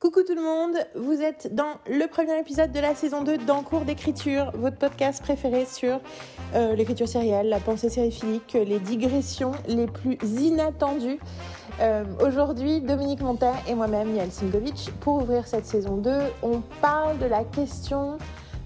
Coucou tout le monde, vous êtes dans le premier épisode de la saison 2 d'En d'écriture, votre podcast préféré sur euh, l'écriture sérielle, la pensée sériphilique, les digressions les plus inattendues. Euh, aujourd'hui, Dominique Montet et moi-même, Yael Simgovic, pour ouvrir cette saison 2, on parle de la question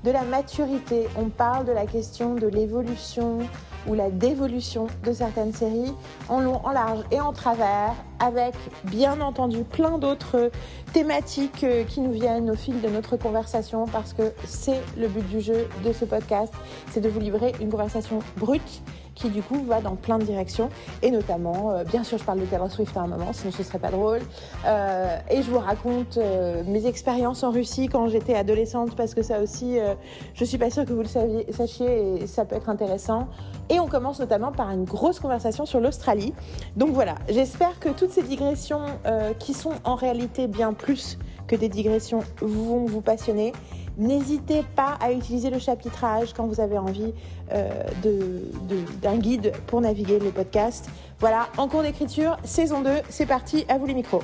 de la maturité, on parle de la question de l'évolution, ou la dévolution de certaines séries en long, en large et en travers, avec bien entendu plein d'autres thématiques euh, qui nous viennent au fil de notre conversation parce que c'est le but du jeu de ce podcast, c'est de vous livrer une conversation brute qui du coup va dans plein de directions et notamment, euh, bien sûr je parle de Taylor Swift à un moment, sinon ce serait pas drôle, euh, et je vous raconte euh, mes expériences en Russie quand j'étais adolescente parce que ça aussi, je suis pas sûre que vous le sachiez et ça peut être intéressant. Et on commence notamment par une grosse conversation sur l'Australie. Donc voilà, j'espère que toutes ces digressions qui sont en réalité bien plus que des digressions vont vous passionner. N'hésitez pas à utiliser le chapitrage quand vous avez envie euh, d'un guide pour naviguer le podcast. Voilà, en cours d'écriture, saison 2, c'est parti, à vous les micros.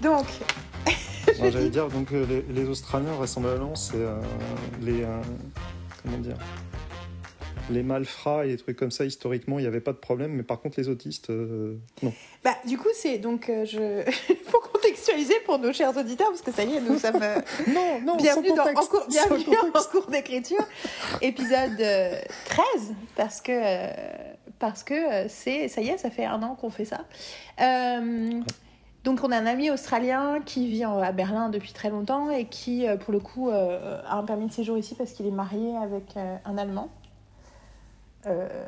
Donc, j'allais dire donc euh, les, Australiens vraisemblablement c'est euh, les comment dire les malfrats et des trucs comme ça, historiquement, il n'y avait pas de problème, mais par contre, les autistes, euh, non. Bah, du coup, c'est donc, euh, je... pour contextualiser pour nos chers auditeurs, parce que ça y est, nous sommes. Euh, non, non, bienvenue, dans, en, cours, bienvenue en cours d'écriture, épisode 13, parce que, parce que c'est, ça y est, ça fait un an qu'on fait ça. Donc on a un ami australien qui vit à Berlin depuis très longtemps et qui, pour le coup, a un permis de séjour ici parce qu'il est marié avec un Allemand. Euh,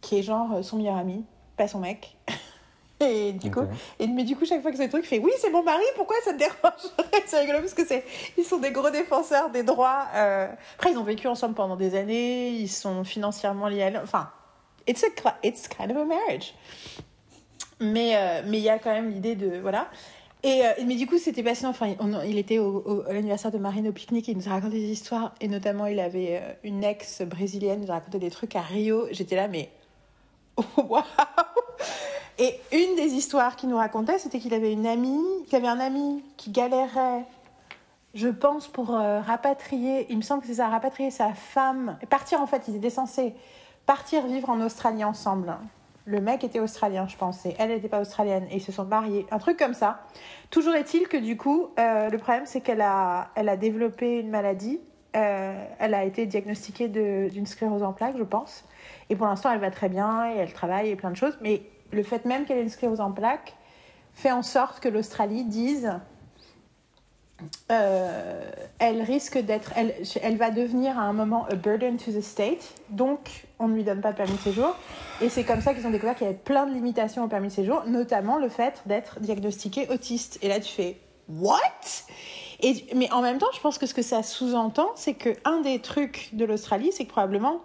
qui est genre euh, son meilleur ami, pas son mec. Et du coup, et, mais du coup, chaque fois que c'est truc, il fait oui, c'est mon mari, pourquoi ça te dérange? C'est rigolo parce que c'est, ils sont des gros défenseurs des droits. Euh... Après, ils ont vécu ensemble pendant des années, ils sont financièrement liés à. Enfin, it's, a, it's kind of a marriage. Mais euh, mais il y a quand même l'idée de. Voilà. Et, euh, mais du coup, c'était passionnant. Enfin, il était au, à l'anniversaire de Marine au pique-nique il nous a raconté des histoires. Et notamment, il avait euh, une ex brésilienne, il nous a raconté des trucs à Rio. J'étais là, mais waouh Et une des histoires qu'il nous racontait, c'était qu'il avait une amie, qu'il avait un ami qui galérait, je pense, pour euh, rapatrier. Il me semble que c'est ça, rapatrier sa femme. Partir, en fait, ils étaient censés partir vivre en Australie ensemble. Le mec était australien, je pensais. Elle n'était pas australienne et ils se sont mariés. Un truc comme ça. Toujours est-il que du coup, euh, le problème c'est qu'elle a, elle a développé une maladie. Euh, elle a été diagnostiquée d'une sclérose en plaques, je pense. Et pour l'instant, elle va très bien et elle travaille et plein de choses. Mais le fait même qu'elle ait une sclérose en plaques fait en sorte que l'Australie dise euh, elle risque d'être, elle, va devenir à un moment a burden to the state, donc on ne lui donne pas de permis de séjour. Et c'est comme ça qu'ils ont découvert qu'il y avait plein de limitations au permis de séjour, notamment le fait d'être diagnostiqué autiste. Et là, tu fais what? Mais en même temps, je pense que ce que ça sous-entend, c'est que un des trucs de l'Australie, c'est que probablement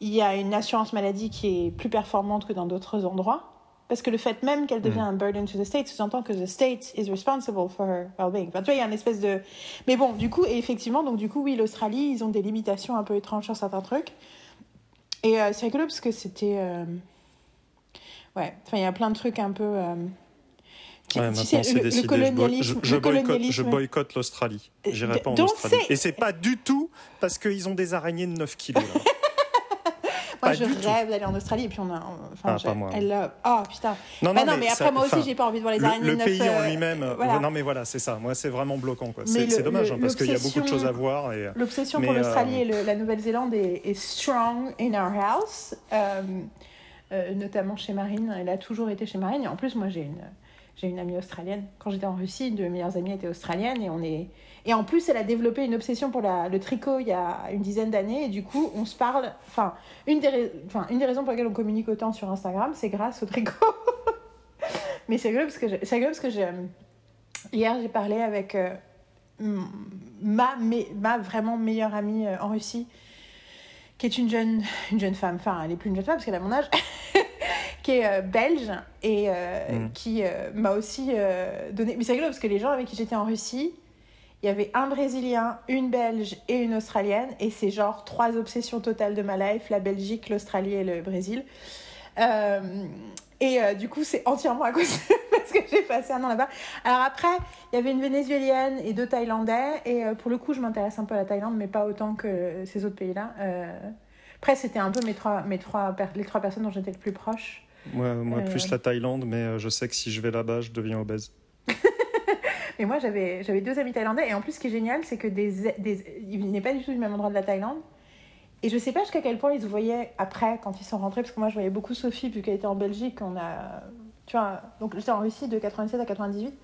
il y a une assurance maladie qui est plus performante que dans d'autres endroits. Parce que le fait même qu'elle devient mm. un burden to the state sous-entend que the state is responsible for her well-being. Enfin, tu vois, il y a une espèce de. Mais bon, du coup, et effectivement, donc du coup, oui, l'Australie, ils ont des limitations un peu étranges sur certains trucs. Et euh, c'est rigolo parce que c'était. Euh, ouais, enfin, il y a plein de trucs un peu. Euh... Ouais, tu sais, le, le, colonialisme, je, je, boycotte, l'Australie. J'irai pas en Australie. Et c'est pas du tout parce qu'ils ont des araignées de 9 kilos. Là. Moi, je rêve d'aller en Australie et puis on a. Enfin, ah, pas moi. Elle, oh putain. Non, non, bah, non mais, après, moi aussi, j'ai pas envie de voir les araignées. Le, pays en lui-même. Euh, non, mais voilà, c'est ça. Moi, c'est vraiment bloquant. C'est dommage hein, parce qu'il y a beaucoup de choses à voir. L'obsession pour l'Australie euh, et la Nouvelle-Zélande est, strong in our house. Euh, notamment chez Marine. Elle a toujours été chez Marine. Et en plus, moi, j'ai une j'ai une amie australienne. Quand j'étais en Russie, une de mes meilleures amies était australienne et on est et en plus elle a développé une obsession pour la, le tricot il y a une dizaine d'années et du coup on se parle. Enfin une des enfin une des raisons pour lesquelles on communique autant sur Instagram, c'est grâce au tricot. Mais c'est rigolo parce que c'est parce que j'ai hier j'ai parlé avec euh, ma ma vraiment meilleure amie euh, en Russie qui est une jeune une jeune femme. Enfin elle est plus une jeune femme parce qu'elle a mon âge. qui est euh, belge et mm. qui m'a aussi donné. Mais c'est rigolo parce que les gens avec qui j'étais en Russie, il y avait un Brésilien, une Belge et une Australienne. Et c'est genre trois obsessions totales de ma life, la Belgique, l'Australie et le Brésil. Euh, et euh, du coup, c'est entièrement à cause parce que j'ai passé un an là-bas. Alors après, il y avait une Vénézuélienne et deux Thaïlandais. Et euh, pour le coup, je m'intéresse un peu à la Thaïlande, mais pas autant que ces autres pays-là. après, c'était un peu mes trois, mes trois, les trois personnes dont j'étais le plus proche. moi, plus la Thaïlande, mais je sais que si je vais là-bas, je deviens obèse. Et moi, j'avais, deux amis thaïlandais. Et en plus, ce qui est génial, c'est que des, des, ils venaient pas du tout du même endroit de la Thaïlande. Et je sais pas jusqu'à quel point ils se voyaient après, quand ils sont rentrés, parce que moi, je voyais beaucoup Sophie, vu qu'elle était en Belgique. On a, tu vois, donc j'étais en Russie de 97 à 98.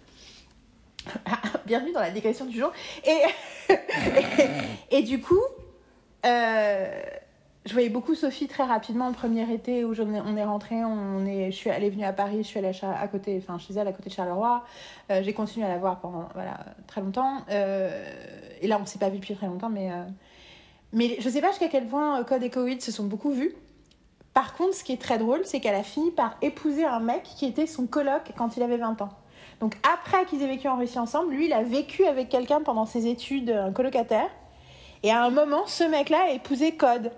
Bienvenue dans la digression du jour. Et, et, et, du coup, euh, je voyais beaucoup Sophie très rapidement le premier été où on est rentré, on est, je suis allée venue à Paris, je suis allée à, côté, enfin chez elle à côté de Charleroi. Euh, j'ai continué à la voir pendant très longtemps. Euh, et là, on s'est pas vu depuis très longtemps, mais euh, mais je sais pas jusqu'à quel point Code et Covid se sont beaucoup vus. Par contre, ce qui est très drôle, c'est qu'elle a fini par épouser un mec qui était son coloc quand il avait 20 ans. Donc après qu'ils aient vécu en Russie ensemble, lui, il a vécu avec quelqu'un pendant ses études, un colocataire. Et à un moment, ce mec-là a épousé Code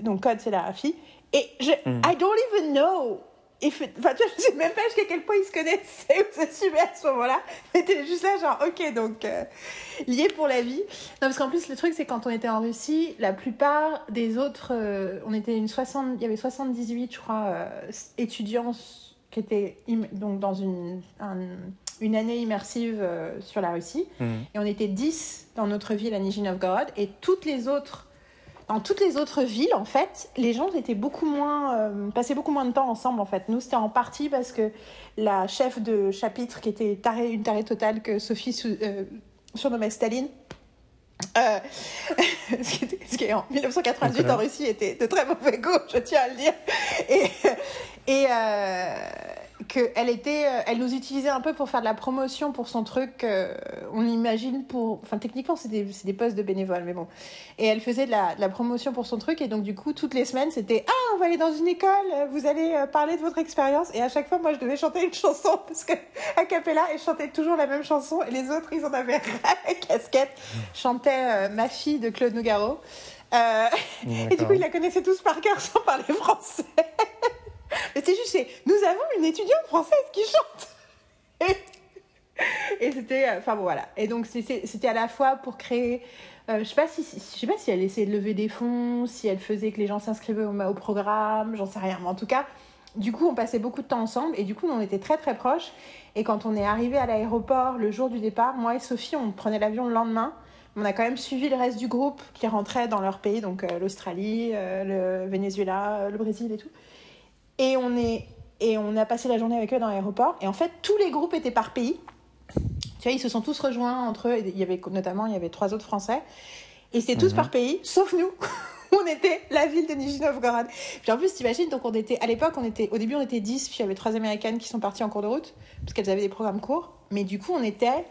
donc Code c'est la fille, et je, mm. I don't even know. If enfin, tu vois, je sais même pas jusqu'à quel point ils se connaissaient ou se suivaient à ce moment-là. Mais t'es juste là, genre, ok, donc euh, lié pour la vie. Non, parce qu'en plus, le truc, c'est quand on était en Russie, la plupart des autres, euh, on était une 60, il y avait 78, je crois, euh, étudiants qui étaient donc dans une, une année immersive sur la Russie. Mm. Et on était 10 dans notre ville à Nijni Novgorod. Et toutes les autres dans toutes les autres villes, en fait, les gens étaient beaucoup moins, euh, passaient beaucoup moins de temps ensemble, en fait. Nous, c'était en partie parce que la chef de chapitre, qui était tarée, une tarée totale que Sophie euh, surnommait Staline, euh, ce, qui est en 1998 en Russie était de très mauvais goût, je tiens à le dire. Et, et qu'elle était, euh, elle nous utilisait un peu pour faire de la promotion pour son truc. Euh, on imagine pour, enfin techniquement c'est des, des, postes de bénévoles, mais bon. Et elle faisait de la, de la, promotion pour son truc et donc du coup toutes les semaines c'était ah on va aller dans une école, vous allez euh, parler de votre expérience et à chaque fois moi je devais chanter une chanson parce que a cappella et je chantais toujours la même chanson et les autres ils en avaient la casquette. Je chantais ma fille de Claude Nougaro. et du coup ils la connaissaient tous par cœur sans parler français. Mais c'est juste, nous avons une étudiante française qui chante. Et c'était, euh, enfin bon voilà. Et donc c'était à la fois pour créer, euh, je sais pas si, sais pas si elle essayait de lever des fonds, si elle faisait que les gens s'inscrivaient au, au, programme, j'en sais rien. Mais en tout cas, du coup, on passait beaucoup de temps ensemble et du coup, on était très très proches. Et quand on est arrivé à l'aéroport le jour du départ, moi et Sophie, on prenait l'avion le lendemain. On a quand même suivi le reste du groupe qui rentrait dans leur pays, donc euh, l'Australie, le Venezuela, le Brésil et tout. Et on, est, et on a passé la journée avec eux dans l'aéroport. Et en fait, tous les groupes étaient par pays. Tu vois, ils se sont tous rejoints entre eux. Il y avait notamment, il y avait trois autres Français. Et c'était tous mhm. par pays, sauf nous. on était la ville de Nijni Novgorod. Puis en plus, t'imagines, donc on était, à l'époque, on était, au début, on était 10, puis il y avait trois Américaines qui sont parties en cours de route, parce qu'elles avaient des programmes courts. Mais du coup, on était,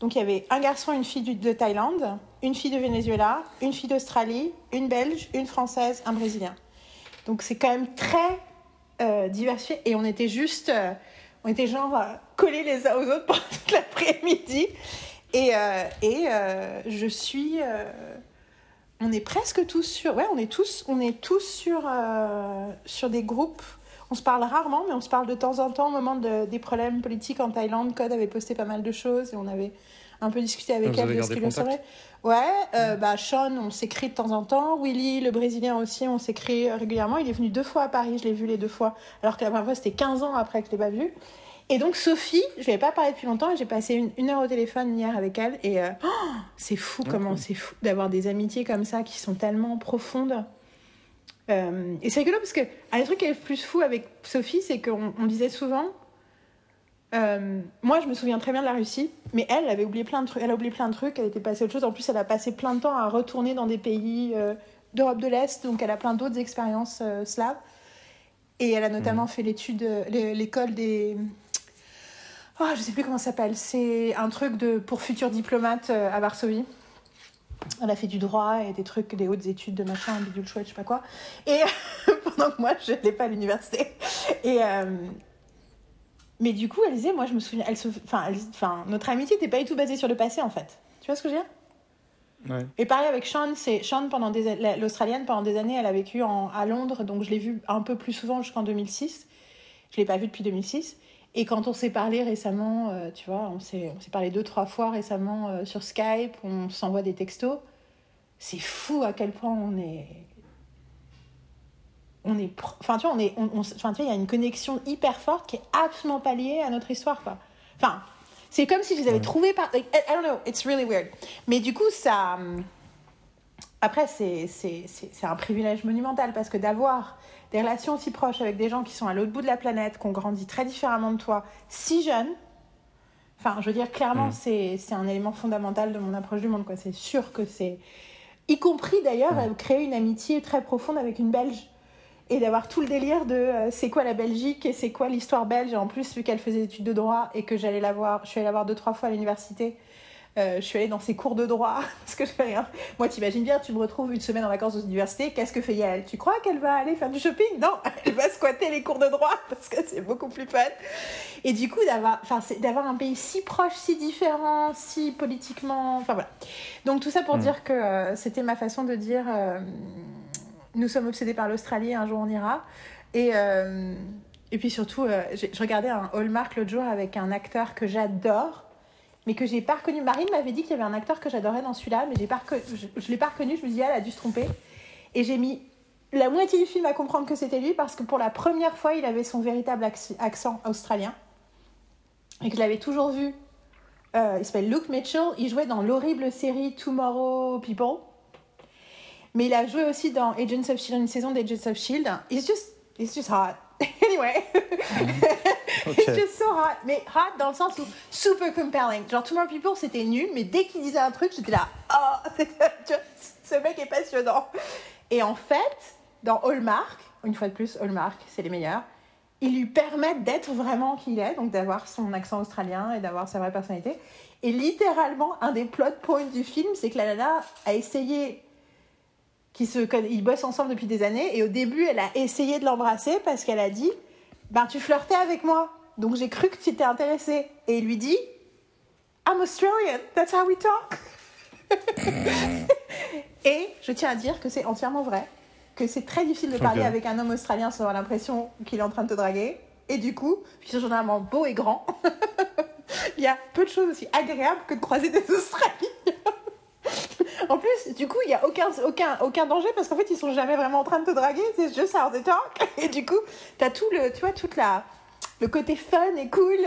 donc il y avait un garçon, une fille de Thaïlande, une fille de Venezuela, une fille d'Australie, une Belge, une Française, un Brésilien. Donc c'est quand même très euh, diversifié. Et on était juste, euh, on était genre euh, collés les uns aux autres pendant toute l'après-midi. Et, et je suis, on est presque tous sur, ouais, on est tous, on est tous sur, sur des groupes. On se parle rarement, mais on se parle de temps en temps au moment de, des problèmes politiques en Thaïlande. Code avait posté pas mal de choses et on avait un peu discuté avec elle de ce qu'il serait. Ouais, euh, bah Sean, on s'écrit de temps en temps. Willy, le Brésilien aussi, on s'écrit régulièrement. Il est venu deux fois à Paris, je l'ai vu les deux fois. Alors que la première fois, c'était 15 ans après que je l'ai pas vu. Et donc Sophie, je ne pas parlé depuis longtemps, j'ai passé une, une, heure au téléphone hier avec elle. Et euh, oh, c'est fou comment c'est fou d'avoir des amitiés comme ça qui sont tellement profondes. Euh, et c'est rigolo parce que un des trucs qui est le plus fou avec Sophie, c'est qu'on disait souvent euh, moi, je me souviens très bien de la Russie, mais elle, avait oublié plein de trucs. Elle a oublié plein de trucs. Elle était passée autre chose. En plus, elle a passé plein de temps à retourner dans des pays euh, d'Europe de l'Est, donc elle a plein d'autres expériences euh, slaves. Et elle a notamment mmh. fait l'étude, l'école des. Oh, je sais plus comment ça s'appelle. C'est un truc de pour futurs diplomates à Varsovie. Elle a fait du droit et des trucs, des hautes études de machin, bidule chouette, je sais pas quoi. Et pendant que moi, je n'allais pas à l'université. Et, mais du coup, elle disait, moi je me souviens, elle enfin, enfin, notre amitié n'était pas du tout basée sur le passé en fait. Tu vois ce que je veux dire? Ouais. Et pareil avec Sean, c'est Sean pendant des l'australienne pendant des années, elle a vécu en, à Londres, donc je l'ai vue un peu plus souvent jusqu'en 2006. Je l'ai pas vue depuis 2006. Et quand on s'est parlé récemment, euh, tu vois, on s'est parlé deux trois fois récemment euh, sur Skype, on s'envoie des textos. C'est fou à quel point on est on est enfin tu vois on est on, enfin tu vois il y a une connexion hyper forte qui est absolument pas liée à notre histoire quoi. Enfin c'est comme si je les avais trouvés par I don't know it's really weird. Mais du coup ça après c'est c'est un privilège monumental parce que d'avoir des relations aussi proches avec des gens qui sont à l'autre bout de la planète qui ont grandi très différemment de toi si jeunes enfin je veux dire clairement mm. c'est c'est un élément fondamental de mon approche du monde quoi. C'est sûr que c'est y compris d'ailleurs mm. créer une amitié très profonde avec une Belge et d'avoir tout le délire de euh, c'est quoi la Belgique et c'est quoi l'histoire belge. Et en plus, vu qu'elle faisait des études de droit et que j'allais la voir, je suis allée la voir deux, trois fois à l'université. Euh, je suis allée dans ses cours de droit parce que je fais rien. Moi, t'imagines bien, tu me retrouves une semaine en vacances aux universités. Qu'est-ce que fait Yael? Tu crois qu'elle va aller faire du shopping? Non, elle va squatter les cours de droit parce que c'est beaucoup plus fun. Et du coup, d'avoir, enfin, d'avoir un pays si proche, si différent, si politiquement, enfin voilà. Donc tout ça pour mm. dire que euh, c'était ma façon de dire nous sommes obsédés par l'Australie, un jour on ira. Et, euh, et puis surtout, euh, je regardais un Hallmark l'autre jour avec un acteur que j'adore, mais que j'ai pas reconnu. Marine m'avait dit qu'il y avait un acteur que j'adorais dans celui-là, mais pas je l'ai pas reconnu. Je me dis, ah, elle a dû se tromper. Et j'ai mis la moitié du film à comprendre que c'était lui parce que pour la première fois, il avait son véritable accent australien. Et que je l'avais toujours vu. Euh, il s'appelle Luke Mitchell. Il jouait dans l'horrible série Tomorrow People. Mais il a joué aussi dans Agents of Shield, une saison d'Agents of Shield. He's just, he's just hot. anyway. okay. He's just so hot. Mais hot dans le sens où super compelling. Genre Tomorrow People, c'était nul, mais dès qu'il disait un truc, j'étais là, oh, ce mec est passionnant. Et en fait, dans Hallmark, une fois de plus, Hallmark, c'est les meilleurs, ils lui permettent d'être vraiment qui il est, donc d'avoir son accent australien et d'avoir sa vraie personnalité. Et littéralement, un des plot points du film, c'est que la nana a essayé qui se ils bossent ensemble depuis des années et au début elle a essayé de l'embrasser parce qu'elle a dit ben tu flirtais avec moi. Donc j'ai cru que tu étais intéressé et il lui dit I'm Australian. That's how we talk et je tiens à dire que c'est entièrement vrai que c'est très difficile de parler avec un homme australien sans avoir l'impression qu'il est en train de te draguer. Et du coup puisque généralement beau et grand il y a peu de choses aussi agréables que de croiser des Australiens en plus, du coup, il n'y a aucun, aucun, aucun danger parce qu'en fait, ils sont jamais vraiment en train de te draguer. C'est juste how they talk. Et du coup, tu as tout le, tu vois, toute la, le côté fun et cool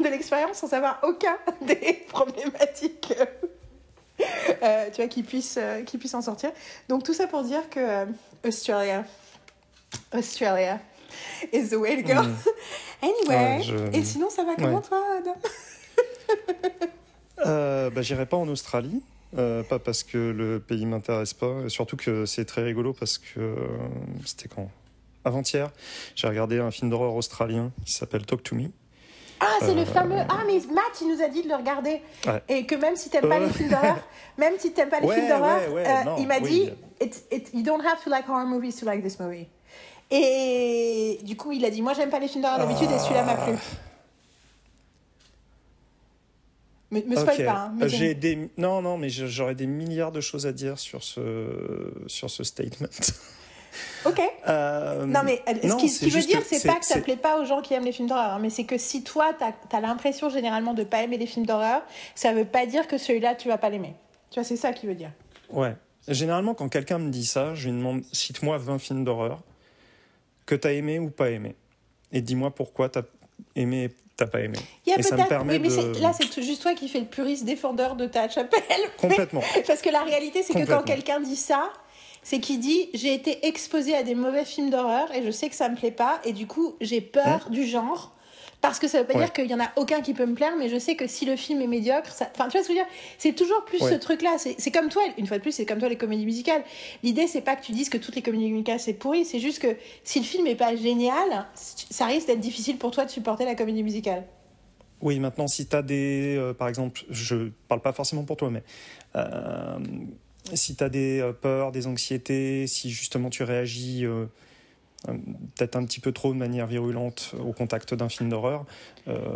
de l'expérience sans savoir aucun des problématiques. Euh, tu vois, qui puissent, euh, qui puissent en sortir. Donc, tout ça pour dire que euh, Australia, Australia is the way to go. Mm. anyway, et sinon, ça va comment toi, Adam? Euh, bah, J'irai pas en Australie. Euh, pas parce que le pays m'intéresse pas, surtout que c'est très rigolo parce que euh, c'était quand? Avant-hier, j'ai regardé un film d'horreur australien qui s'appelle Talk to Me. Ah, c'est le euh, fameux. Ah, mais Matt, il nous a dit de le regarder. Et que même si t'aimes pas les films d'horreur, même si t'aimes pas les films d'horreur, il m'a dit You don't have to like horror movies to like this movie. Et du coup, il a dit Moi, j'aime pas les films d'horreur d'habitude et celui-là m'a plu. Me, me spoil pas. Hein, J'ai des... Non, non, mais j'aurais des milliards de choses à dire sur ce, sur ce statement. Ok. Euh, non, mais euh, ce qui, veut dire, c'est pas que ça plaît pas aux gens qui aiment les films d'horreur, hein, mais c'est que si toi, tu as, l'impression généralement de pas aimer les films d'horreur, ça veut pas dire que celui-là, tu vas pas l'aimer. Tu vois, c'est ça qui veut dire. Ouais. Généralement, quand quelqu'un me dit ça, je lui demande cite-moi 20 films d'horreur que tu as aimé ou pas aimé. Et dis-moi pourquoi tu as aimé t'as pas aimé. et ça me permet mais là, c'est juste toi qui fais le puriste défendeur de ta chapelle. Complètement. Parce que la réalité, c'est que quand quelqu'un dit ça, c'est qu'il dit j'ai été exposé à des mauvais films d'horreur et je sais que ça me plaît pas et du coup j'ai peur mmh. du genre parce que ça veut pas dire qu'il y en a aucun qui peut me plaire mais je sais que si le film est médiocre ça... enfin tu vois ce que je veux dire? C'est toujours plus ce truc là c'est comme toi une fois de plus c'est comme toi les comédies musicales. L'idée c'est pas que tu dises que toutes les comédies musicales c'est pourri. C'est juste que si le film est pas génial ça risque d'être difficile pour toi de supporter la comédie musicale. Oui, maintenant, si tu as des. Euh, par exemple, je parle pas forcément pour toi, mais euh, si tu as des euh, peurs, des anxiétés, si justement tu réagis peut-être un petit peu trop de manière virulente au contact d'un film d'horreur.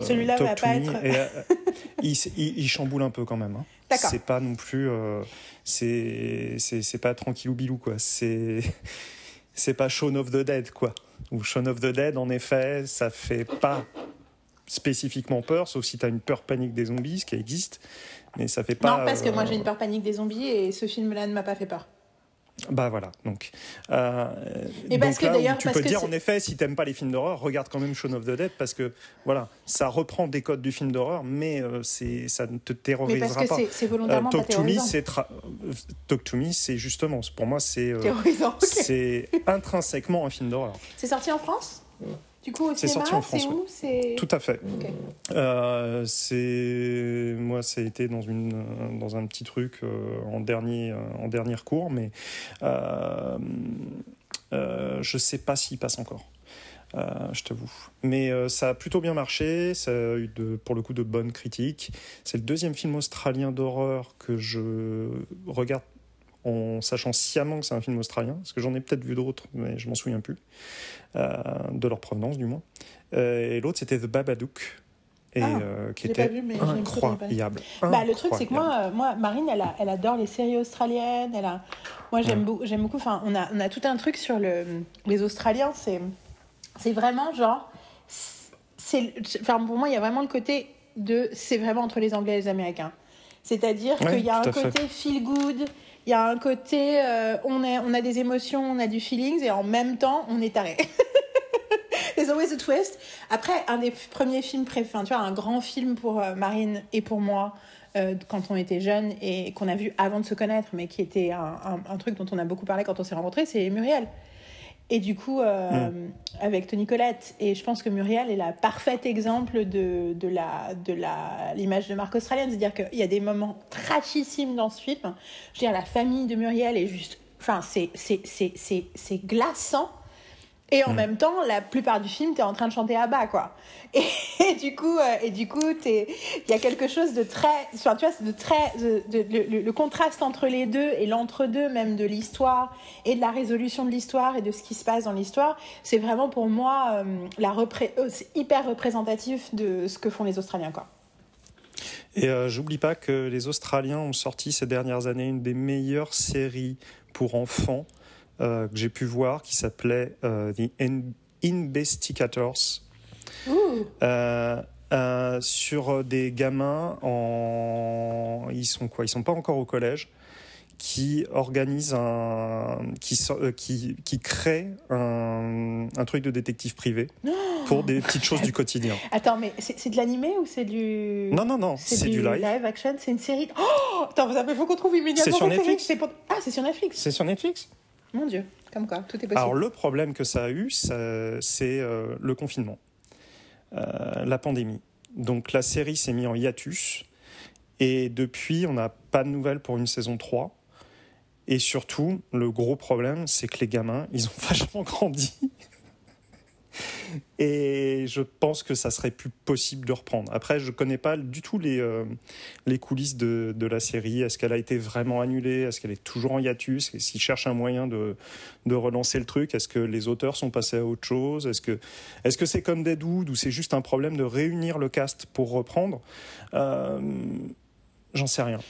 Celui-là va pas être. il, il, chamboule un peu quand même. Hein. c'est pas non plus. Euh, c'est pas tranquillou bilou, quoi. C'est. C'est pas Shaun of the Dead, quoi. Ou Shaun of the Dead, en effet, ça fait pas spécifiquement peur, sauf si tu as une peur panique des zombies, ce qui existe. Mais ça fait pas. Non, parce que moi j'ai une peur panique des zombies et ce film-là ne m'a pas fait peur. Bah voilà, donc. Euh, et parce que d'ailleurs, tu peux dire en effet, si t'aimes pas les films d'horreur, regarde quand même Shaun of the Dead parce que voilà, ça reprend des codes du film d'horreur, mais euh, c'est ça ne te terrorisera mais parce que C'est volontairement euh, Talk, to me, c'est Talk to Me, c'est justement, pour moi, c'est c'est intrinsèquement un film d'horreur. C'est sorti en France? Du coup, c'est sorti en France. Tout à fait. Euh, c'est moi, ça a été dans une dans un petit truc euh, en dernier euh, en dernier recours, mais euh, je sais pas s'il passe encore. je t'avoue. Mais ça a plutôt bien marché, ça a eu de, pour le coup de bonnes critiques. C'est le deuxième film australien d'horreur que je regarde en sachant sciemment que c'est un film australien, parce que j'en ai peut-être vu d'autres, mais je m'en souviens plus, euh, de leur provenance du moins. Euh, et l'autre, c'était The Babadook. Et, ah, euh, qui était vu, incroyable. Bah, le truc, c'est que moi, moi, Marine, elle, a, elle adore les séries australiennes. Elle a... Moi, j'aime beaucoup. J'aime beaucoup enfin, on, a, on a tout un truc sur le, les Australiens. C'est, vraiment genre. C'est, enfin, pour moi, il y a vraiment le côté de. C'est vraiment entre les Anglais et les Américains. C'est-à-dire qu'il y a un côté feel good, il y a un côté, euh, on, est, on a des émotions, on a du feelings, et en même temps, on est taré. There's always a twist. Après, un des premiers films préférés, tu vois, un grand film pour euh, Marine et pour moi, euh, quand on était jeunes et qu'on a vu avant de se connaître, mais qui était un, un, truc dont on a beaucoup parlé quand on s'est rencontrés, c'est Muriel. Et du coup, euh, mm. avec Tony Colette, et je pense que Muriel est la parfaite exemple de, de la de la l'image de marque australienne, c'est-à-dire qu'il y a des moments trachissimes dans ce film. Je veux dire, la famille de Muriel est juste, enfin, c'est c'est c'est c'est glaçant et en mm. même temps, la plupart du film, tu es en train de chanter à bas, quoi. Et, du coup, euh, et du coup, il y a quelque chose de très, enfin, tu vois, de très, le, contraste entre les deux et l'entre-deux même de l'histoire et de la résolution de l'histoire et de ce qui se passe dans l'histoire, c'est vraiment pour moi euh, la repré euh, hyper représentatif de ce que font les Australiens, quoi. Et j'oublie pas que les Australiens ont sorti ces dernières années une des meilleures séries pour enfants euh, que j'ai pu voir qui s'appelait euh, The Investigators. Euh, sur des gamins en ils sont quoi? Ils sont pas encore au collège qui organisent un qui qui qui crée un, un truc de détective privé pour des petites choses du quotidien. Attends mais c'est de l'animé ou c'est du Non non non, c'est du, live. live action, c'est une série. Oh Attends, il faut qu'on trouve immédiatement C'est sur Netflix. Ah, c'est sur Netflix. C'est sur Netflix. Mon Dieu, comme quoi, tout est possible. Alors le problème que ça a eu, c'est euh, le confinement, euh, la pandémie. Donc la série s'est mise en hiatus et depuis, on n'a pas de nouvelles pour une saison 3. Et surtout, le gros problème, c'est que les gamins, ils ont vachement grandi. Et je pense que ça serait plus possible de reprendre. Après, je connais pas du tout les, euh, les coulisses de, de la série. Est-ce qu'elle a été vraiment annulée? Est-ce qu'elle est toujours en hiatus? S'ils cherchent un moyen de, de relancer le truc, est-ce que les auteurs sont passés à autre chose? Est-ce que est-ce que c'est comme Deadwood ou c'est juste un problème de réunir le cast pour reprendre? Euh, J'en sais rien.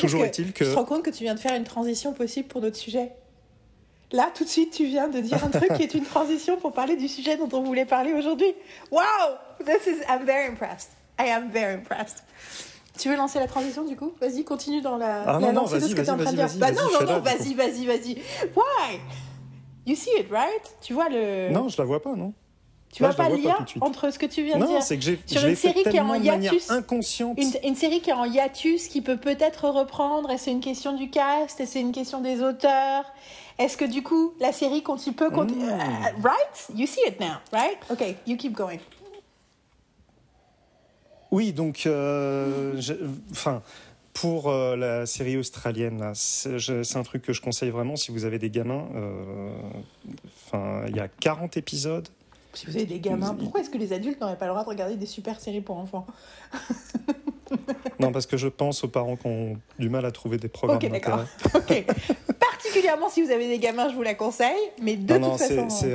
Toujours est-il que. Je te rends compte que tu viens de faire une transition possible pour notre sujet. Là, tout de suite, tu viens de dire un truc qui est une transition pour parler du sujet dont on voulait parler aujourd'hui. Wow! This is, I'm very impressed. I am very impressed. Tu veux lancer la transition du coup? Vas-y, continue dans la, ah, non, non, de ce que tu es en train de dire. Bah non, non, non, vas-y, vas-y, vas-y. Why? You see it, right? Tu vois le. Non, je la vois pas, non. Tu vois pas le lien entre ce que tu viens de dire Non, c'est que j'ai sur une série qui est en hiatus, inconsciente. Une, une, série qui est en hiatus, qui peut peut-être reprendre. Et c'est une question du cast, et c'est une question des auteurs. Est-ce que du coup, la série continue peut continuer mm. uh, Right? You see it now, right? Okay, you keep going. Oui, donc, euh, enfin. Pour euh, la série australienne, c'est un truc que je conseille vraiment si vous avez des gamins. Euh, enfin, il y a 40 épisodes. Si vous avez des gamins, pourquoi est-ce que les adultes n'auraient pas le droit de regarder des super séries pour enfants? Non, parce que je pense aux parents qui ont du mal à trouver des programmes. Ok, d'accord. particulièrement si vous avez des gamins, je vous la conseille. Mais de toute façon. C'est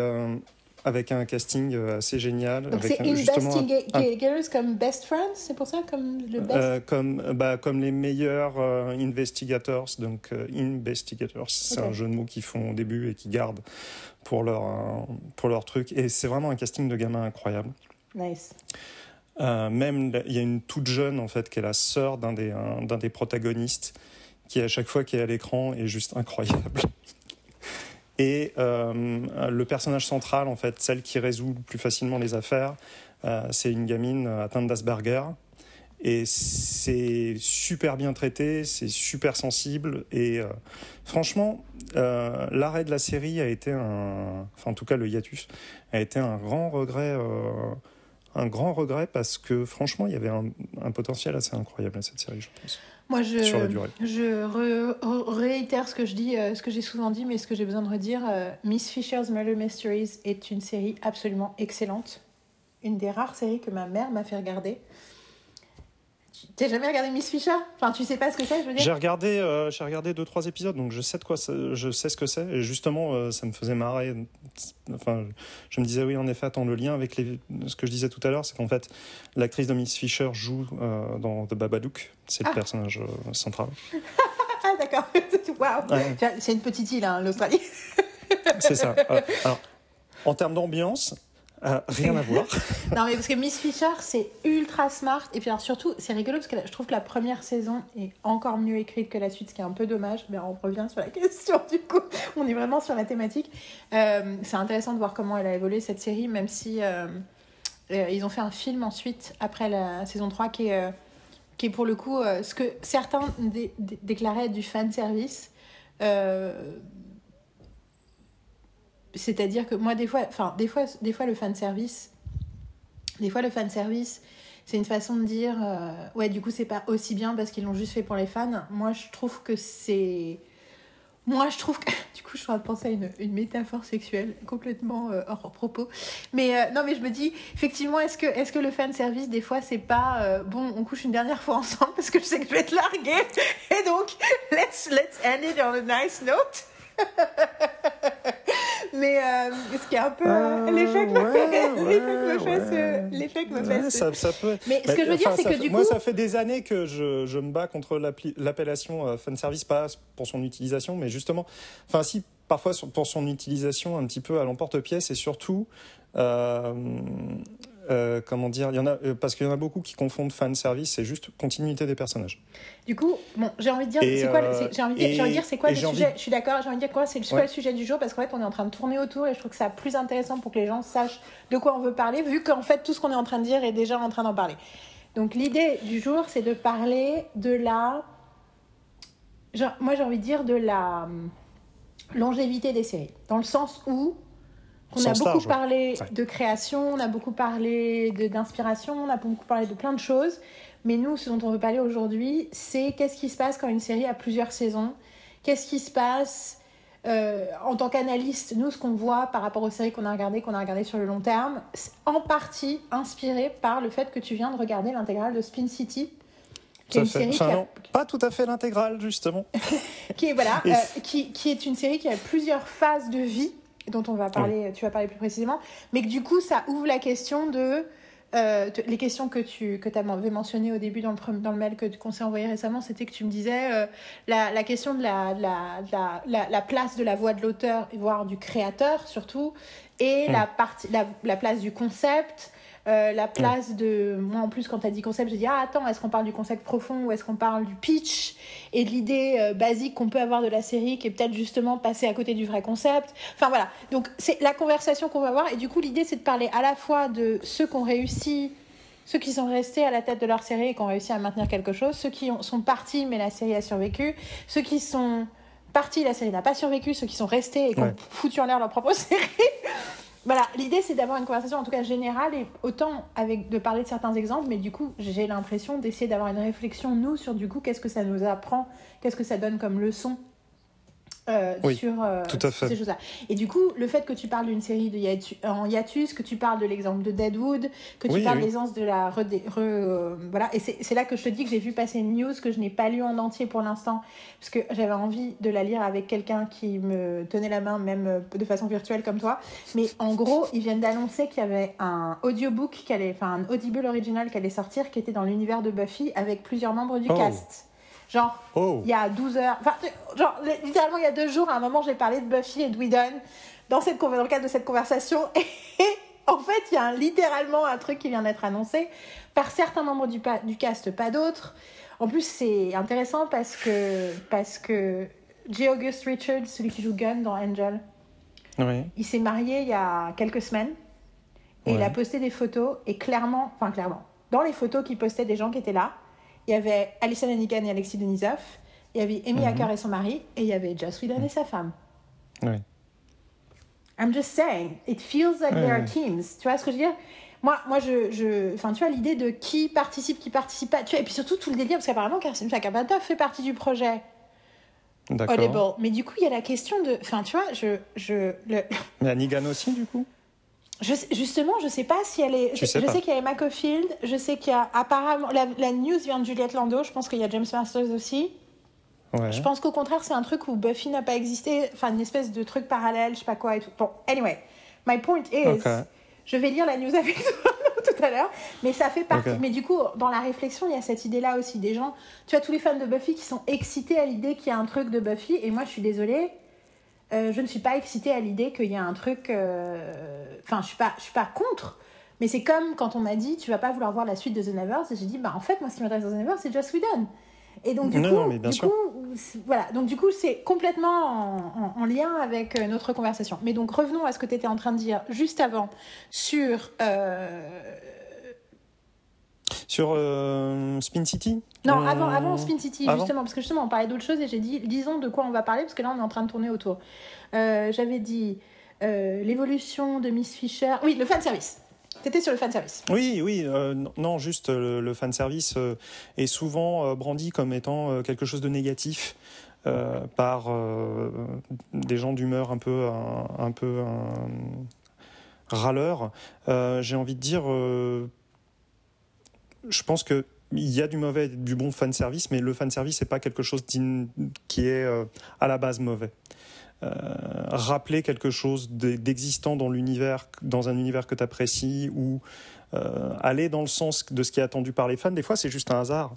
avec un casting assez génial. Donc c'est Investigators comme Best Friends, c'est pour ça comme le best? comme bah, comme les meilleurs investigators, donc investigators, c'est un jeu de mots qu'ils font au début et qui gardent pour leur pour leur truc. Et c'est vraiment un casting de gamins incroyable. Nice. Euh, même, il y a une toute jeune, en fait, qui est la sœur d'un des, d'un des protagonistes, qui à chaque fois qui est à l'écran est juste incroyable. Et euh, le personnage central, en fait, celle qui résout plus facilement les affaires, euh, c'est une gamine atteinte d'Asperger. Et c'est super bien traité, c'est super sensible. Et franchement, l'arrêt de la série a été un. Enfin, en tout cas, le hiatus a été un grand regret un grand regret parce que franchement, il y avait un, potentiel assez incroyable à cette série, je pense. Moi, je, je réitère ce que je dis, euh, ce que j'ai souvent dit, mais ce que j'ai besoin de redire. Euh, Miss Fisher's Murder Mysteries est une série absolument excellente. Une des rares séries que ma mère m'a fait regarder. T'as jamais regardé Miss Fisher? Enfin, tu sais pas ce que c'est, je veux dire? J'ai regardé, euh, j'ai regardé deux trois épisodes, donc je sais de quoi, je sais ce que c'est. Et justement, euh, ça me faisait marrer. Enfin, je me disais oui, en effet, attends, le lien avec les, ce que je disais tout à l'heure, c'est qu'en fait, l'actrice de Miss Fisher joue euh, dans The Babadook. C'est le ah. personnage central. ah d'accord. Waouh. C'est une petite île, hein, l'Australie. c'est ça. alors, en termes d'ambiance, euh, rien à voir. non, mais parce que Miss Fisher, c'est ultra smart. Et puis, alors, surtout, c'est rigolo parce que je trouve que la première saison est encore mieux écrite que la suite, ce qui est un peu dommage. Mais on revient sur la question, du coup. On est vraiment sur la thématique. Euh, c'est intéressant de voir comment elle a évolué, cette série, même si euh, ils ont fait un film ensuite, après la saison 3, qui est, qui est pour le coup ce que certains déclaraient du fan service. C'est-à-dire que moi, des fois, enfin, des fois, des fois, le fan service, des fois, le fan service, c'est une façon de dire, euh, ouais, du coup, c'est pas aussi bien parce qu'ils l'ont juste fait pour les fans. Moi, je trouve que c'est. Moi, je trouve que. Du coup, je suis en train de penser à une, métaphore sexuelle complètement euh, hors propos. Mais euh, non, mais je me dis, effectivement, est-ce que, est que le fan service, des fois, c'est pas bon, on couche une dernière fois ensemble parce que je sais que je vais te larguer. Et donc, let's, let's end it on a nice note. Mais euh, ce qui est un peu. Euh, l'échec me fait. L'échec me fait. Ça, ça, peut... Mais ce que je veux dire, c'est que du coup. Moi, ça fait des années que je, je me bats contre l'appellation euh, fan service, pas pour son utilisation, mais justement. Enfin, si, parfois pour son utilisation un petit peu à l'emporte-pièce et surtout. Euh, euh, comment dire, il y en a, euh, parce qu'il y en a beaucoup qui confondent fan service et juste continuité des personnages. Du coup, bon, j'ai envie de dire, c'est quoi, euh, j'ai envie, de dire, c'est quoi le sujet Je suis d'accord, j'ai envie de dire quoi, c'est le sujet du jour parce qu'en fait, on est en train de tourner autour et je trouve que c'est plus intéressant pour que les gens sachent de quoi on veut parler, vu qu'en fait, tout ce qu'on est en train de dire est déjà en train d'en parler. Donc, l'idée du jour, c'est de parler de la, genre, moi, j'ai envie de dire de la hum, longévité des séries, dans le sens où on a beaucoup parlé de création, on a beaucoup parlé d'inspiration, on a beaucoup parlé de plein de choses. Mais nous, ce dont on veut parler aujourd'hui, c'est qu'est-ce qui se passe quand une série a plusieurs saisons? Qu'est-ce qui se passe euh, en tant qu'analyste Nous, ce qu'on voit par rapport aux séries qu'on a regardées, qu'on a regardées sur le long terme, en partie inspiré par le fait que tu viens de regarder l'intégrale de Spin City. Qui est une série pas tout à fait l'intégrale, justement. qui, est, voilà, euh, qui, qui est une série qui a plusieurs phases de vie dont on va parler, tu vas parler plus précisément, mais que du coup, ça ouvre la question de euh, les questions que tu que avais mentionnées au début dans le, dans le mail que qu'on s'est envoyé récemment, c'était que tu me disais euh, la, la, question de la, la, la, la, place de la voix de l'auteur, voire du créateur surtout, et la, partie, la, place du concept, euh, la place de. Moi, en plus, quand tu as dit concept, j'ai dit Ah, attends, est-ce qu'on parle du concept profond ou est-ce qu'on parle du pitch et de l'idée euh, basique qu'on peut avoir de la série qui est peut-être justement passer à côté du vrai concept Enfin, voilà. Donc, c'est la conversation qu'on va avoir. Et du coup, l'idée, c'est de parler à la fois de ceux qui ont réussi, ceux qui sont restés à la tête de leur série et qui ont réussi à maintenir quelque chose, ceux qui sont partis mais la série a survécu, ceux qui sont partis, la série n'a pas survécu, ceux qui sont restés et qui ont foutu en l'air leur propre série. Voilà, l'idée c'est d'avoir une conversation en tout cas générale et autant avec de parler de certains exemples, mais du coup j'ai l'impression d'essayer d'avoir une réflexion nous sur du coup qu'est-ce que ça nous apprend, qu'est-ce que ça donne comme leçon euh, sur, euh, tout à fait. ces choses-là. Et du coup, le fait que tu parles d'une série de hiatu- en hiatus, que tu parles de l'exemple de Deadwood, que tu Oui, parles oui. de l'essence de la... re- euh, voilà, et c'est là que je te dis que j'ai vu passer une news que je n'ai pas lu en entier pour l'instant, parce que j'avais envie de la lire avec quelqu'un qui me tenait la main, même de façon virtuelle comme toi. Mais en gros, ils viennent d'annoncer qu'il y avait un audiobook, qui allait, enfin un Audible original qui allait sortir, qui était dans l'univers de Buffy, avec plusieurs membres du Oh. cast. Genre, Oh, il y a 12 heures, enfin, genre, littéralement, il y a deux jours, à un moment, j'ai parlé de Buffy et de Whedon dans, cette, dans le cadre de cette conversation. Et en fait, il y a un- littéralement un truc qui vient d'être annoncé par certains membres du, cast, pas d'autres. En plus, c'est intéressant parce que, parce que J. August Richards, celui qui joue Gunn dans Angel, oui. il s'est marié il y a quelques semaines et il a posté des photos et clairement, enfin clairement, dans les photos qu'il postait des gens qui étaient là, il y avait Alison Hannigan et Alexis Denisov, il y avait Amy Mhm. Hacker et son mari et il y avait Joss Whedon et sa femme. Oui. I'm just saying, it feels like Ouais, there are ouais. teams. Tu vois ce que je veux dire? Moi, moi, je, je, enfin, tu vois l'idée de qui participe, qui participe pas. Tu vois, et puis surtout tout le délire parce qu'apparemment Kirsten Chakabata fait partie du projet D'accord. Mais du coup, il y a la question de, enfin, tu vois, je, je, le, Mais Annigan aussi, du coup? Je sais- justement, je sais pas si elle est. Tu je sais qu'il y a Emma Caulfield, je sais qu'il y a apparemment. La, la news vient de Juliette Lando, je pense qu'il y a James Masters aussi. Ouais. Je pense qu'au contraire, c'est un truc où Buffy n'a pas existé, enfin une espèce de truc parallèle, je sais pas quoi et tout. Bon, anyway, my point is. Je vais lire la news avec toi tout à l'heure, mais ça fait partie. Mais du coup, dans la réflexion, il y a cette idée-là aussi des gens. Tu as tous les fans de Buffy qui sont excités à l'idée qu'il y a un truc de Buffy, et moi, je suis désolée, euh, je ne suis pas excitée à l'idée qu'il y a un truc. euh, Enfin, je suis pas, je suis pas contre. Mais c'est comme quand on m'a dit, tu vas pas vouloir voir la suite de The Nevers, et j'ai dit, bah en fait, moi, ce qui m'intéresse dans The Nevers, c'est Joss Whedon. Et donc du Non, coup, non, mais bien du sûr. coup, c'est- voilà. Donc du coup, c'est complètement en, en- en lien avec euh, notre conversation. Mais donc revenons à ce que tu étais en train de dire juste avant sur. euh, Sur euh, Spin City Non, Euh, avant, avant Spin City, avant justement, parce que justement, on parlait d'autre chose et j'ai dit, disons de quoi on va parler, parce que là, on est en train de tourner autour. Euh, J'avais dit l'évolution de Miss Fisher. Oui, le fan service. T'étais sur le fan service. Oui, oui, euh, non, juste le, le fanservice euh, est souvent euh, brandi comme étant quelque chose de négatif par des gens d'humeur un peu, un, un peu un, râleur. J'ai envie de dire, je pense que il y a du mauvais et du bon fanservice, mais le fanservice n'est pas quelque chose qui est euh, à la base mauvais. Euh, rappeler quelque chose d'e- d'existant dans l'univers, dans un univers que tu ou euh, aller dans le sens de ce qui est attendu par les fans, des fois c'est juste un hasard.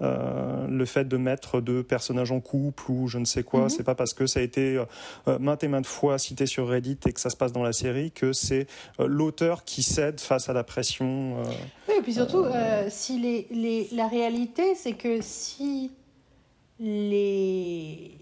Euh, le fait de mettre deux personnages en couple ou je ne sais quoi, Mhm. c'est pas parce que ça a été euh, maintes et maintes fois cité sur Reddit et que ça se passe dans la série que c'est l'auteur qui cède face à la pression. Oui, et puis surtout, si les, les, la réalité, c'est que si les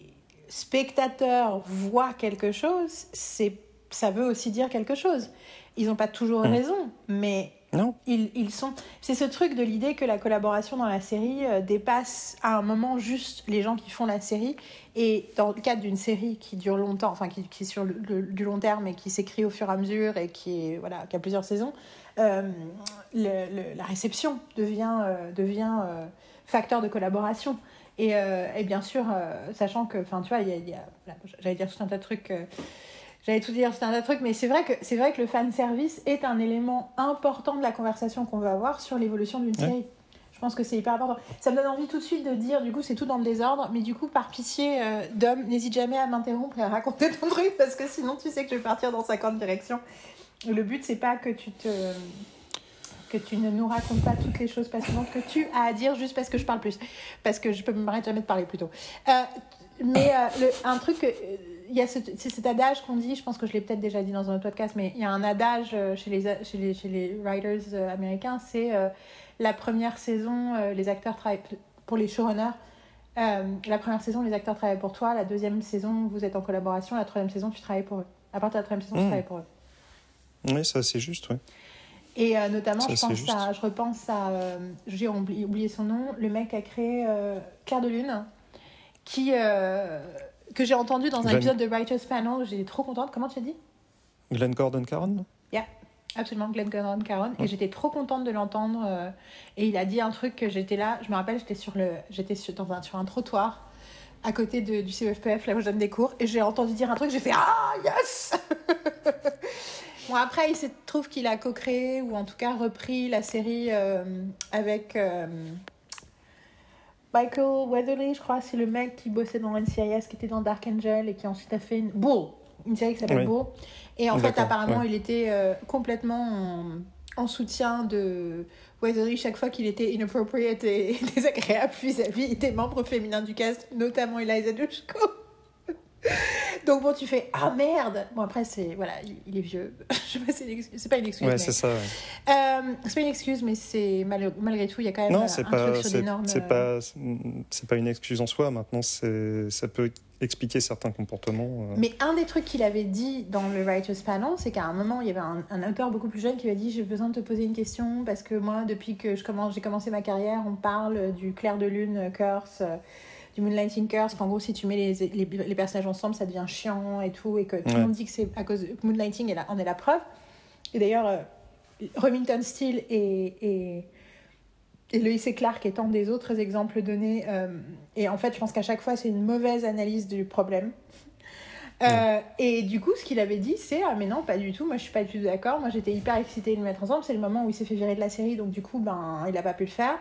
spectateurs voient quelque chose, c'est ça veut aussi dire quelque chose. Ils n'ont pas toujours Mm. raison, mais Non, ils, ils sont. C'est ce truc de l'idée que la collaboration dans la série euh, dépasse à un moment juste les gens qui font la série. Et dans le cadre d'une série qui dure longtemps, enfin qui, qui est sur du long terme et qui s'écrit au fur et à mesure et qui, est, voilà, qui a plusieurs saisons, euh, la réception devient, euh, devient facteur de collaboration. Et, et bien sûr, sachant que, enfin, tu vois, il y a, j'allais dire tout un tas de trucs. J'allais tout dire, c'est un tas de trucs, mais c'est vrai que c'est vrai que le fan service est un élément important de la conversation qu'on va avoir sur l'évolution d'une Ouais. série. Je pense que c'est hyper important. Ça me donne envie tout de suite de dire, du coup, c'est tout dans le désordre, mais du coup, par pitié, euh, Dom, n'hésite jamais à m'interrompre et à raconter ton truc, parce que sinon, tu sais que je vais partir dans 50 directions. Le but, c'est pas que tu te que tu ne nous racontes pas toutes les choses passionnantes que tu as à dire juste parce que je parle plus. Parce que je peux m'arrêter jamais de parler plus tôt. Euh, mais euh, le- un truc, euh, il y a ce- c'est cet adage qu'on dit, je pense que je l'ai peut-être déjà dit dans un autre podcast, mais il y a un adage euh, chez les, chez les, chez les writers euh, américains, c'est euh, la première saison, euh, les acteurs travaillent pour les showrunners. euh, la première saison, les acteurs travaillent pour toi. La deuxième saison, vous êtes en collaboration. La troisième saison, tu travailles pour eux. À partir de la troisième saison, tu Mm. travailles pour eux. oui, ça c'est juste, ouais. Et notamment, Ça, je, c'est pense juste. à, je repense à, j'ai oublié, oublié son nom, le mec qui a créé Claire de Lune, qui, que j'ai entendu dans un Glenn- épisode de Writers Panel. J'étais trop contente. Comment tu as dit Glenn Gordon Caron Absolument, Glenn Gordon Caron. Et j'étais trop contente de l'entendre. euh, et il a dit un truc que j'étais là, je me rappelle, j'étais sur, le, j'étais sur, dans un, sur un trottoir à côté de, du CEFPF, là où je donne des cours, et j'ai entendu dire un truc, j'ai fait Ah, yes Bon, après, il se trouve qu'il a co-créé, ou en tout cas repris la série euh, avec euh, Michael Weatherly, je crois. C'est le mec qui bossait dans NCIS, qui était dans Dark Angel, et qui ensuite a fait une Bull, une série qui s'appelle Oui. Bull. Et en fait, apparemment, ouais. il était euh, complètement en, en soutien de Weatherly chaque fois qu'il était inappropriate et désagréable vis-à-vis des membres féminins du cast, notamment Eliza Dushku. Donc bon, tu fais ah merde. Bon après c'est voilà, il, est vieux. Je sais pas, c'est pas une excuse. Ouais, c'est ça. ouais. Euh, c'est pas une excuse, mais c'est mal- malgré tout, il y a quand même Non, c'est pas, c'est euh, pas, c'est pas une excuse en soi. Maintenant, c'est, ça peut expliquer certains comportements. euh. Mais un des trucs qu'il avait dit dans le Writers Panel, c'est qu'à un moment, il y avait un, un auteur beaucoup plus jeune qui lui a dit J'ai besoin de te poser une question parce que moi, depuis que je commence, j'ai commencé ma carrière, on parle du clair de lune curse, du moonlighting curse, qu'en gros, si tu mets les, les, les personnages ensemble, ça devient chiant et tout, et que tout le Ouais. monde dit que c'est à cause de moonlighting, et là, en est la preuve. Et d'ailleurs, euh, Remington Steele et. et et et Clark étant des autres exemples donnés. euh, et en fait, je pense qu'à chaque fois, c'est une mauvaise analyse du problème. Euh, Et du coup, ce qu'il avait dit, c'est Ah, mais non, pas du tout. Moi, je suis pas du tout d'accord. Moi, j'étais hyper excitée de le mettre ensemble. C'est le moment où il s'est fait virer de la série, donc du coup, ben, il a pas pu le faire.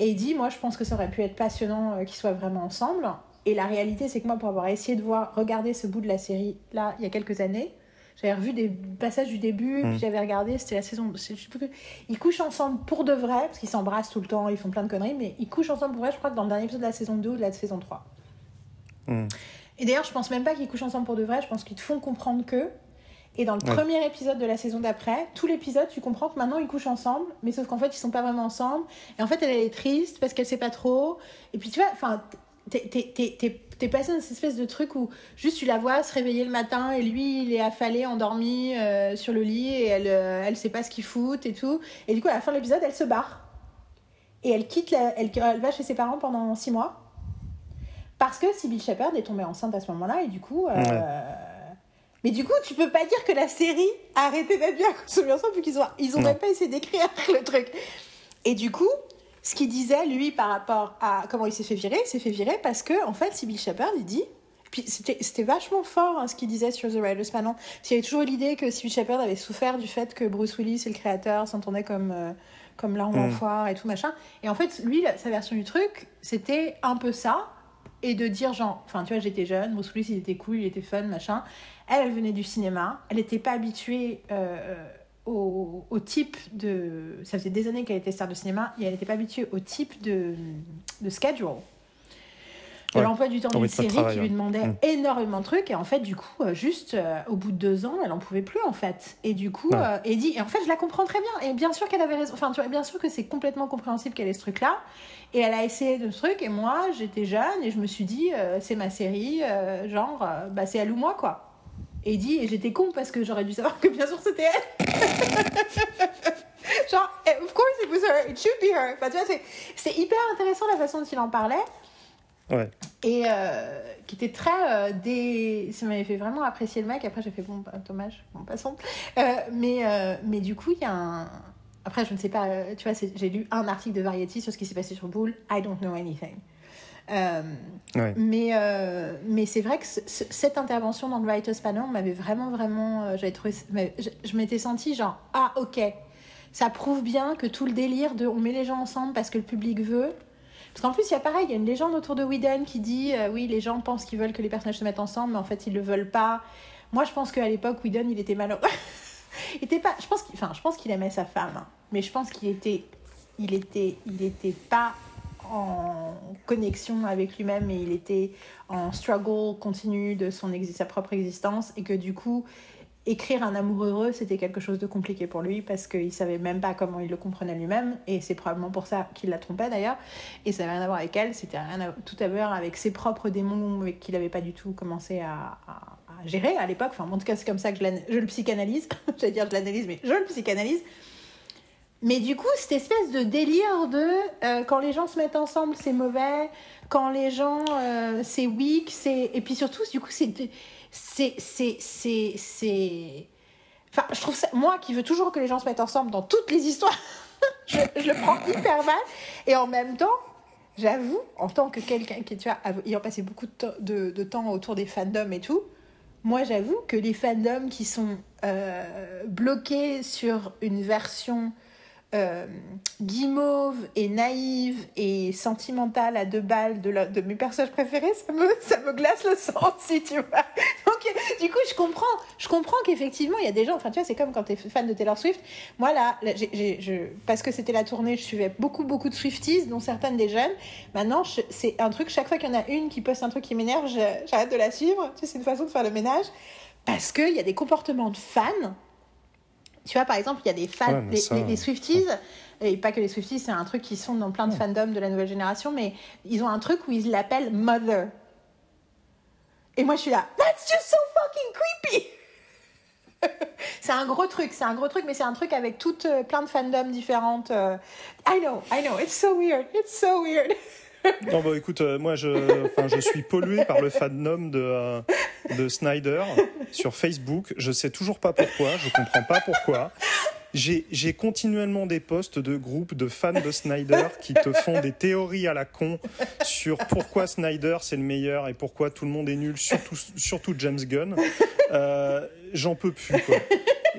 Et il dit Moi, je pense que ça aurait pu être passionnant euh, qu'ils soient vraiment ensemble. Et la réalité, c'est que moi, pour avoir essayé de voir, regarder ce bout de la série là, il y a quelques années, j'avais revu des passages du début, Mm. puis j'avais regardé, c'était la saison. je sais plus- Ils couchent ensemble pour de vrai, parce qu'ils s'embrassent tout le temps, ils font plein de conneries, mais ils couchent ensemble pour vrai, je crois que dans le dernier épisode de la saison 2 ou de la saison 3. Hmm. Et d'ailleurs, je pense même pas qu'ils couchent ensemble pour de vrai, je pense qu'ils te font comprendre que. Et dans le Ouais. premier épisode de la saison d'après, tout l'épisode, tu comprends que maintenant ils couchent ensemble, mais sauf qu'en fait, ils sont pas vraiment ensemble. Et en fait, elle, elle est triste parce qu'elle sait pas trop. Et puis, tu vois, enfin, t'es- passé dans cette espèce de truc où juste tu la vois se réveiller le matin et lui, il est affalé, endormi euh, sur le lit et elle, euh, elle sait pas ce qu'il fout et tout. Et du coup, à la fin de l'épisode, elle se barre. Et elle quitte, la- elle, elle va chez ses parents pendant six mois. Parce que Sybil Shepherd est tombée enceinte à ce moment-là et du coup. euh, Ouais. Mais du coup, tu peux pas dire que la série a arrêté d'être bien consommer ensemble vu qu'ils ont, ils ont Non. même pas essayé d'écrire le truc. Et du coup, ce qu'il disait, lui, par rapport à comment il s'est fait virer, il s'est fait virer parce que, en fait, Sybil Shepherd, il dit. Puis c'était vachement fort hein, ce qu'il disait sur The Writers Panel. Parce qu'il y avait toujours l'idée que Sybil Shepherd avait souffert du fait que Bruce Willis et le créateur s'entendaient comme, euh, comme l'arme en Mm. foire et tout machin. Et en fait, lui, la- sa version du truc, c'était un peu ça. Et de dire, genre, enfin, tu vois, j'étais jeune, Willis, il était cool, il était fun, machin. Elle, elle venait du cinéma. Elle n'était pas habituée euh, au, au type de. Ça faisait des années qu'elle était star de cinéma et elle n'était pas habituée au type de, de schedule. De Ouais. l'emploi du temps Au d'une série travail, qui lui demandait Mm. énormément de trucs. Et en fait, du coup, euh, juste euh, au bout de deux ans, elle en pouvait plus, en fait. Et du coup, Ouais. euh, et dit, et en fait, je la comprends très bien. Et bien sûr qu'elle avait raison. Enfin, tu vois, bien sûr que c'est complètement compréhensible qu'elle ait ce truc-là. Et elle a essayé de ce truc. Et moi, j'étais jeune et je me suis dit, euh, c'est ma série, genre, bah, c'est elle ou moi, quoi. Dit, et j'étais con parce que j'aurais dû savoir que bien sûr c'était elle. Genre, eh, of course it was her, it should be her. Enfin, tu vois, c'est- c'est hyper intéressant la façon dont il en parlait Ouais. et euh, qui était très euh, des ça m'avait fait vraiment apprécier le mec. Après j'ai fait bon bah, dommage bon passons. Euh, mais mais du coup il y a un après je ne sais pas tu vois j'ai lu un article de Variety sur ce qui s'est passé sur Bull I don't know anything. Ouais. mais mais c'est vrai que ce- ce- cette intervention dans le Writers Panel m'avait vraiment vraiment j'avais trouvé je, je m'étais sentie genre ah ok. Ça prouve bien que tout le délire de on met les gens ensemble parce que le public veut parce qu'en plus, il y a pareil, il y a une légende autour de Whedon qui dit euh, oui, les gens pensent qu'ils veulent que les personnages se mettent ensemble, mais en fait, ils le veulent pas. Moi, je pense qu'à l'époque, Whedon, il était malheureux. il était pas. Je pense qu'il, enfin, je pense qu'il aimait sa femme, hein. mais je pense qu'il était, il était, il était pas en connexion avec lui-même et il était en struggle continu de son exi- sa propre existence et que du coup écrire un amour heureux c'était quelque chose de compliqué pour lui parce qu'il savait même pas comment il le comprenait lui-même. Et c'est probablement pour ça qu'il la trompait d'ailleurs. Et ça n'avait rien à voir avec elle c'était rien tout à voir avec ses propres démons qu'il n'avait pas du tout commencé à, gérer à l'époque. Enfin en tout cas c'est comme ça que je, je le psychanalyse. J'allais dire je l'analyse mais je le psychanalyse. Mais du coup, cette espèce de délire de euh, quand les gens se mettent ensemble, c'est mauvais. Quand les gens, euh, c'est weak, et puis surtout, du coup, c'est c'est c'est. Enfin, je trouve ça. Moi, qui veux toujours que les gens se mettent ensemble dans toutes les histoires, je, je le prends hyper mal. Et en même temps, j'avoue, en tant que quelqu'un qui, tu vois, ayant passé beaucoup de, de, temps autour des fandoms et tout, moi j'avoue que les fandoms qui sont euh, bloqués sur une version euh, guimauve et naïve et sentimentale à deux balles de, mes personnages préférés, ça me, glace le sang si tu vois. Donc, du coup, je comprends, je comprends qu'effectivement, il y a des gens, enfin, tu vois, c'est comme quand tu es fan de Taylor Swift. Moi, là, parce que c'était la tournée, je suivais beaucoup, beaucoup de Swifties, dont certaines des jeunes. Maintenant, c'est un truc, chaque fois qu'il y en a une qui poste un truc qui m'énerve, j'arrête de la suivre. Tu sais, c'est une façon de faire le ménage. Parce qu'il y a des comportements de fans tu vois, par exemple, il y a des fans, les, Swifties, et pas que les Swifties, c'est un truc qui sont dans plein de fandoms de la nouvelle génération, mais ils ont un truc où ils l'appellent Mother. Et moi, je suis là, that's just so fucking creepy! c'est un gros truc, c'est un gros truc, mais c'est un truc avec toutes euh, plein de fandoms différentes. Euh. I know, I know, it's so weird, it's so weird. non, bah écoute, euh, moi je, je suis pollué par le fandom de, euh, de Snyder sur Facebook. Je sais toujours pas pourquoi, je comprends pas pourquoi. J'ai continuellement des posts de groupes de fans de Snyder qui te font des théories à la con sur pourquoi Snyder c'est le meilleur et pourquoi tout le monde est nul, surtout, surtout James Gunn. Euh, J'en peux plus, quoi.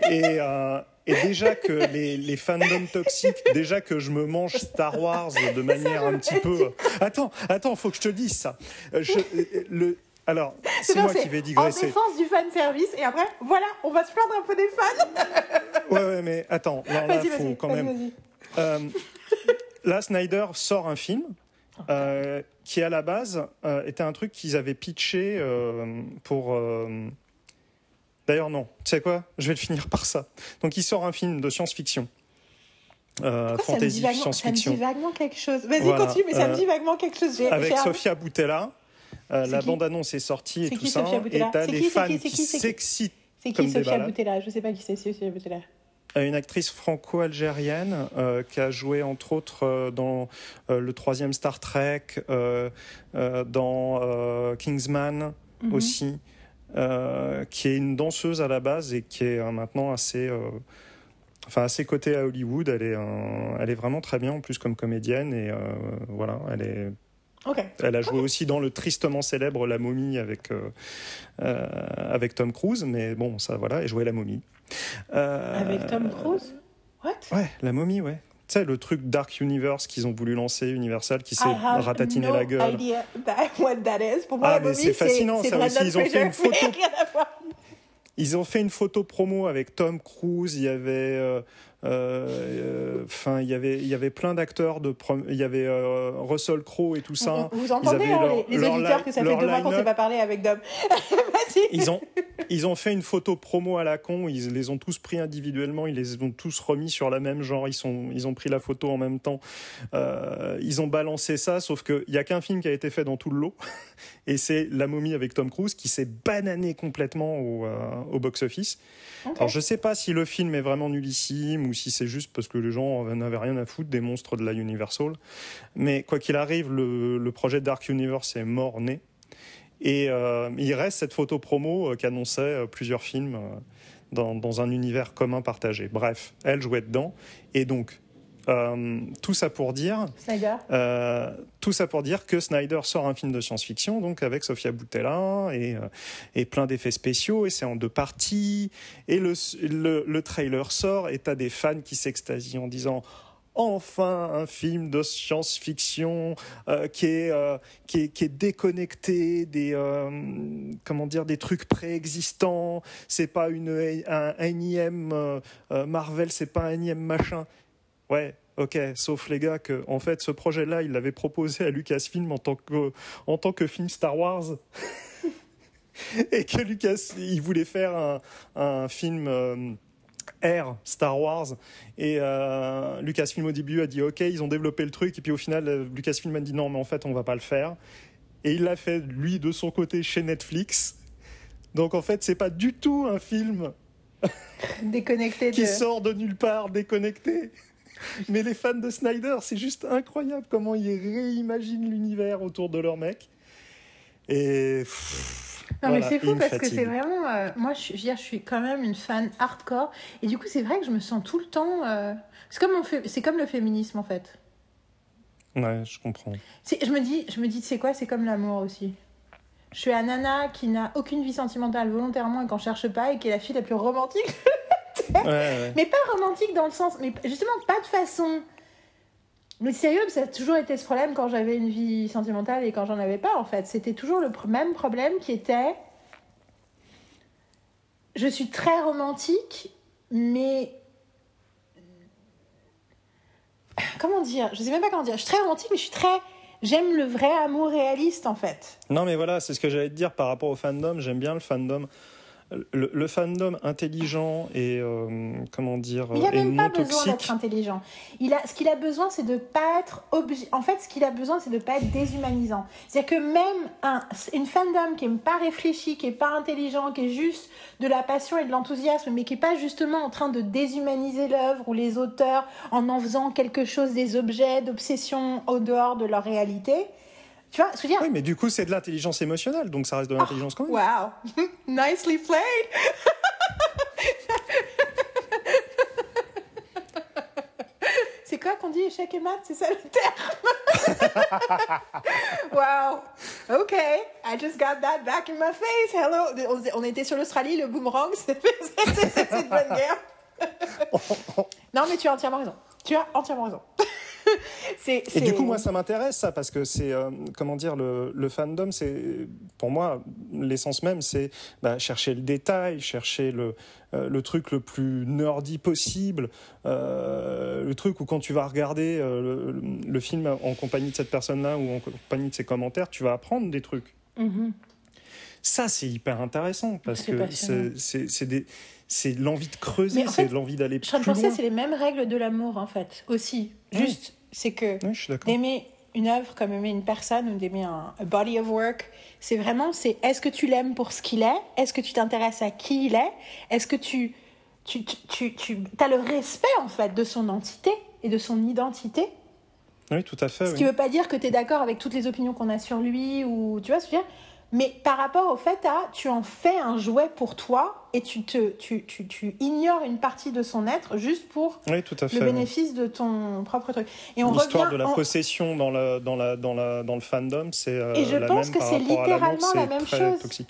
Et, euh, et déjà que les, les fandoms toxiques, déjà que je me mange Star Wars de manière un petit peu. Attends, attends, faut que je te dise ça. Euh, je, le, alors, c'est moi qui vais digresser. En défense du fan service, et après, voilà, on va se plaindre un peu des fans. ouais, ouais, mais attends, là, là faut quand même. Euh, là, Snyder sort un film. Euh, qui à la base euh, était un truc qu'ils avaient pitché euh, pour D'ailleurs, non. Tu sais quoi? Je vais le finir par ça. Donc, il sort un film de science-fiction. Euh, fantasy, science-fiction. Ça me dit vaguement quelque chose. Vas-y, continue, mais ça me dit euh, vaguement quelque chose. Avec Sofia Boutella. Euh, la bande-annonce est sortie et tout ça. Et t'as les fans qui s'excitent. C'est qui Sofia Boutella Je ne sais pas qui c'est Sofia Boutella. Une actrice franco-algérienne euh, qui a joué entre autres euh, dans euh, le troisième Star Trek, dans Kingsman mhm. aussi. Euh, qui est une danseuse à la base et qui est euh, maintenant assez, euh, enfin assez cotée à Hollywood. Elle est, elle est vraiment très bien en plus comme comédienne et voilà, elle est. Elle a joué aussi dans le tristement célèbre La Momie avec avec Tom Cruise, mais bon, ça voilà, elle jouait La Momie. avec Tom Cruise? What? Ouais, La Momie, ouais sais, le truc Dark Universe qu'ils ont voulu lancer, Universal, qui s'est ratatiné la gueule. what that is. Pour moi, ah, mais c'est fascinant, ça aussi. Ils ont fait une photo. Ils ont fait une photo promo avec Tom Cruise. Il y avait euh, enfin, il y avait, il y avait plein d'acteurs de, il y avait euh, Russell Crowe et tout ça. Vous entendez hein, les, les auditeurs que ça fait deux mois qu'on s'est pas parlé avec Dom. ils ont, ils ont fait une photo promo à la con. Ils les ont tous pris individuellement. Ils les ont tous remis sur la même genre. Ils sont, ils ont pris la photo en même temps. Euh, ils ont balancé ça. Sauf que il y a qu'un film qui a été fait dans tout le lot, et c'est La Momie avec Tom Cruise qui s'est banané complètement au, au box office. Alors je sais pas si le film est vraiment nullissime ou si c'est juste parce que les gens n'avaient rien à foutre des monstres de la Universal. Mais quoi qu'il arrive, le, projet Dark Universe est mort-né. Et euh, il reste cette photo promo euh, qu'annonçait euh, plusieurs films dans, un univers commun partagé. Bref, elle jouait dedans. Et donc, euh, tout ça pour dire. Euh, tout ça pour dire que Snyder sort un film de science-fiction, donc avec Sofia Boutella et, euh, et plein d'effets spéciaux, et c'est en deux parties. Et le, le, trailer sort, et t'as des fans qui s'extasient en disant enfin un film de science-fiction qui, est, qui, est, qui est déconnecté des comment dire des trucs préexistants c'est pas une un énième Marvel c'est pas un énième machin Ouais, ok, sauf les gars que, en fait, ce projet-là, il l'avait proposé à Lucasfilm en tant que, en tant que film Star Wars. et que Lucas, il voulait faire un, un film euh, Air Star Wars. Et euh, Lucasfilm au début a dit ok, ils ont développé le truc. Et puis au final, Lucasfilm a dit non, mais en fait, on va pas le faire. Et il l'a fait lui de son côté chez Netflix. Donc en fait, c'est pas du tout un film déconnecté qui sort de nulle part, déconnecté. Mais les fans de Snyder, c'est juste incroyable comment ils réimaginent l'univers autour de leur mec. Et. non, mais c'est fou parce que c'est vraiment. Euh, moi, je, je, suis quand même une fan hardcore. Et du coup, c'est vrai que je me sens tout le temps. Euh, c'est comme, comme le féminisme, en fait. Ouais, je comprends. Je me dis, je me dis, c'est quoi C'est comme l'amour aussi. Je suis un nana qui n'a aucune vie sentimentale volontairement et qu'on cherche pas et qui est la fille la plus romantique. Mais pas romantique dans le sens, mais justement pas de façon. Mais sérieux, ça a toujours été ce problème quand j'avais une vie sentimentale et quand j'en avais pas en fait. C'était toujours le même problème qui était. Je suis très romantique, mais comment dire Je sais même pas comment dire. Je suis très romantique, mais je suis très j'aime le vrai amour réaliste en fait. Non mais voilà, c'est ce que j'allais te dire par rapport au fandom. J'aime bien le fandom le, fandom intelligent et euh, comment dire il n'a même pas besoin d'être intelligent. Il a ce qu'il a besoin c'est de pas être en fait ce qu'il a besoin c'est de pas être déshumanisant. C'est à dire que même un, une fandom qui est pas réfléchi qui est pas intelligent qui est juste de la passion et de l'enthousiasme mais qui est pas justement en train de déshumaniser l'œuvre ou les auteurs en en faisant quelque chose des objets d'obsession au dehors de leur réalité tu vois, dire... Oui, mais du coup, c'est de l'intelligence émotionnelle, donc ça reste de l'intelligence quand même. Wow, nicely played. c'est quoi qu'on dit échec et maths C'est ça le terme Wow, ok, I just got that back in my face. Hello, on était sur l'Australie, le boomerang, c'est une bonne guerre. non, mais tu as entièrement raison. Tu as entièrement raison. Et du coup, moi, ça m'intéresse, ça, parce que c'est, euh, comment dire, le, le fandom, c'est, pour moi, l'essence même, c'est bah, chercher le détail, chercher le, euh, le truc le plus nerdy possible, euh, le truc où quand tu vas regarder le, film en compagnie de cette personne-là ou en compagnie de ses commentaires, tu vas apprendre des trucs. Mm-hmm. Ça, c'est hyper intéressant, parce que c'est des c'est l'envie de creuser, c'est l'envie d'aller plus loin. Je penser, c'est les mêmes règles de l'amour en fait, aussi. Juste, c'est que d'aimer une œuvre comme aimer une personne ou d'aimer un body of work, c'est vraiment, c'est est-ce que tu l'aimes pour ce qu'il est? Est-ce que tu t'intéresses à qui il est? Est-ce que tu, tu, tu, tu, as le respect en fait de son entité et de son identité? Oui, tout à fait. Ce qui ne veut pas dire que tu es d'accord avec toutes les opinions qu'on a sur lui ou tu vois ce que je veux dire? Mais par rapport au fait à, tu en fais un jouet pour toi et tu, te, tu, tu, tu ignores une partie de son être juste pour le bénéfice de ton propre truc. Et on L'histoire de la possession dans, la, dans, la, dans, la, dans le fandom, c'est euh, Et je pense que c'est littéralement la même chose. Toxique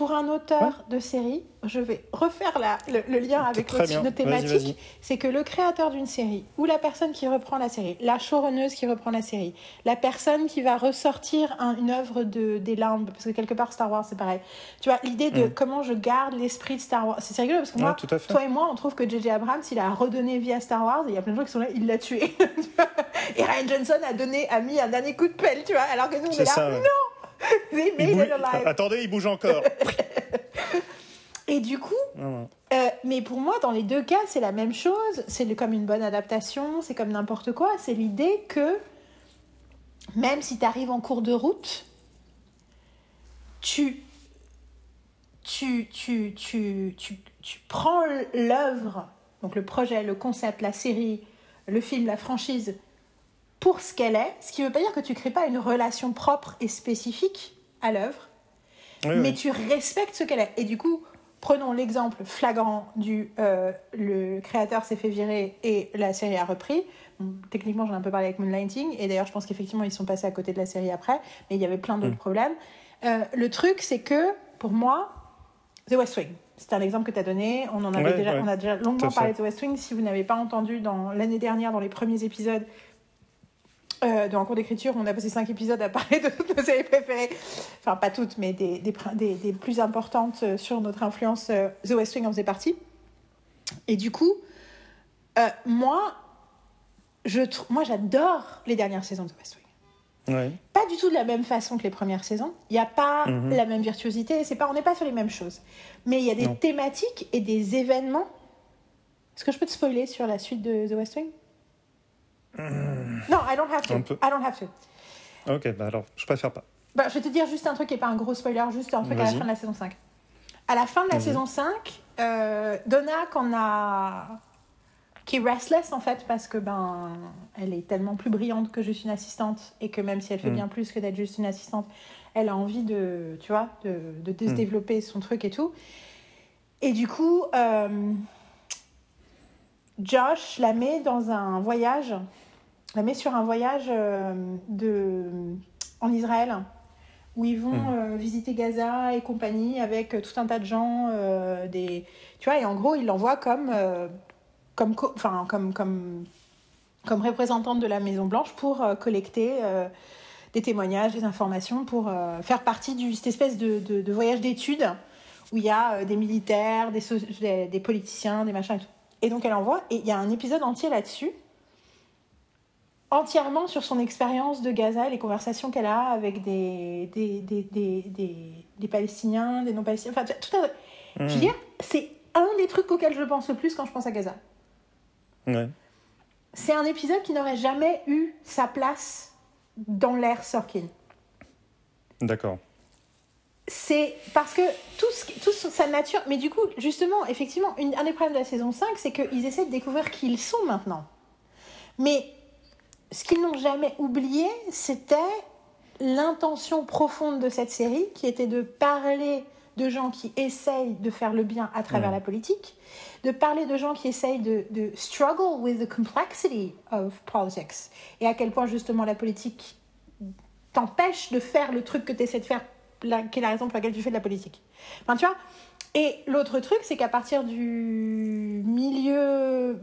pour un auteur de série, je vais refaire la, le, lien avec notre, thématique, c'est que le créateur d'une série, ou la personne qui reprend la série, la showrunneuse qui reprend la série, la personne qui va ressortir une œuvre de, des limbes, parce que quelque part Star Wars c'est pareil, tu vois, l'idée de mm. comment je garde l'esprit de Star Wars, c'est rigolo parce que moi, toi et moi, on trouve que J.J. Abrams, il a redonné vie à Star Wars, et il y a plein de gens qui sont là, il l'a tué. et Ryan Johnson a, donné, a mis un dernier coup de pelle, tu vois, alors que nous on est, là, non Attendez, il bouge encore. Et du coup, euh, mais pour moi, dans les deux cas, c'est la même chose. C'est comme une bonne adaptation, c'est comme n'importe quoi. C'est l'idée que même si tu arrives en cours de route, tu, tu, tu, tu, tu, tu prends l'œuvre, donc le projet, le concept, la série, le film, la franchise, pour ce qu'elle est, ce qui ne veut pas dire que tu ne crées pas une relation propre et spécifique à l'œuvre, mais tu respectes ce qu'elle est. Et du coup, prenons l'exemple flagrant du euh, le créateur s'est fait virer et la série a repris. techniquement, j'en ai un peu parlé avec Moonlighting, et d'ailleurs, je pense qu'effectivement, ils sont passés à côté de la série après, mais il y avait plein d'autres mm. problèmes. Euh, le truc, c'est que, pour moi, The West Wing, c'est un exemple que tu as donné. On en avait déjà, on a déjà longuement parlé de The West Wing. Si vous n'avez pas entendu dans l'année dernière, dans les premiers épisodes, euh, dans cours d'écriture, on a passé cinq épisodes à parler de toutes nos séries préférées. Enfin, pas toutes, mais des, des, des, plus importantes euh, sur notre influence. Euh, The West Wing en faisait partie. Et du coup, moi, je moi, j'adore les dernières saisons de The West Wing. Pas du tout de la même façon que les premières saisons. Il n'y a pas mhm. la même virtuosité. C'est pas, on n'est pas sur les mêmes choses. Mais il y a des thématiques et des événements. Est-ce que je peux te spoiler sur la suite de The West Wing? Non, I don't have to. I don't have to. Ok, bah alors, je préfère pas. Bah, je vais te dire juste un truc qui n'est pas un gros spoiler, juste un truc à la fin de la saison 5. À la fin de la saison 5, euh, Donna, qu'on a. qui est restless en fait, parce que ben, elle est tellement plus brillante que juste une assistante, et que même si elle fait mm. bien plus que d'être juste une assistante, elle a envie de, tu vois, de, de, mm. développer son truc et tout. Et du coup, euh, Josh la met dans un voyage la met sur un voyage de, en Israël où ils vont mhm. visiter Gaza et compagnie avec tout un tas de gens, des, tu vois, et en gros, ils l'envoient comme, comme, enfin, comme, comme, comme représentante de la Maison Blanche pour collecter des témoignages, des informations, pour faire partie de cette espèce de, de, de voyage d'études où il y a euh, des militaires, des, des, politiciens, des machins et tout. Et donc elle envoie, et il y a un épisode entier là-dessus, entièrement sur son expérience de Gaza et les conversations qu'elle a avec des, des, des, des, Palestiniens, des non-Palestiniens. Enfin, tout un... Je veux hmm. dire, c'est un des trucs auxquels je pense le plus quand je pense à Gaza. Ouais. C'est un épisode qui n'aurait jamais eu sa place dans l'ère Sorkin. D'accord c'est parce que tout, tout sa nature. Mais du coup, justement, effectivement, une, un des problèmes de la saison 5, c'est qu'ils essaient de découvrir qui ils sont maintenant. Mais ce qu'ils n'ont jamais oublié, c'était l'intention profonde de cette série, qui était de parler de gens qui essayent de faire le bien à travers la politique, de parler de gens qui essayent de, de struggle with the complexity of politics, et à quel point justement la politique t'empêche de faire le truc que tu essaies de faire la, qui est la raison pour laquelle tu fais de la politique. Enfin, tu vois Et l'autre truc, c'est qu'à partir du milieu,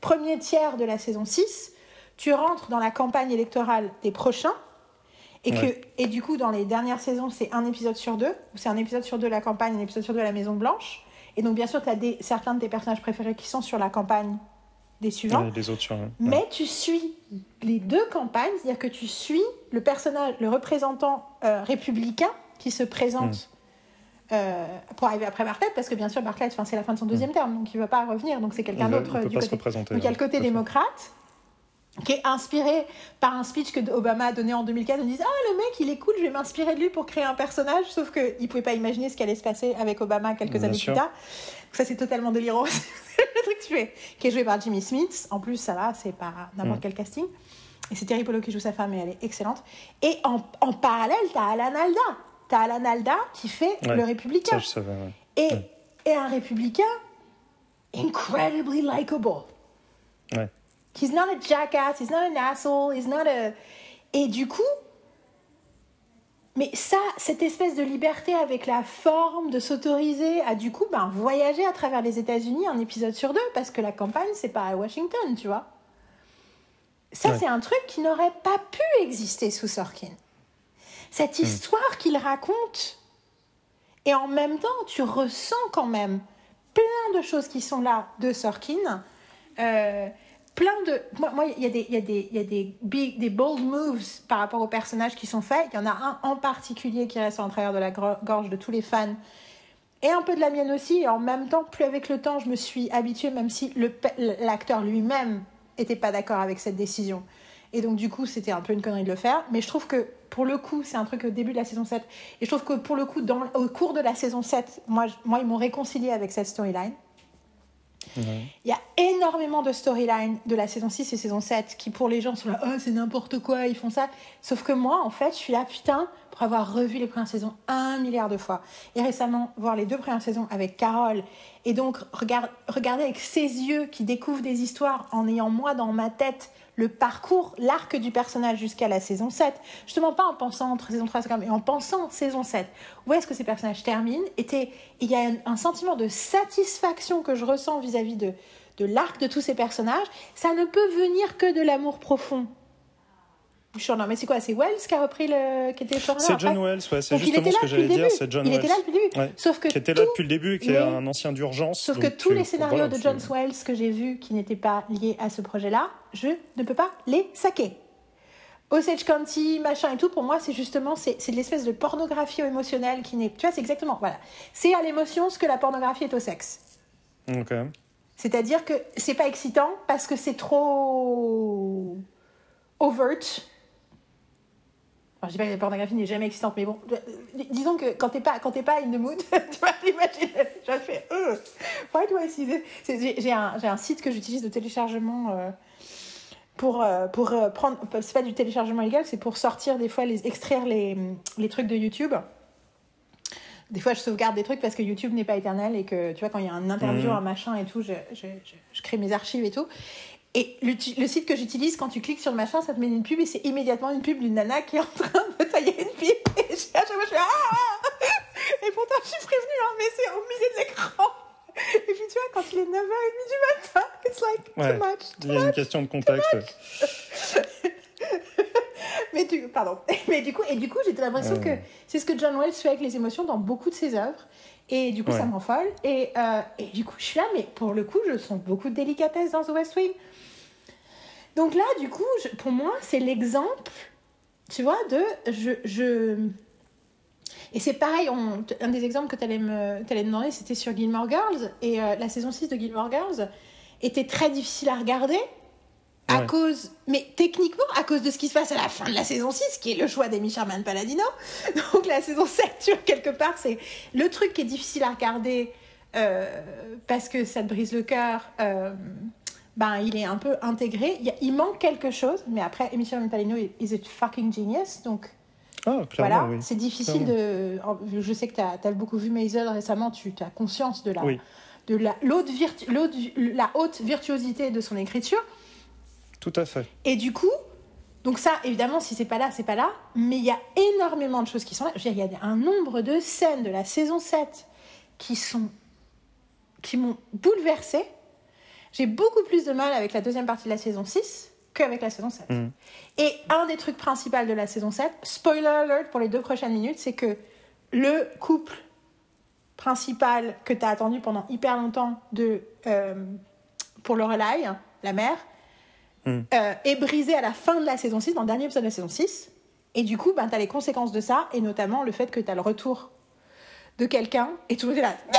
premier tiers de la saison 6, tu rentres dans la campagne électorale des prochains. Et, que, et du coup, dans les dernières saisons, c'est un épisode sur deux, ou c'est un épisode sur deux la campagne, un épisode sur deux la Maison Blanche. Et donc, bien sûr, tu as des, certains de tes personnages préférés qui sont sur la campagne des suivants. autres Mais tu suis les deux campagnes, c'est-à-dire que tu suis le personnage, le représentant euh, républicain qui se présente mm. euh, pour arriver après Bartlett, parce que bien sûr, Bartlett, c'est la fin de son deuxième terme, donc il ne va pas revenir, donc c'est quelqu'un d'autre du côté. Donc il y a le côté démocrate, qui est inspiré par un speech que Obama a donné en 2004. On disait Ah, le mec, il est cool, je vais m'inspirer de lui pour créer un personnage. Sauf qu'il ne pouvait pas imaginer ce qui allait se passer avec Obama quelques années plus tard. ça, c'est totalement délirant. le truc que tu fais. Qui est joué par Jimmy Smith. En plus, ça va, c'est pas n'importe mm. quel casting. Et c'est Terry Polo qui joue sa femme et elle est excellente. Et en, en parallèle, tu as Alan Alda t'as Alan Alda qui fait le républicain. et, et, un républicain incredibly likable. Ouais. He's not a jackass, he's not an asshole, he's not a. Et du coup, mais ça, cette espèce de liberté avec la forme de s'autoriser à du coup ben, voyager à travers les États-Unis un épisode sur deux, parce que la campagne, c'est pas à Washington, tu vois. Ça, c'est un truc qui n'aurait pas pu exister sous Sorkin cette hmm. histoire qu'il raconte. Et en même temps, tu ressens quand même plein de choses qui sont là de Sorkin. Euh, plein de. Moi, il y a, des, y a, des, y a des, big, des bold moves par rapport aux personnages qui sont faits. Il y en a un en particulier qui reste en travers de la gorge de tous les fans. Et un peu de la mienne aussi. Et en même temps, plus avec le temps, je me suis habituée, même si l'acteur lui-même n'était pas d'accord avec cette décision. Et donc, du coup, c'était un peu une connerie de le faire. Mais je trouve que, pour le coup, c'est un truc au début de la saison 7. Et je trouve que, pour le coup, dans, au cours de la saison 7, moi, moi ils m'ont réconcilié avec cette storyline. Il y a énormément de storylines de la saison 6 et saison 7 qui, pour les gens, sont là, oh, c'est n'importe quoi, ils font ça. Sauf que moi, en fait, je suis là, putain, pour avoir revu les premières saisons un milliard de fois. Et récemment, voir les deux premières saisons avec Carole. Et donc, regarder avec ses yeux qui découvrent des histoires en ayant moi dans ma tête le parcours, l'arc du personnage jusqu'à la saison 7. Justement, pas en pensant entre saison 3 et 5, mais en pensant saison 7. Où est-ce que ces personnages terminent? Il y a un, sentiment de satisfaction que je ressens vis-à-vis de, de l'arc de tous ces personnages. Ça ne peut venir que de l'amour profond non, mais c'est quoi C'est Wells qui a repris le. qui était C'est John Wells, ouais, c'est justement ce que j'allais dire, c'est John il Wells. était là depuis le début. Sauf que qui était là depuis le début, qui est un ancien d'urgence. Sauf que tous les scénarios de John Wells que j'ai vus qui n'étaient pas liés à ce projet-là, je ne peux pas les saquer. Osage County, machin et tout, pour moi, c'est justement, c'est de l'espèce de pornographie émotionnelle qui n'est. Tu vois, c'est exactement. Voilà. C'est à l'émotion ce que la pornographie est au sexe. Ok. C'est-à-dire que c'est pas excitant parce que c'est trop overt je dis pas que la pornographie n'est jamais excitante, mais bon, euh, disons que quand t'es pas, quand pas in the mood, tu vas t'imaginer, je fais, euh, why do I see this? J'ai un, un, site que j'utilise de téléchargement euh, pour, euh, pour prendre, c'est pas du téléchargement illégal, c'est pour sortir des fois, les, extraire les, les trucs de YouTube. Des fois, je sauvegarde des trucs parce que YouTube n'est pas éternel et que, tu vois, quand il y a un interview, mmh. un machin et tout, je, je, je, je crée mes archives et tout. Et le, le site que j'utilise, quand tu cliques sur le machin, ça te met une pub et c'est immédiatement une pub d'une nana qui est en train de tailler une pipe. Et à chaque fois, je fais Ah Et pourtant, je suis prévenue, hein, mais c'est au milieu de l'écran. Et puis tu vois, quand il est 9h30 du matin, it's like Ouais. too much. Il y a une question de contexte. Mais du, pardon. Mais du coup, et du coup, j'ai l'impression Ouais. que c'est ce que John Wells fait avec les émotions dans beaucoup de ses œuvres. Et du coup, ça Ouais. me rend folle. Et, euh, et du coup, je suis là, mais pour le coup, je sens beaucoup de délicatesse dans The West Wing. Donc là, du coup, je- pour moi, c'est l'exemple, tu vois, de je, je... Et c'est pareil, on- un des exemples que tu allais me demander, c'était sur Gilmore Girls. Et euh, la saison 6 de Gilmore Girls était très difficile à regarder à Ouais. cause, mais techniquement, à cause de ce qui se passe à la fin de la saison 6, qui est le choix d'Amy Sherman Paladino. Donc la saison 7, tu vois, quelque part, c'est le truc qui est difficile à regarder euh, parce que ça te brise le cœur. euh, ben, il est un peu intégré. Il, y a- il manque quelque chose, mais après, Amy Sherman Paladino is a fucking genius. Donc Ah, voilà, oui. c'est difficile de. Je sais que tu as, beaucoup vu Maisel récemment, tu as conscience de la, Oui. de virtu- la haute virtuosité de son écriture. Tout à fait. Et du coup, donc ça, évidemment, si c'est pas là, c'est pas là. Mais il y a énormément de choses qui sont là. Je veux dire, il y a un nombre de scènes de la saison 7 qui sont qui m'ont bouleversée. J'ai beaucoup plus de mal avec la deuxième partie de la saison 6 qu'avec la saison 7. Mhm. Et un des trucs principaux de la saison 7, spoiler alert pour les deux prochaines minutes, c'est que le couple principal que tu as attendu pendant hyper longtemps de, euh, pour Lorelai, la mère, Mhm. euh, est brisé à la fin de la saison 6, dans le dernier épisode de la saison 6. Et du coup, ben, tu as les conséquences de ça, et notamment le fait que tu as le retour de quelqu'un, et tout le monde est là, non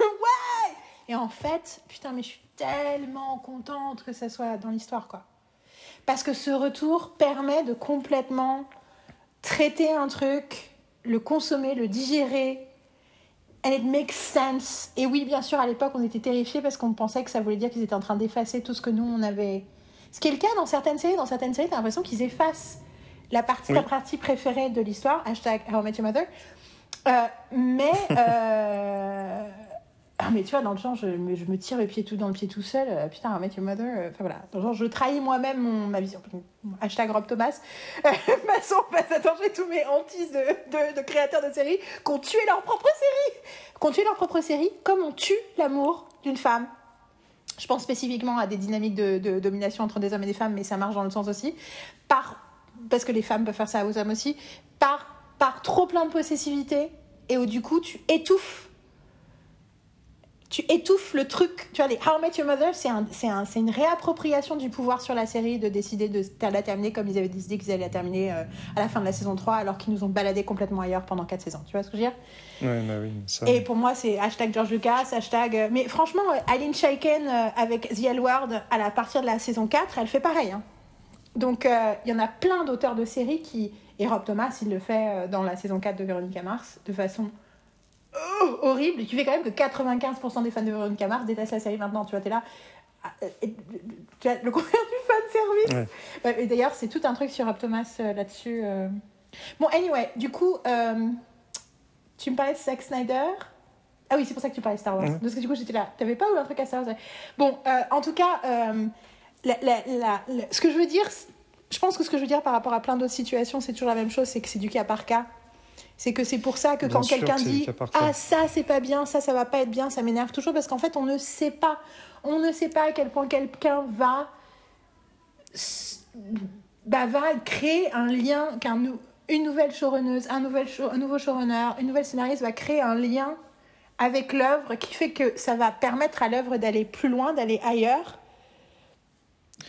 Ouais Et en fait, putain, mais je suis tellement contente que ça soit dans l'histoire, quoi. Parce que ce retour permet de complètement traiter un truc, le consommer, le digérer, and it makes sense. Et oui, bien sûr, à l'époque, on était terrifiés parce qu'on pensait que ça voulait dire qu'ils étaient en train d'effacer tout ce que nous, on avait. Ce qui est le cas dans certaines séries. Dans certaines séries, t'as l'impression qu'ils effacent la partie, Oui. ta partie préférée de l'histoire. Hashtag How I Met Your Mother. Euh, mais. euh, ah, mais tu vois, dans le genre, je me, je me tire le pied tout dans le pied tout seul. euh, putain, How I Met Your Mother. Enfin voilà. Dans le genre, je trahis moi-même mon, ma vision. Hashtag Rob Thomas. Masson passe à danger tous mes hantises de, de, de créateurs de séries qui ont tué leur propre série. Qui ont tué leur propre série comme on tue l'amour d'une femme. Je pense spécifiquement à des dynamiques de, domination entre des hommes et des femmes, mais ça marche dans le sens aussi. Par, parce que les femmes peuvent faire ça aux hommes aussi. Par, par trop plein de possessivité et où du coup tu étouffes tu étouffes le truc. Tu vois, les How I Met Your Mother, c'est un, c'est un, c'est une réappropriation du pouvoir sur la série de décider de la terminer comme ils avaient décidé qu'ils allaient la terminer euh, à la fin de la saison 3, alors qu'ils nous ont baladé complètement ailleurs pendant 4 saisons. Tu vois ce que je veux dire? Ouais, bah oui, ça. Et pour moi, c'est hashtag George Lucas, hashtag. euh, Mais franchement, euh, Aline Chaiken euh, avec The L Word à la partir de la saison 4, elle fait pareil. hein. Donc euh, il y en a plein d'auteurs de séries qui. Et Rob Thomas, il le fait dans la saison 4 de Véronica Mars de façon oh, horrible. Et qui fait quand même que 95% des fans de Véronica Mars détestent la série maintenant. Tu vois, t'es là. ah, Tu as le contraire du fan service? Ouais, et d'ailleurs, c'est tout un truc sur Rob Thomas euh, là-dessus. euh. Bon, anyway, du coup, euh, tu me parlais de Zack Snyder. Ah oui, c'est pour ça que tu parlais de Star Wars. Parce que du coup, j'étais là. T'avais pas eu un truc à Star Wars? Bon, en tout cas, la- la- ce que je veux dire, je pense que ce que je veux dire par rapport à plein d'autres situations, c'est toujours la même chose, c'est que c'est du cas par cas. C'est que c'est pour ça que Bien quand quelqu'un que dit. Ah, ça, c'est pas bien, ça, ça va pas être bien, ça m'énerve toujours parce qu'en fait, on ne sait pas. On ne sait pas à quel point quelqu'un va bah, va créer un lien, qu'un une nouvelle showrunneuse, un, nouvel show- un nouveau showrunner, une nouvelle scénariste va créer un lien avec l'œuvre qui fait que ça va permettre à l'œuvre d'aller plus loin, d'aller ailleurs,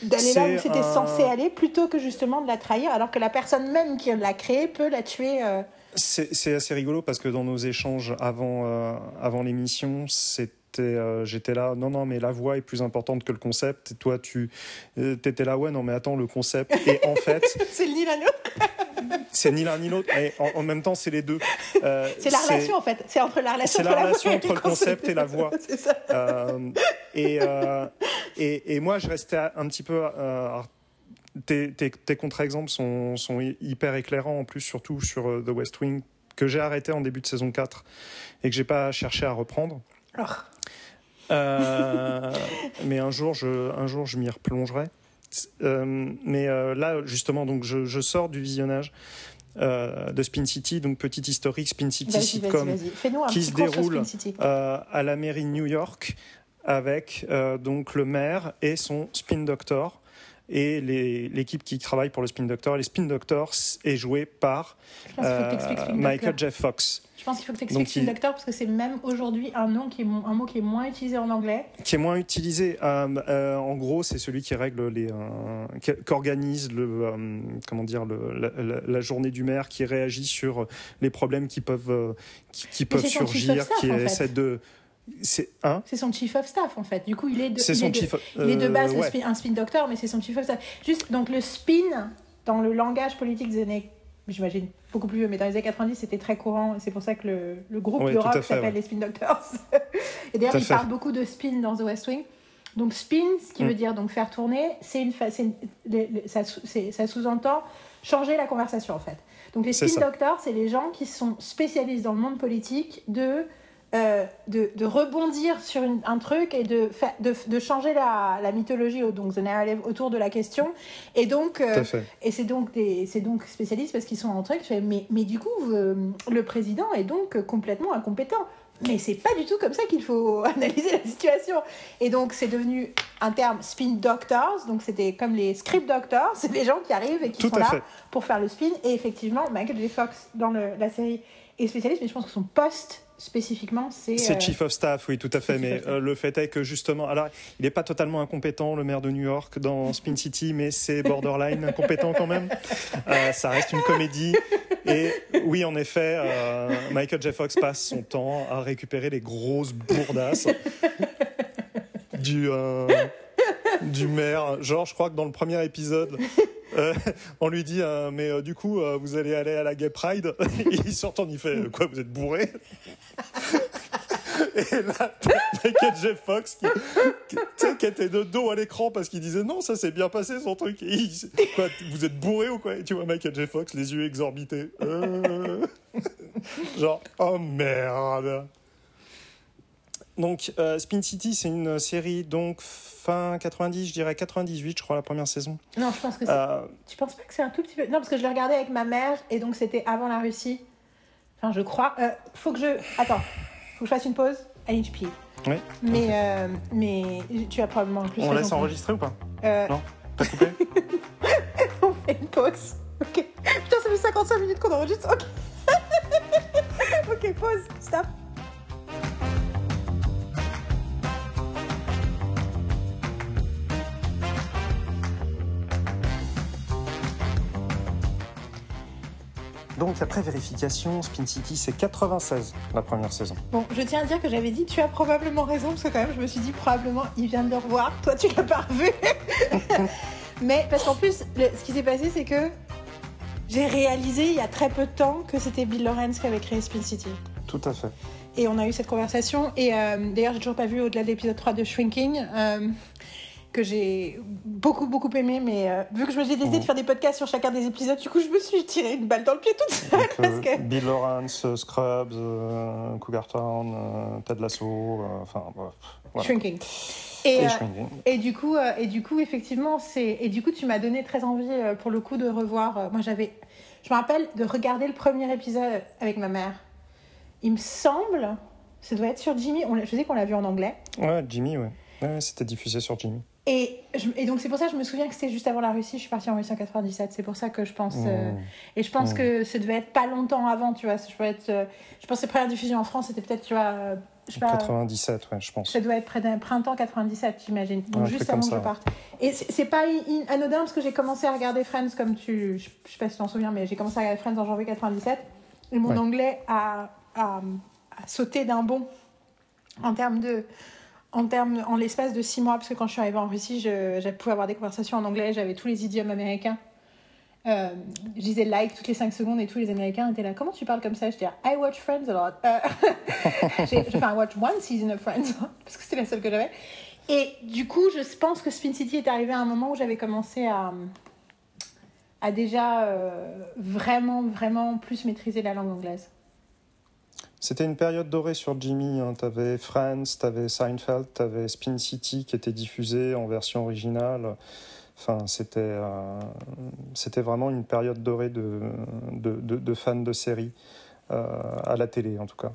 d'aller là où c'était un- censé aller, plutôt que justement de la trahir, alors que la personne même qui l'a créée peut la tuer. euh, C'est assez rigolo parce que dans nos échanges avant, euh, avant l'émission, c'était. euh, J'étais là, non, non, mais la voix est plus importante que le concept. Et toi, tu euh, t'étais là, ouais, non, mais attends, le concept. Et en fait, C'est ni l'un ni l'autre. c'est ni l'un ni l'autre, mais en, en même temps, c'est les deux. Euh, C'est la relation en fait. C'est entre la relation entre la la relation voix entre le concept et la voix. C'est ça. Et, et, et moi, je restais un petit peu. Euh, tes, tes, tes contre-exemples sont, sont hy- hyper éclairants, en plus, surtout sur euh, The West Wing, que j'ai arrêté en début de saison 4 et que j'ai pas cherché à reprendre. Alors, mais un jour, je, un jour, je m'y replongerai. mais là, justement, donc, je, je sors du visionnage euh, de Spin City, donc petite historique Spin City sitcom qui se déroule euh, à la mairie de New York avec euh, donc le maire et son Spin Doctor et l'équipe qui travaille pour le Spin Doctor. Les Spin Doctors est joué par Michael Jeff Fox. Je pense qu'il faut que tu expliques Spin Doctor parce que c'est même aujourd'hui un nom qui est un mot qui est moins utilisé en anglais. Qui est moins utilisé. Euh, euh, en gros, c'est celui qui règle les, euh, qu'organise le, comment dire, le, la, journée du maire, qui réagit sur les problèmes qui peuvent, qui, peuvent surgir, qui essaie de c'est son chief of staff en fait. Du coup, il est de, il son est de, chief il est de base un spin doctor, mais c'est son chief of staff. Juste donc le spin dans le langage politique des années j'imagine, beaucoup plus vieux, mais dans les années 90, c'était très courant. C'est pour ça que le, le groupe de rock s'appelle les Spin Doctors. et d'ailleurs, il parle beaucoup de spin dans The West Wing. Donc, spin, ce qui mm. veut dire donc faire tourner, c'est une, ça, ça sous-entend changer la conversation, en fait. Donc, les Spin Doctors, c'est les gens qui sont spécialistes dans le monde politique de euh, de, de, rebondir sur un truc et de, de, de changer la, la, mythologie, donc the narrative autour de la question. Et donc, euh, et c'est donc des, c'est donc spécialiste parce qu'ils sont en truc. Mais, mais du coup, euh, le président est donc complètement incompétent. Mais c'est pas du tout comme ça qu'il faut analyser la situation. Et donc, c'est devenu un terme spin doctors. Donc, c'était comme les script doctors. C'est les gens qui arrivent et qui sont là pour faire le spin. Et effectivement, Michael J. Fox, dans le, la série, est spécialiste. Mais je pense que son poste spécifiquement, c'est. C'est euh, Chief of Staff, oui, tout à fait. Mais euh, le fait est que justement, alors, il n'est pas totalement incompétent, le maire de New York, dans Spin City, mais c'est borderline incompétent quand même. Euh, ça reste une comédie. Et oui, en effet, Michael J. Fox passe son temps à récupérer les grosses bourdasses du du maire. Genre, je crois que dans le premier épisode, euh, on lui dit euh, mais euh, du coup vous allez aller à la Gay Pride il sort il fait quoi vous êtes bourré et là Michael Jeff Fox qui, qui, était de dos à l'écran parce qu'il disait non ça s'est bien passé son truc. Quoi vous êtes bourré ou quoi? Et tu vois Michael J. Fox les yeux exorbités. Genre oh merde donc Spin City c'est une série donc fin 90, je dirais 98, je crois, la première saison. Non, je pense que c'est. Euh... Tu penses pas que c'est un tout petit peu. Non, parce que je l'ai regardé avec ma mère et donc c'était avant la Russie. Enfin, je crois. Euh, faut que je. Attends, faut que je fasse une pause. I need Oui. Mais, euh, mais tu as probablement plus. On laisse enregistrer ou pas euh... Non T'as coupé On fait une pause. Ok. Putain, ça fait 55 minutes qu'on enregistre. Ok. ok, pause. Stop. Donc après vérification, Spin City c'est 96 la première saison. Bon, je tiens à dire que j'avais dit tu as probablement raison parce que quand même je me suis dit probablement il vient de le revoir, toi tu l'as pas revu. Mais parce qu'en plus ce qui s'est passé c'est que j'ai réalisé il y a très peu de temps que c'était Bill Lawrence qui avait créé Spin City. Tout à fait. Et on a eu cette conversation et euh, d'ailleurs j'ai toujours pas vu au-delà de l'épisode 3 de Shrinking. Euh, que j'ai beaucoup beaucoup aimé mais euh, vu que je me suis décidé de faire des podcasts sur chacun des épisodes du coup je me suis tiré une balle dans le pied toute seule parce que... Bill Lawrence euh, Scrubs euh, Cougar Town euh, Ted Lasso enfin bref Shrinking. Et, et, du coup et du coup effectivement c'est et du coup tu m'as donné très envie pour le coup de revoir moi j'avais je me rappelle de regarder le premier épisode avec ma mère. Il me semble ça doit être sur Jimmy on, je sais qu'on l'a vu en anglais. Ouais Jimmy ouais, ouais c'était diffusé sur Jimmy et, et, donc c'est pour ça que je me souviens que c'était juste avant la Russie. Je suis partie en Russie en 97. C'est pour ça que je pense. Euh, mmh. et je pense mmh. que ça devait être pas longtemps avant, tu vois. Je, être, euh, je pense que les premières diffusions en France, c'était peut-être, tu vois. Euh, je 97, ouais, je pense. Ça doit être près d'un printemps 97, j'imagine. Donc juste avant que je parte. Et c'est pas anodin parce que j'ai commencé à regarder Friends comme tu. Je, sais pas si tu t'en souviens, mais j'ai commencé à regarder Friends en janvier 97. Et mon anglais a, a, a sauté d'un bond en termes de en termes, en l'espace de six mois, parce que quand je suis arrivée en Russie, je, je pouvais avoir des conversations en anglais, j'avais tous les idiomes américains. Euh, je disais like toutes les 5 secondes et tous les Américains étaient là. Comment tu parles comme ça? Je disais I watch Friends a lot. Euh, j'ai, enfin, I watch one season of Friends parce que c'était la seule que j'avais. Et du coup, je pense que Spin City est arrivé à un moment où j'avais commencé à, à déjà euh, vraiment, vraiment plus maîtriser la langue anglaise. C'était une période dorée sur Jimmy. Hein. T'avais Friends, t'avais Seinfeld, t'avais Spin City qui était diffusé en version originale. Enfin, c'était euh, c'était vraiment une période dorée de, de, fans de séries, euh, à la télé en tout cas.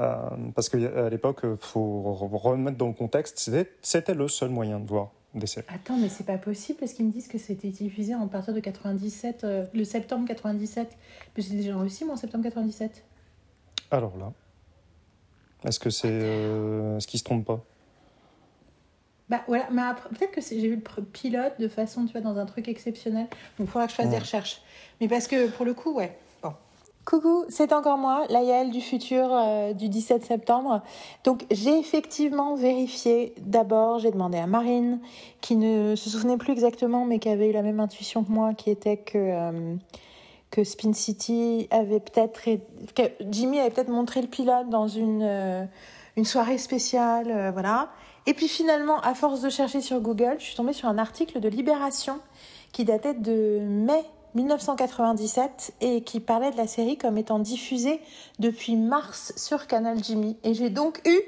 Euh, parce qu'à l'époque, faut remettre dans le contexte, c'était le seul moyen de voir des séries. Attends, mais c'est pas possible parce qu'ils me disent que c'était diffusé en partir de 97, le septembre 97. Mais j'ai déjà réussi moi en septembre 97. Alors là, est-ce que c'est. Euh, est-ce qu'il se trompe pas? Bah voilà, mais peut-être que j'ai vu le pilote de façon, tu vois, dans un truc exceptionnel. Donc il faudra que je fasse des recherches. Mais parce que pour le coup, ouais. Bon. Coucou, c'est encore moi, Laïel du futur euh, du 17 septembre. Donc j'ai effectivement vérifié. D'abord, j'ai demandé à Marine, qui ne se souvenait plus exactement, mais qui avait eu la même intuition que moi, qui était que. Euh, que Spin City avait peut-être. Jimmy avait peut-être montré le pilote dans une, euh, une soirée spéciale, euh, voilà. Et puis finalement, à force de chercher sur Google, je suis tombée sur un article de Libération qui datait de mai 1997 et qui parlait de la série comme étant diffusée depuis mars sur Canal Jimmy. Et j'ai donc eu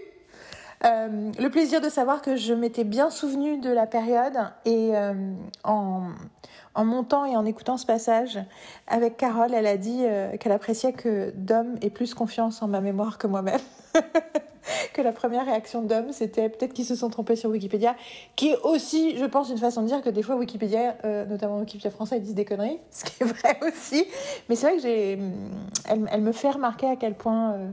euh, le plaisir de savoir que je m'étais bien souvenue de la période et en, en montant et en écoutant ce passage avec Carole, elle a dit euh, qu'elle appréciait que Dom ait plus confiance en ma mémoire que moi-même. que la première réaction d'Om, c'était peut-être qu'ils se sont trompés sur Wikipédia, qui est aussi, je pense, une façon de dire que des fois Wikipédia, euh, notamment Wikipédia français, ils disent des conneries, ce qui est vrai aussi. Mais c'est vrai que j'ai, elle, me fait remarquer à quel point euh,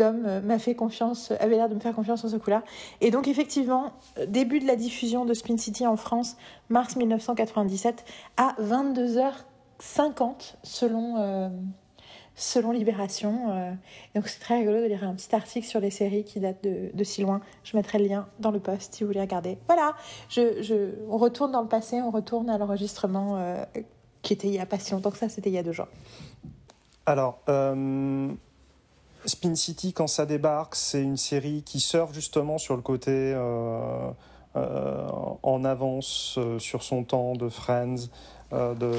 Euh, m'a fait confiance, avait l'air de me faire confiance sur ce coup-là. Et donc effectivement, euh, début de la diffusion de Spin City en France, mars 1997, à 22h50 selon, euh, selon Libération. donc c'est très rigolo de lire un petit article sur les séries qui datent de, si loin. Je mettrai le lien dans le post si vous voulez regarder. Voilà, je, je, on retourne dans le passé, on retourne à l'enregistrement qui était il y a pas si longtemps que ça, c'était il y a deux jours. Alors, Spin City, quand ça débarque, c'est une série qui surfe justement sur le côté euh, euh, en avance euh, sur son temps de Friends. de,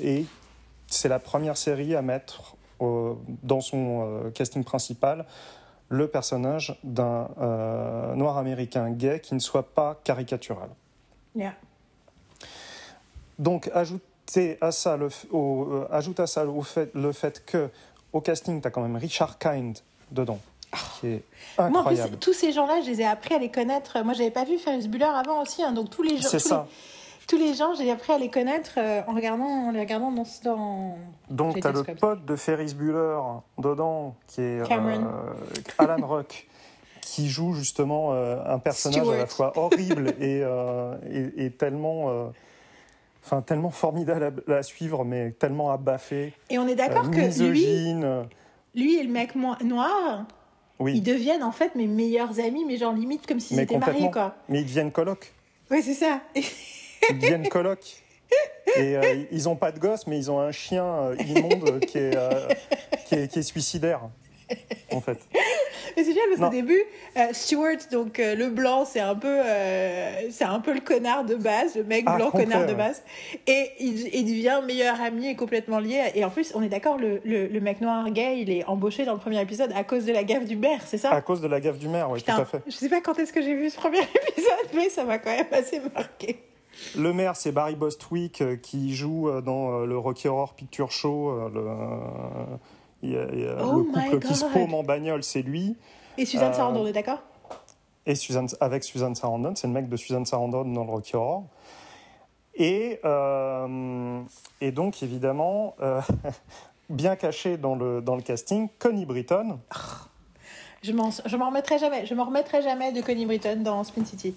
et c'est la première série à mettre dans son casting principal le personnage d'un noir américain gay qui ne soit pas caricatural. Donc, ajouter à ça le, ajoute à ça fait, le fait que au casting, tu as quand même Richard Kind dedans. Qui est incroyable. Moi, tous ces gens-là, je les ai appris à les connaître. Moi, j'avais pas vu Ferris Bueller avant aussi, hein, donc tous les gens. C'est ça. tous les gens, j'ai appris à les connaître euh, en regardant, en les regardant dans. dans... Donc, tu as le pote de Ferris Bueller dedans, qui est euh, Alan Rock, qui joue justement euh, un personnage à la fois horrible et, et, tellement enfin tellement formidable à, suivre, mais tellement abaffé. Et on est d'accord euh, que lui, lui et le mec noir, oui. ils deviennent en fait mes meilleurs amis, mais genre limite comme s'ils étaient mariés quoi. Mais ils deviennent coloc. Oui, c'est ça. ils deviennent coloc. Et euh, ils n'ont pas de gosse, mais ils ont un chien euh, immonde qui est, qui, est, qui est suicidaire, en fait. Mais c'est génial parce qu'au début, euh, Stuart, donc euh, le blanc, c'est un peu, euh, c'est un peu le connard de base, le mec ah, blanc connard de base, et il, il, devient meilleur ami et complètement lié. Et en plus, on est d'accord, le, le, mec noir gay, il est embauché dans le premier épisode à cause de la gaffe du maire, c'est ça? À cause de la gaffe du maire, oui, tout à fait. Je sais pas quand est-ce que j'ai vu ce premier épisode, mais ça m'a quand même assez marqué. Le maire, c'est Barry Bostwick qui joue dans le Rocky Horror Picture Show. Le, il y a, oh le couple qui se paume en bagnole, c'est lui. Et Suzanne Sarandon, on est d'accord? Et Suzanne, avec Suzanne Sarandon, c'est le mec de Suzanne Sarandon dans le Rocky Horror. Et, euh, et donc, évidemment, euh, bien caché dans le, dans le casting, Connie Britton. Je m'en remettrai jamais. Je m'en remettrai jamais de Connie Britton dans Spin City.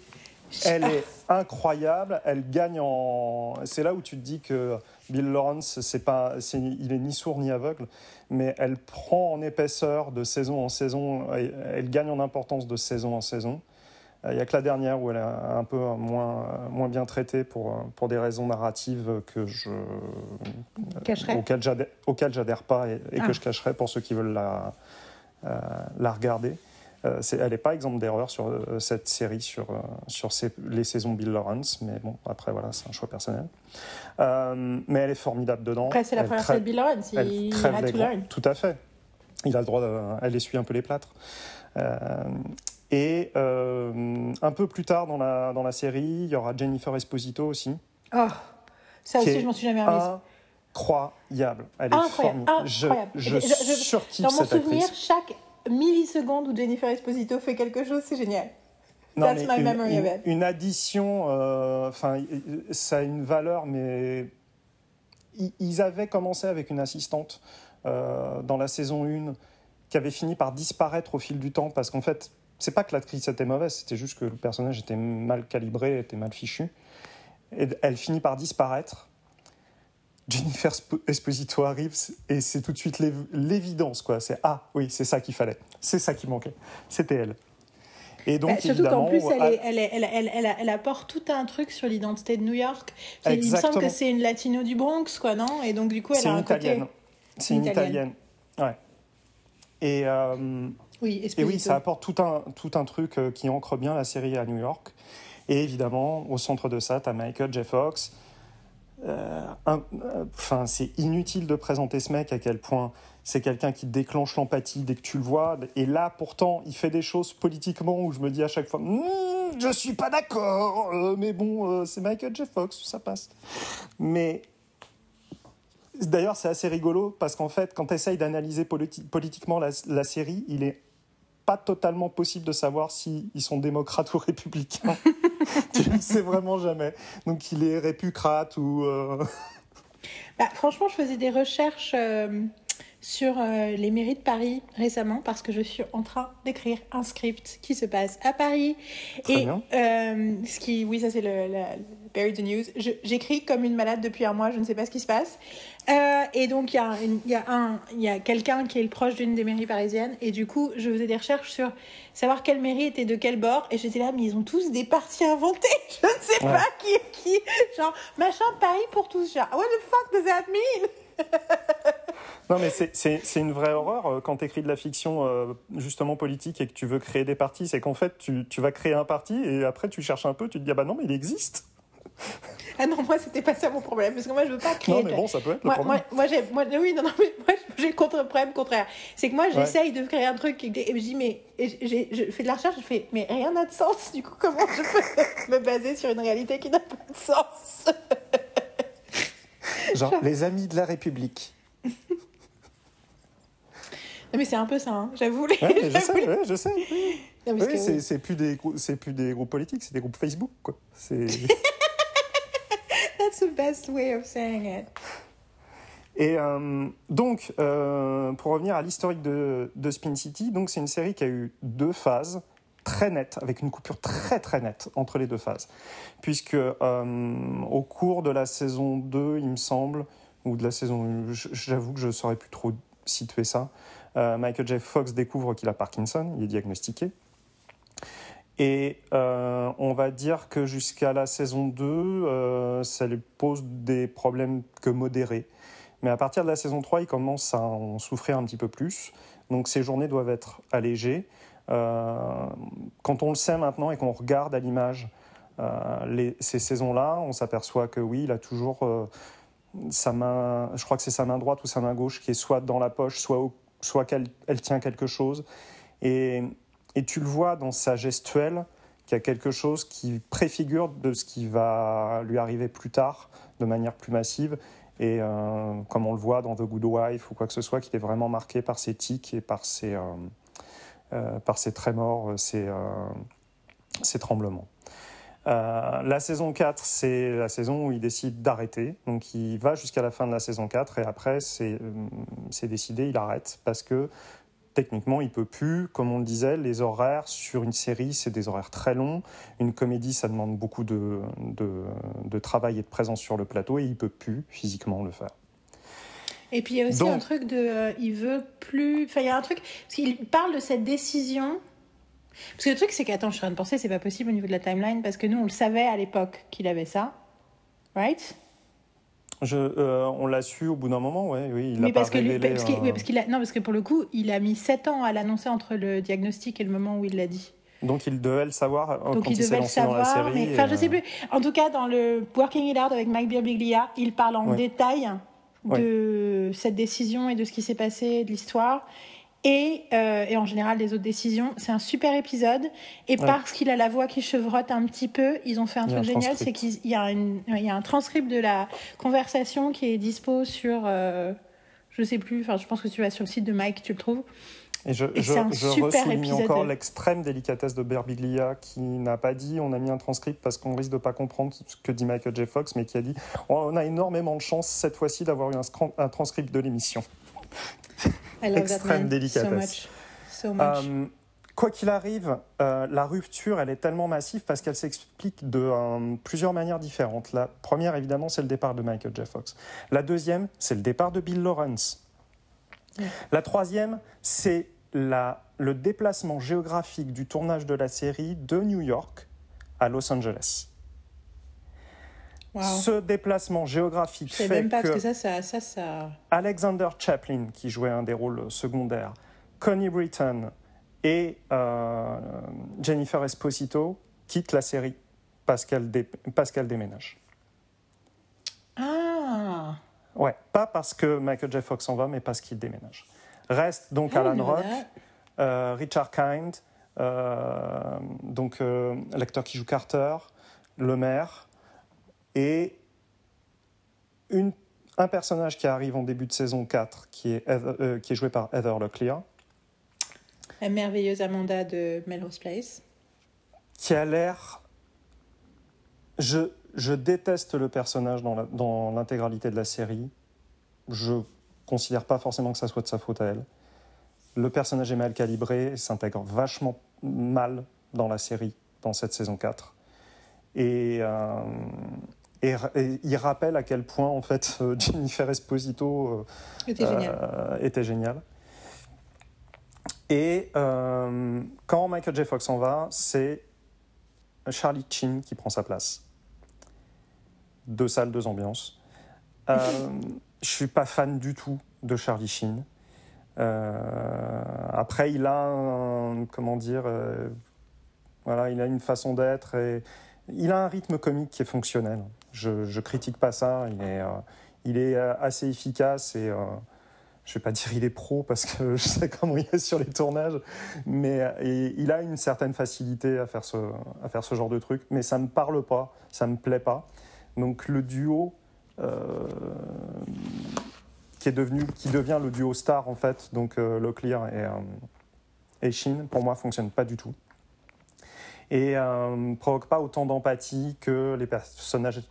Elle est incroyable. Elle gagne en. C'est là où tu te dis que Bill Lawrence, c'est pas, il est ni sourd ni aveugle, mais elle prend en épaisseur de saison en saison. Elle, gagne en importance de saison en saison. Euh, il n'y a que la dernière où elle est un peu moins, moins bien traitée pour, pour des raisons narratives que je, auxquelles j'adhère pas et, que ah. je cacherai pour ceux qui veulent la, euh, la regarder. Euh, elle n'est pas exemple d'erreur sur euh, cette série, sur, euh, sur les saisons Bill Lawrence, mais bon, après, voilà, c'est un choix personnel. mais elle est formidable dedans. Après, c'est la première série de Bill Lawrence, il, a tout, tout à fait. il a le droit, de, elle essuie un peu les plâtres. et un peu plus tard dans la, dans la série, il y aura Jennifer Esposito aussi. Oh, ça aussi, je m'en suis jamais remise. Incroyable. Elle est incroyable. incroyable. Je, je, je, Dans mon souvenir, chaque milliseconde où Jennifer Esposito fait quelque chose, c'est génial. That's my une, memory of it. Une addition, enfin, ça a une valeur, mais ils avaient commencé avec une assistante euh, dans la saison 1 qui avait fini par disparaître au fil du temps parce qu'en fait, c'est pas que l'actrice était mauvaise, c'était juste que le personnage était mal calibré, était mal fichu. Et elle finit par disparaître. Jennifer Esposito arrive et c'est tout de suite l'évidence quoi. C'est ah oui, c'est ça qu'il fallait, c'est ça qui manquait, c'était elle. Et donc, bah, surtout qu'en plus, elle, elle, elle, elle, apporte tout un truc sur l'identité de New York. Il me semble que c'est une latino du Bronx, quoi, non? Et donc, du coup, elle a un italienne. côté. C'est une italienne. Ouais. Et, euh, oui, et oui, ça apporte tout un, tout un truc euh, qui ancre bien la série à New York. Et évidemment, au centre de ça, tu as Michael J. Fox. Euh, enfin, c'est inutile de présenter ce mec à quel point c'est quelqu'un qui déclenche l'empathie dès que tu le vois. Et là, pourtant, il fait des choses politiquement où je me dis à chaque fois, hmm, je suis pas d'accord, euh, mais bon, euh, c'est Michael J. Fox, ça passe. Mais d'ailleurs, c'est assez rigolo parce qu'en fait, quand tu essayes d'analyser politiquement la, série, il est pas totalement possible de savoir s'ils sont démocrates ou républicains. tu ne sais vraiment jamais. Donc, il est répucrate ou. Euh, bah, franchement, je faisais des recherches sur euh, les mairies de Paris récemment parce que je suis en train d'écrire un script qui se passe à Paris. Très et euh, ce qui, oui, ça c'est le, le, the News. J'écris comme une malade depuis un mois, je ne sais pas ce qui se passe. Euh, et donc il y a, y a, un, y a quelqu'un qui est le proche d'une des mairies parisiennes et du coup je faisais des recherches sur savoir quelle mairie était de quel bord et j'étais là mais ils ont tous des parties inventées. Je ne sais pas qui est qui. Genre machin Paris pour tous. Genre what the fuck does that mean? Non, mais c'est une vraie horreur euh, quand tu écris de la fiction euh, justement politique et que tu veux créer des partis. C'est qu'en fait, tu, tu, vas créer un parti et après tu cherches un peu, tu te dis ah bah non, mais il existe. Ah non, moi c'était pas ça mon problème parce que moi je veux pas créer. Non, mais bon, ça peut être le moi, problème. Moi, j'ai, moi, oui, non, non, mais moi j'ai le contre problème contraire. C'est que moi j'essaye de créer un truc et, je dis mais je fais de la recherche, je fais mais rien n'a de sens. Du coup, comment je peux me baser sur une réalité qui n'a pas de sens? Genre les amis de la République mais c'est un peu ça, hein. j'avoue. je sais, ouais, je sais. oui, c'est plus, des, plus des groupes politiques, c'est des groupes Facebook. Quoi. That's the best way of saying it. Et euh, donc, euh, pour revenir à l'historique de, de, Spin City, donc c'est une série qui a eu deux phases très nettes, avec une coupure très très nette entre les deux phases. Puisque euh, au cours de la saison 2, il me semble, ou de la saison, j'avoue que je ne saurais plus trop situer ça, Michael J. Fox découvre qu'il a Parkinson, il est diagnostiqué. Et euh, on va dire que jusqu'à la saison 2, euh, ça lui pose des problèmes que modérés. Mais à partir de la saison 3, il commence à en souffrir un petit peu plus. Donc ses journées doivent être allégées. quand on le sait maintenant et qu'on regarde à l'image ces saisons-là, on s'aperçoit que oui, il a toujours sa main, je crois que c'est sa main droite ou sa main gauche qui est soit dans la poche, soit au soit qu'elle elle tient quelque chose. Et, et, tu le vois dans sa gestuelle qu'il y a quelque chose qui préfigure de ce qui va lui arriver plus tard de manière plus massive. Et euh, comme on le voit dans The Good Wife ou quoi que ce soit, qu'il est vraiment marqué par ses tics et par ses, euh, euh, par trémors, ses tremblements. Euh, la saison 4, c'est la saison où il décide d'arrêter. Donc il va jusqu'à la fin de la saison 4 et après, c'est euh, décidé, il arrête parce que techniquement, il peut plus. Comme on le disait, les horaires sur une série, c'est des horaires très longs. Une comédie, ça demande beaucoup de, de, travail et de présence sur le plateau et il peut plus physiquement le faire. Et puis il y a aussi un truc de, euh, il veut plus. Enfin, il y a un truc parce qu'il parle de cette décision parce que le truc, c'est qu'attends, je suis en train de penser, c'est pas possible au niveau de la timeline, parce que nous, on le savait à l'époque qu'il avait ça. Right? Je, euh, on l'a su au bout d'un moment, ouais, oui. Il Mais parce que oui, parce qu'il a, non, parce que pour le coup, il a mis 7 ans à l'annoncer entre le diagnostic et le moment où il l'a dit. Donc il devait le savoir euh, Donc quand il, devait le savoir, dans la série. Mais, enfin, je sais plus. En tout cas, dans le Working It Out avec Mike Birbiglia, il parle en détail de cette décision et de ce qui s'est passé, de l'histoire. Et, euh, et, en général les autres décisions. C'est un super épisode. Et parce qu'il a la voix qui chevrotte un petit peu, ils ont fait un truc génial, c'est qu'il y, a il y a un transcript de la conversation qui est dispo sur, euh, je sais plus, enfin je pense que tu vas sur le site de Mike, tu le trouves. Et je, je, je encore l'extrême délicatesse de Berbiglia qui n'a pas dit on a mis un transcript parce qu'on risque de pas comprendre ce que dit Michael J. Fox, mais qui a dit on a énormément de chance cette fois-ci d'avoir eu un, un, transcript de l'émission. Extrême délicatesse. So much. Euh, quoi qu'il arrive, euh, la rupture, elle est tellement massive parce qu'elle s'explique de euh, plusieurs manières différentes. La première, évidemment, c'est le départ de Michael J. Fox. La deuxième, c'est le départ de Bill Lawrence. La troisième, c'est le déplacement géographique du tournage de la série de New York à Los Angeles. Ce déplacement géographique fait que, ça, Alexander Chaplin, qui jouait un des rôles secondaires, Connie Britton et euh, Jennifer Esposito quittent la série parce qu'elle déménage. Ah Ouais, pas parce que Michael J. Fox s'en va, mais parce qu'il déménage. Reste donc Alan Rock, euh, Richard Kind, euh, donc l'acteur qui joue Carter, le maire, et une, un personnage qui arrive en début de saison 4, qui est, qui est joué par Heather Locklear. La merveilleuse Amanda de Melrose Place. Qui a l'air... Je, je déteste le personnage dans l'intégralité de la série. Je considère pas forcément que ça soit de sa faute à elle. Le personnage est mal calibré, s'intègre vachement mal dans la série, dans cette saison 4. Euh, et, et, il rappelle à quel point, en fait, Jennifer Esposito euh, était, génial. était génial. Et euh, quand Michael J. Fox s'en va, c'est Charlie Chin qui prend sa place. Deux salles, deux ambiances. Je suis pas fan du tout de Charlie Sheen. Euh, après, il a un, comment dire, euh, voilà, il a une façon d'être et il a un rythme comique qui est fonctionnel. Je, critique pas ça. Il est, euh, est assez efficace et je vais pas dire il est pro parce que je sais comment il est sur les tournages, mais il a une certaine facilité à faire ce, genre de truc. Mais ça me parle pas, ça me plaît pas. Donc le duo euh, qui est devenu, qui devient le duo star en fait, donc euh, Locklear et, euh, Shin, pour moi fonctionne pas du tout et ne provoque pas autant d'empathie que les personnages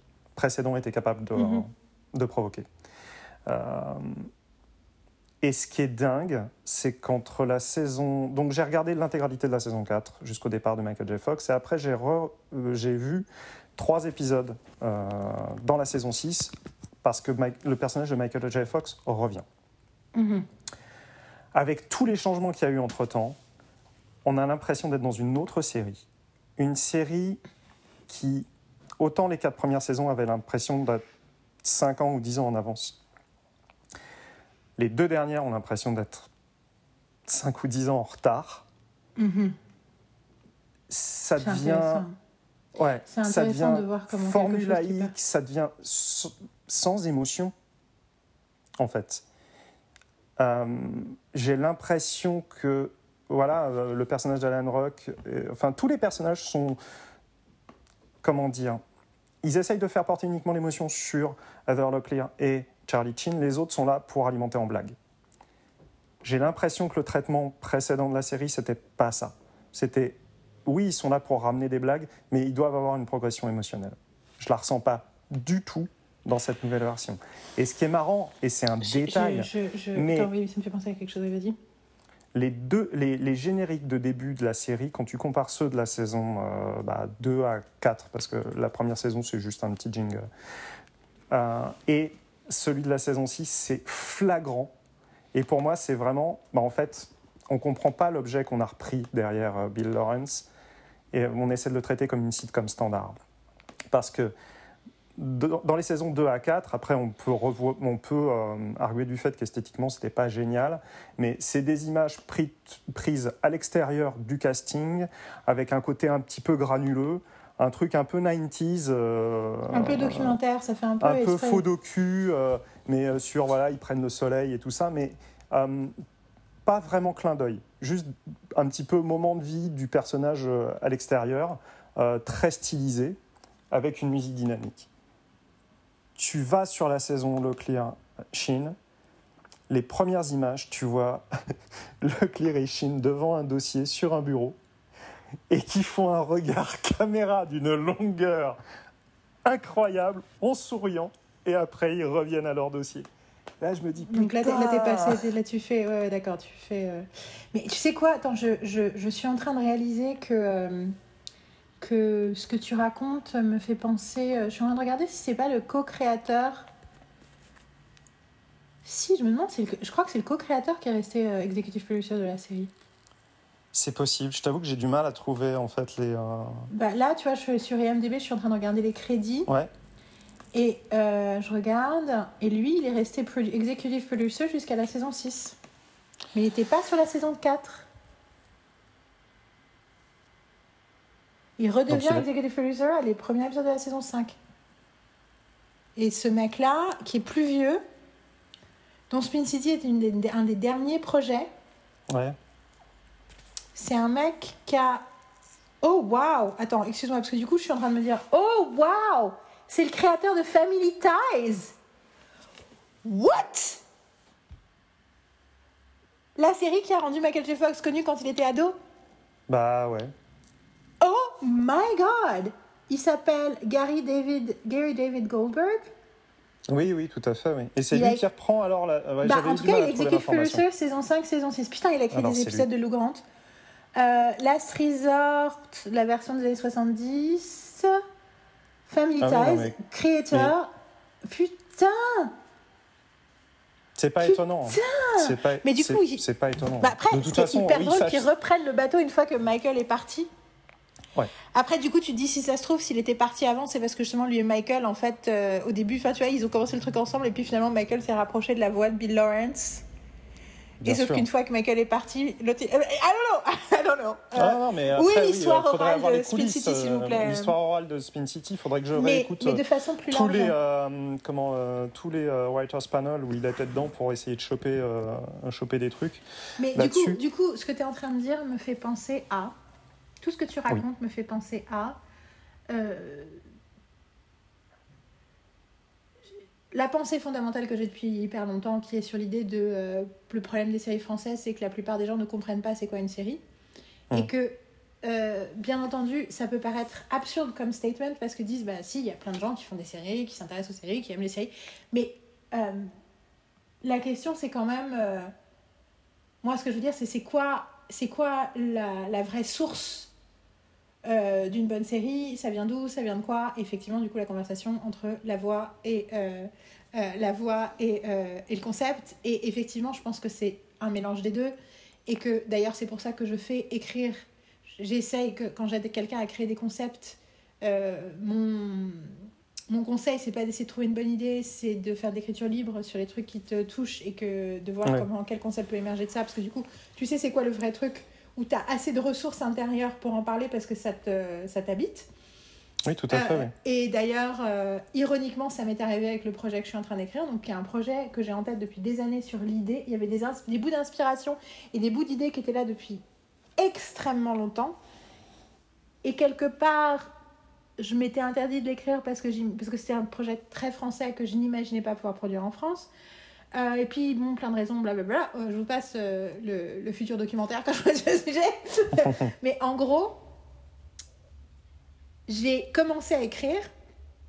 précédents étaient capables de, mhm. de provoquer. et ce qui est dingue, c'est qu'entre la saison. Donc j'ai regardé l'intégralité de la saison 4 jusqu'au départ de Michael J. Fox, et après j'ai, j'ai vu trois épisodes euh, dans la saison 6 parce que le personnage de Michael J. Fox revient. Mm-hmm. Avec tous les changements qu'il y a eu entre-temps, on a l'impression d'être dans une autre série. Une série qui, autant les quatre premières saisons avaient l'impression d'être 5 ans ou 10 ans en avance. Les deux dernières ont l'impression d'être 5 ou 10 ans en retard. Mm-hmm. Ça devient Ouais, ça devient de voir comment formulaïque, ça devient sans émotion, en fait. Euh, j'ai l'impression que, voilà, euh, le personnage d'Alan Rock, euh, enfin, tous les personnages sont, comment dire, ils essayent de faire porter uniquement l'émotion sur Heather Locklear et Charlie Chin, les autres sont là pour alimenter en blague. J'ai l'impression que le traitement précédent de la série, c'était pas ça. C'était oui, ils sont là pour ramener des blagues, mais ils doivent avoir une progression émotionnelle. Je la ressens pas du tout dans cette nouvelle version. Et ce qui est marrant, et c'est un détail, mais Attends, oui, ça me fait penser à quelque chose. Vas-y. Les, deux, les, génériques de début de la série, quand tu compares ceux de la saison 2 euh, bah, à 4, parce que la première saison c'est juste un petit jingle, euh, et celui de la saison 6, c'est flagrant. Et pour moi, c'est vraiment, bah, en fait, on comprend pas l'objet qu'on a repris derrière euh, Bill Lawrence et on essaie de le traiter comme une sitcom standard. Parce que dans les saisons 2 à 4, après on peut, on peut euh, arguer du fait qu'esthétiquement c'était pas génial, mais c'est des images prises à l'extérieur du casting, avec un côté un petit peu granuleux, un truc un peu 90s. Euh, un peu documentaire, ça fait un peu. Un peu faux docu, mais sur voilà, ils prennent le soleil et tout ça, mais pas vraiment clin d'œil, juste un petit peu moment de vie du personnage à l'extérieur, très stylisé, avec une musique dynamique. Tu vas sur la saison Leclerc Chine, les premières images, tu vois Leclerc et Chine devant un dossier sur un bureau et qui font un regard caméra d'une longueur incroyable en souriant et après ils reviennent à leur dossier. Là, je me dis. Donc là, t'es passé, là tu fais, ouais, d'accord, tu fais. Euh, mais tu sais quoi? Attends, je, je, je, suis en train de réaliser que euh, que ce que tu racontes me fait penser. Euh, je suis en train de regarder si c'est pas le co-créateur. Si, je me demande, je crois que c'est le co-créateur qui est resté executive producer de la série. C'est possible. Je t'avoue que j'ai du mal à trouver en fait les. Bah, là, tu vois, je suis sur IMDb, je suis en train de regarder les crédits. Ouais. Et euh, je regarde, et lui, il est resté executive producer jusqu'à la saison 6. Mais il n'était pas sur la saison 4. Il redevient executive producer à les premiers épisodes de la saison 5. Et ce mec-là, qui est plus vieux, dont Spin City est une un des derniers projets. Ouais. C'est un mec qui a. Oh waouh Attends, excuse-moi, parce que du coup, je suis en train de me dire Oh waouh c'est le créateur de Family Ties. What? La série qui a rendu Michael J. Fox connu quand il était ado? Bah ouais. My god! Il s'appelle Gary David, Gary David Goldberg? Oui, oui, tout à fait, oui. Et c'est lui qui reprend alors la. bah, en tout cas, il exécute Producer, saison 5, saison 6. Putain, il a écrit des épisodes de Lou Grant. Euh, Last Resort, la version des années 70. Family ah Ties, créateur. Putain c'est pas étonnant. C'est pas, mais du coup, c'est pas étonnant. Bah après, façon, hyper drôle qu'ils reprennent le bateau une fois que Michael est parti. Ouais. Après, du coup, tu te dis si ça se trouve, s'il était parti avant, c'est parce que justement lui et Michael, en fait, euh, au début, enfin, tu vois, ils ont commencé le truc ensemble et puis finalement, Michael s'est rapproché de la voix de Bill Lawrence et sauf qu'une fois que Michael est parti, l'autre. I don't know, I don't know. ah non, mais après, oui, l'histoire orale de Spin City, s'il vous plaît. L'histoire orale de Spin City, il faudrait que je réécoute. Mais de façon plus tous les euh, comment euh, tous les euh, writers panel où il était dedans pour essayer de choper euh, choper des trucs. Mais du coup, du coup, ce que tu es en train de dire me fait penser à tout ce que tu racontes me fait penser à la pensée fondamentale que j'ai depuis hyper longtemps, qui est sur l'idée de euh, le problème des séries françaises, c'est que la plupart des gens ne comprennent pas c'est quoi une série. Et que, euh, bien entendu, ça peut paraître absurde comme statement parce que disent, bah si, il y a plein de gens qui font des séries, qui s'intéressent aux séries, qui aiment les séries. Mais euh, la question, c'est quand même. moi, ce que je veux dire, c'est c'est quoi, c'est quoi la, la, vraie source d'une bonne série, ça vient d'où, ça vient de quoi? Effectivement, du coup, la conversation entre la voix et euh, la voix euh, et, le concept. Et effectivement, je pense que c'est un mélange des deux. Et que d'ailleurs, c'est pour ça que je fais écrire. J'essaye que quand j'aide quelqu'un à créer des concepts, euh, mon, mon conseil, c'est pas d'essayer de trouver une bonne idée, c'est de faire de l'écriture libre sur les trucs qui te touchent et que de voir comment quel concept peut émerger de ça. Parce que du coup, tu sais c'est quoi le vrai truc? Où tu as assez de ressources intérieures pour en parler parce que ça t'habite. Oui, tout à fait. Euh, et d'ailleurs, euh, ironiquement, ça m'est arrivé avec le projet que je suis en train d'écrire, donc qui est un projet que j'ai en tête depuis des années sur l'idée. Il y avait des, des bouts d'inspiration et des bouts d'idées qui étaient là depuis extrêmement longtemps. Et quelque part, je m'étais interdit de l'écrire parce que, parce que c'était un projet très français que je n'imaginais pas pouvoir produire en France. Euh, et puis, bon, plein de raisons, blablabla. je vous passe le, le, futur documentaire quand je choisis le sujet. Mais en gros, j'ai commencé à écrire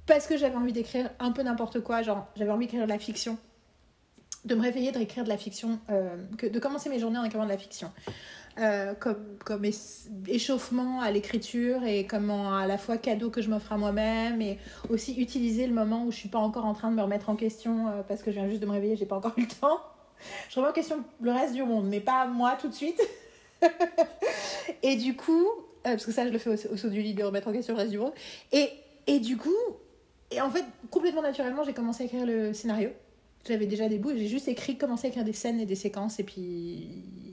parce que j'avais envie d'écrire un peu n'importe quoi, genre j'avais envie d'écrire de la fiction, de me réveiller, d'écrire de la fiction, euh, que, de commencer mes journées en écrivant de la fiction. Euh, comme, comme échauffement à l'écriture et comme à la fois cadeau que je m'offre à moi-même et aussi utiliser le moment où je suis pas encore en train de me remettre en question euh, parce que je viens juste de me réveiller, j'ai pas encore eu le temps. Je remets en question le reste du monde, mais pas moi tout de suite. et du coup, euh, parce que ça, je le fais au, saut du lit de remettre en question le reste du monde. Et, et du coup, et en fait, complètement naturellement, j'ai commencé à écrire le scénario. J'avais déjà des bouts et j'ai juste écrit, commencé à écrire des scènes et des séquences. Et puis.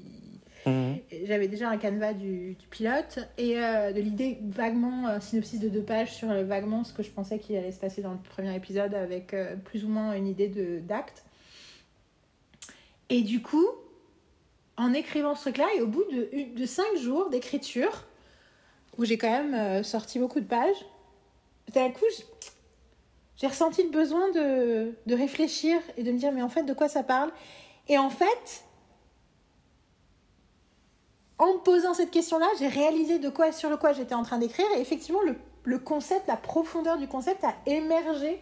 J'avais déjà un canevas du, pilote et euh, de l'idée vaguement, un synopsis de deux pages sur vaguement ce que je pensais qu'il allait se passer dans le premier épisode avec euh, plus ou moins une idée d'acte. Et du coup, en écrivant ce truc-là, et au bout de, de cinq jours d'écriture, où j'ai quand même euh, sorti beaucoup de pages, d'un coup, j'ai ressenti le besoin de, de réfléchir et de me dire, mais en fait, de quoi ça parle? Et en fait, en me posant cette question-là, j'ai réalisé de quoi, sur le quoi j'étais en train d'écrire, et effectivement, le, le, concept, la profondeur du concept a émergé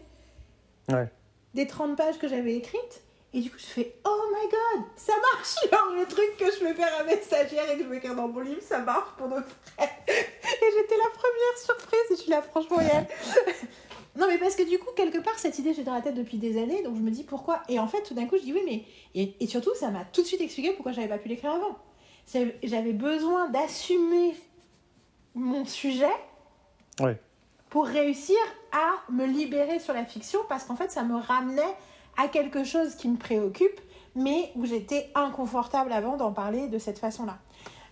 Ouais. des 30 pages que j'avais écrites. Et du coup, je fais Oh my god, ça marche Genre, le truc que je vais faire à mes stagiaires et que je vais écrire dans mon livre, ça marche pour de vrai. Et j'étais la première surprise, et je suis là, franchement, Yann. Non, mais parce que du coup, quelque part, cette idée, j'ai dans la tête depuis des années, donc je me dis pourquoi? Et en fait, tout d'un coup, je dis oui, mais. Et, et surtout, ça m'a tout de suite expliqué pourquoi j'avais pas pu l'écrire avant. J'avais besoin d'assumer mon sujet Ouais. pour réussir à me libérer sur la fiction parce qu'en fait ça me ramenait à quelque chose qui me préoccupe mais où j'étais inconfortable avant d'en parler de cette façon-là.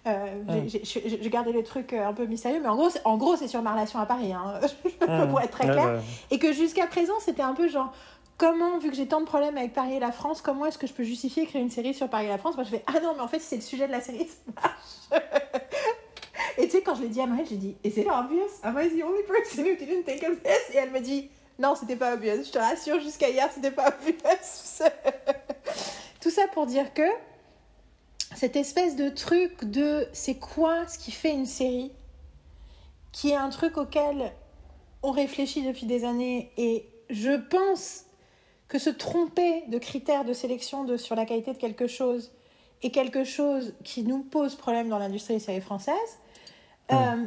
Euh, j'ai gardé les trucs euh, un peu mystérieux, mais en gros, c'est- en gros, c'est sur ma relation à Paris, hein, pour être très Ouais, clair. ouais. Et que jusqu'à présent, c'était un peu genre, comment, vu que j'ai tant de problèmes avec Paris et la France, comment est-ce que je peux justifier écrire une série sur Paris et la France? Moi, je fais, ah non, mais en fait, c'est le sujet de la série, ça marche. et tu sais, quand je l'ai dit à Marie, j'ai dit, is it obvious? Am I the only person who didn't think of this? Et elle me dit, non, c'était pas obvious. Je te rassure, jusqu'à hier, c'était pas obvious. Tout ça pour dire que cette espèce de truc de c'est quoi ce qui fait une série, qui est un truc auquel on réfléchit depuis des années et je pense que se tromper de critères de sélection de, sur la qualité de quelque chose est quelque chose qui nous pose problème dans l'industrie des séries françaises. Euh,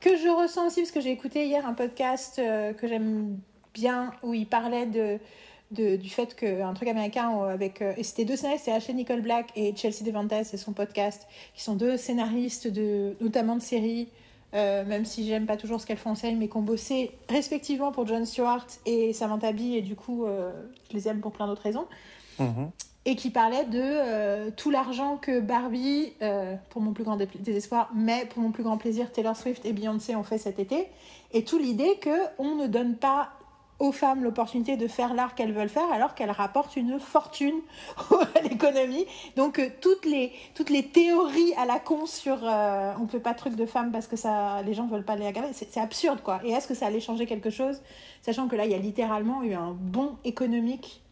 que je ressens aussi parce que j'ai écouté hier un podcast euh, que j'aime bien où il parlait de, de- du fait qu'un truc américain euh, avec euh, et c'était deux scénaristes c'est Ashley Nicole Black et Chelsea Devantes et son podcast qui sont deux scénaristes de notamment de séries euh, même si j'aime pas toujours ce qu'elles font en série mais qui ont bossé respectivement pour Jon Stewart et Samantha Bee et du coup euh, je les aime pour plein d'autres raisons Mhm. et qui parlait de euh, tout l'argent que Barbie, pour mon plus grand dé- désespoir, mais pour mon plus grand plaisir, Taylor Swift et Beyoncé ont fait cet été, et tout l'idée que on ne donne pas aux femmes l'opportunité de faire l'art qu'elles veulent faire alors qu'elles rapportent une fortune à l'économie. Donc euh, toutes les toutes les théories à la con sur euh, on fait pas de trucs de femmes parce que ça les gens veulent pas les regarder, c'est absurde quoi. Et est-ce que ça allait changer quelque chose, sachant que là il y a littéralement eu un bond économique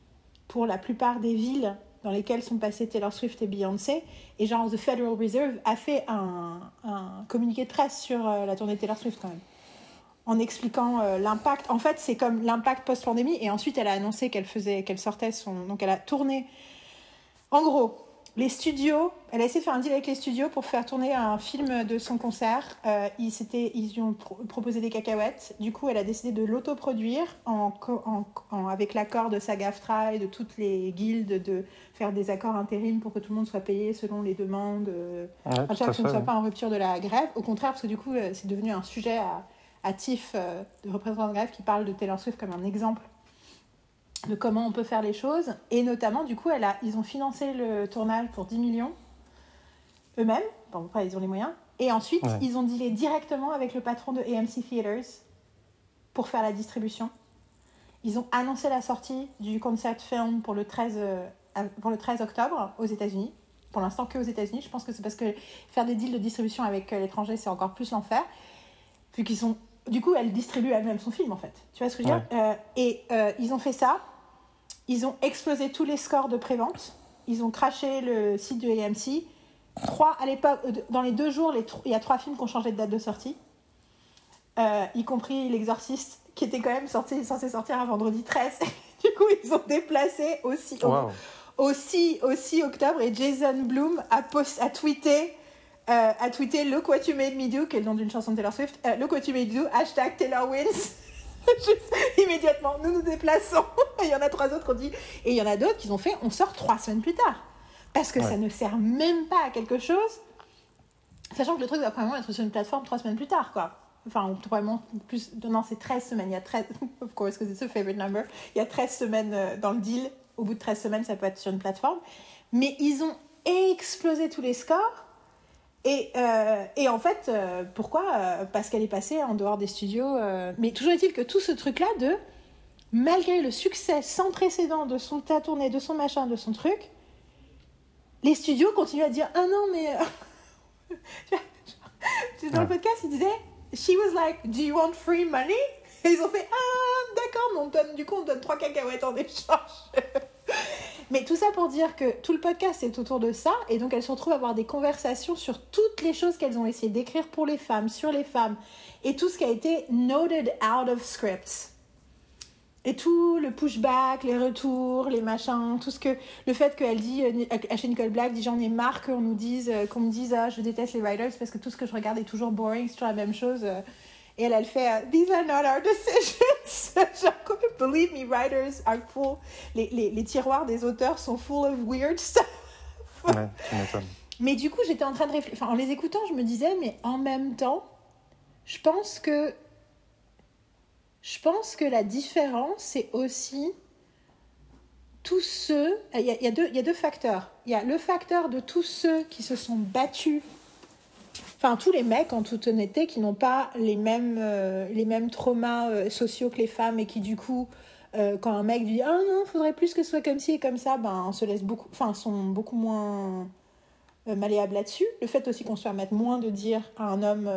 pour la plupart des villes dans lesquelles sont passées Taylor Swift et Beyoncé? Et genre, The Federal Reserve a fait un, un communiqué de presse sur euh, la tournée Taylor Swift quand même. En expliquant euh, l'impact. En fait, c'est comme l'impact post-pandémie. Et ensuite, elle a annoncé qu'elle faisait, qu'elle sortait son. Donc, elle a tourné. En gros, les studios. Elle a essayé de faire un deal avec les studios pour faire tourner un film de son concert. Euh, ils, s'étaient- ils lui ont pro- proposé des cacahuètes. Du coup, elle a décidé de l'autoproduire en, co- en, en- avec l'accord de SAG-AFTRA et de toutes les guildes de faire des accords intérim pour que tout le monde soit payé selon les demandes. euh, Ouais, Enfin, tout que ce ne soit pas en rupture de la grève. Au contraire, parce que du coup, euh, c'est devenu un sujet à, euh, de représentants de grève qui parle de Taylor Swift comme un exemple de comment on peut faire les choses. Et notamment, du coup, elle a, ils ont financé le tournage pour 10 millions eux-mêmes. Bon, après, ils ont les moyens. Et ensuite, Ouais. ils ont dealé directement avec le patron de AMC Theaters pour faire la distribution. Ils ont annoncé la sortie du concept film pour le 13, euh, pour le 13 octobre aux États-Unis. Pour l'instant, que aux États-Unis. Je pense que c'est parce que faire des deals de distribution avec euh, l'étranger, c'est encore plus l'enfer. Vu qu'ils sont. Du coup, elle distribue elle-même son film, en fait. Tu vois ce que je veux dire Euh, Et euh, ils ont fait ça. Ils ont explosé tous les scores de prévente. Ils ont craché le site de AMC. Trois, à l'époque, euh, dans les deux jours, les il y a trois films qui ont changé de date de sortie. Euh, y compris L'Exorciste, qui était quand même sorti, censé sortir un vendredi 13. du coup, ils ont déplacé aussi aussi, aussi octobre. Et Jason Bloom a, post, a tweeté. Euh, a tweeté Look What You Made Me Do, qui est le nom d'une chanson de Taylor Swift. Euh, Look What You Made Me Do, hashtag Taylor Wins. Juste immédiatement, nous nous déplaçons. Il y en a trois autres qui ont dit. Et il y en a d'autres qui ont fait on sort trois semaines plus tard. Parce que Ouais. ça ne sert même pas à quelque chose. Sachant que le truc va probablement être sur une plateforme trois semaines plus tard, quoi. Enfin, probablement plus. Non, c'est 13 semaines. Il y a 13. Of course, because it's a favorite number. Il y a 13 semaines euh, dans le deal. Au bout de 13 semaines, ça peut être sur une plateforme. Mais ils ont explosé tous les scores. Et, euh, et en fait, euh, pourquoi Euh, Parce qu'elle est passée en dehors des studios. euh, Mais toujours est-il que tout ce truc-là de, malgré le succès sans précédent de son ta tournée, de son machin, de son truc, les studios continuent à dire Ah non, mais. Dans le podcast, ils disaient She was like, Do you want free money? Et ils ont fait Ah, d'accord, mais on donne, du coup, on donne trois cacahuètes en échange. Mais tout ça pour dire que tout le podcast est autour de ça, et donc elles se retrouvent à avoir des conversations sur toutes les choses qu'elles ont essayé d'écrire pour les femmes, sur les femmes, et tout ce qui a été noted out of scripts. Et tout le pushback, les retours, les machins, tout ce que. Le fait qu'elle dit, Ashley Nicole Black dit J'en ai marre qu'on nous dise, euh, qu'on me dise Ah, je déteste les writers parce que tout ce que je regarde est toujours boring, c'est toujours la même chose. Et elle, elle fait euh, These are not our decisions. Genre, believe me, writers are full. Les, les, les, tiroirs des auteurs sont full of weird stuff. ouais, Mais du coup, j'étais en train de réfléchir. Enfin, en les écoutant, je me disais Mais en même temps, je pense que je pense que la différence, c'est aussi tous ceux. Il y, a, deux, il y a deux facteurs. Il y a le facteur de tous ceux qui se sont battus. Enfin, tous les mecs, en toute honnêteté, qui n'ont pas les mêmes, euh, traumas euh, sociaux que les femmes et qui, du coup, euh, quand un mec dit Ah non, faudrait plus que ce soit comme ci et comme ça, ben, se laisse beaucoup. Enfin, sont beaucoup moins malléables là-dessus. Le fait aussi qu'on se permette moins de dire à un homme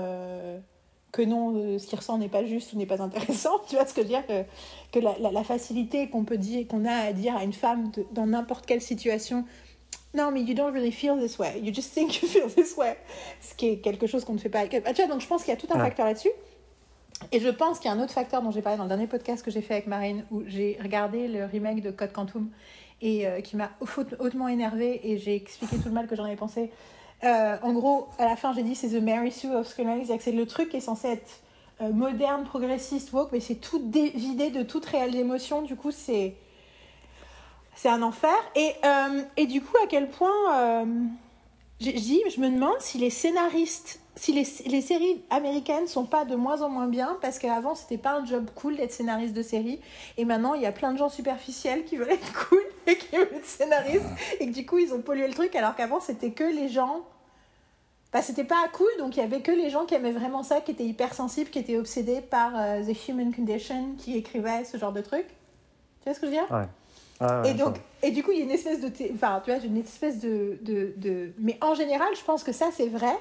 que non, ce qu'il ressent n'est pas juste ou n'est pas intéressant. Tu vois ce que je veux dire Que, la, facilité qu'on peut dire, qu'on a à dire à une femme dans n'importe quelle situation, non, mais you don't really feel this way. You just think you feel this way. Ce qui est quelque chose qu'on ne fait pas. Ah, tu vois, donc je pense qu'il y a tout un facteur là-dessus. Et je pense qu'il y a un autre facteur dont j'ai parlé dans le dernier podcast que j'ai fait avec Marine, où j'ai regardé le remake de Code Quantum et euh, qui m'a hautement énervé et j'ai expliqué tout le mal que j'en avais pensé. Euh, en gros, à la fin, j'ai dit c'est The Mary Sue of Screenwriting, c'est le truc qui est censé être euh, moderne, progressiste, woke, mais c'est tout vidé de toute réelle émotion. Du coup, c'est c'est un enfer. Et, euh, et du coup, à quel point je dis, je me demande si les scénaristes, si les, les, séries américaines sont pas de moins en moins bien, parce qu'avant c'était pas un job cool d'être scénariste de série, et maintenant il y a plein de gens superficiels qui veulent être cool et qui veulent être scénaristes, et que du coup ils ont pollué le truc, alors qu'avant c'était que les gens bah, c'était pas cool, donc il y avait que les gens qui aimaient vraiment ça, qui étaient hypersensibles, qui étaient obsédés par euh, The Human Condition, qui écrivaient ce genre de truc. Tu vois ce que je veux dire? Ouais. Et donc, et du coup, il y a une espèce de, enfin, tu vois, une espèce de, de, de, mais en général, je pense que ça c'est vrai,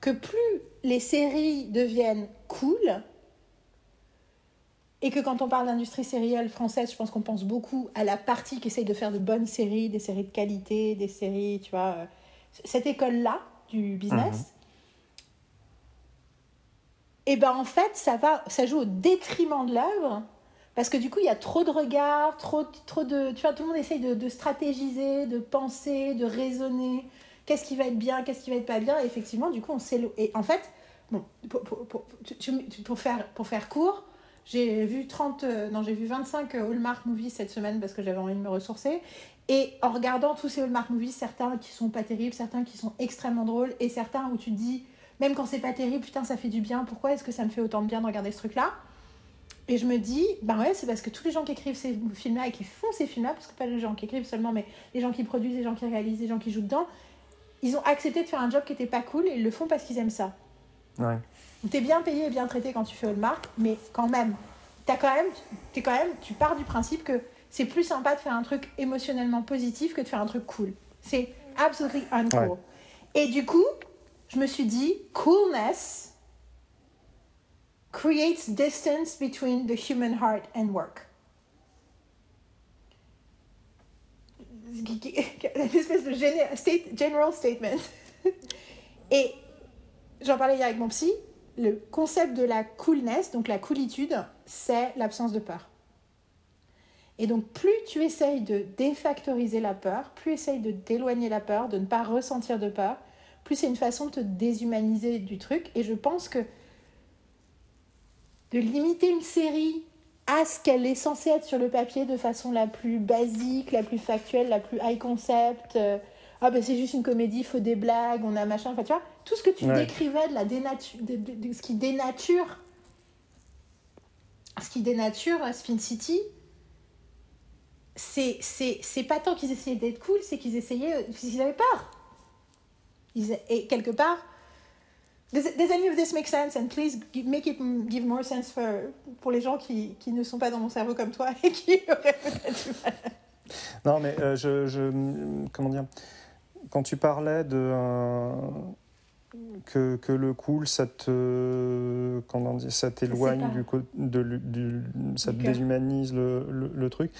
que plus les séries deviennent cool, et que quand on parle d'industrie sérielle française, je pense qu'on pense beaucoup à la partie qui essaye de faire de bonnes séries, des séries de qualité, des séries, tu vois, euh, cette école-là du business, mhm. et ben en fait, ça, va, ça joue au détriment de l'œuvre. Parce que du coup, il y a trop de regards, trop, trop de. Tu vois, tout le monde essaye de, stratégiser, de penser, de raisonner. Qu'est-ce qui va être bien, qu'est-ce qui va être pas bien? Et effectivement, du coup, on s'éloigne. Et en fait, bon, pour, faire, court, j'ai vu 30, euh, non, j'ai vu 25 Hallmark movies cette semaine parce que j'avais envie de me ressourcer. Et en regardant tous ces Hallmark movies, certains qui sont pas terribles, certains qui sont extrêmement drôles, et certains où tu te dis, même quand c'est pas terrible, putain, ça fait du bien, pourquoi est-ce que ça me fait autant de bien de regarder ce truc-là? Et je me dis, bah ouais, c'est parce que tous les gens qui écrivent ces films-là et qui font ces films-là, parce que pas les gens qui écrivent seulement, mais les gens qui produisent, les gens qui réalisent, les gens qui jouent dedans, ils ont accepté de faire un job qui était pas cool et ils le font parce qu'ils aiment ça. Ouais. T'es bien payé et bien traité quand tu fais Hallmark, mais quand même, as quand même, es quand même, tu pars du principe que c'est plus sympa de faire un truc émotionnellement positif que de faire un truc cool. C'est absolutely uncool. Et du coup, je me suis dit, coolness creates distance between the human heart and work. Une espèce de general statement. Et j'en parlais hier avec mon psy, le concept de la coolness, donc la coolitude, c'est l'absence de peur. Et donc, plus tu essayes de défactoriser la peur, plus tu essayes de d'éloigner la peur, de ne pas ressentir de peur, plus c'est une façon de te déshumaniser du truc. Et je pense que de limiter une série à ce qu'elle est censée être sur le papier de façon la plus basique, la plus factuelle, la plus high concept. Euh, ah ben c'est juste une comédie, il faut des blagues, on a machin. Enfin, tu vois, tout ce que tu décrivais de la dénature, de, ce qui dénature, ce qui dénature euh, Spin City, c'est, c'est, c'est pas tant qu'ils essayaient d'être cool, c'est qu'ils essayaient, qu'ils avaient peur. Ils, et quelque part, does, does, any of this make sense? And please make it give more sense for, pour les gens qui, qui ne sont pas dans mon cerveau comme toi et qui auraient peut-être du mal. Non, mais euh, je, je, Comment dire quand tu parlais de que, que, le cool, ça te comment dire, ça t'éloigne du, de, du, ça te déshumanise le, le, truc.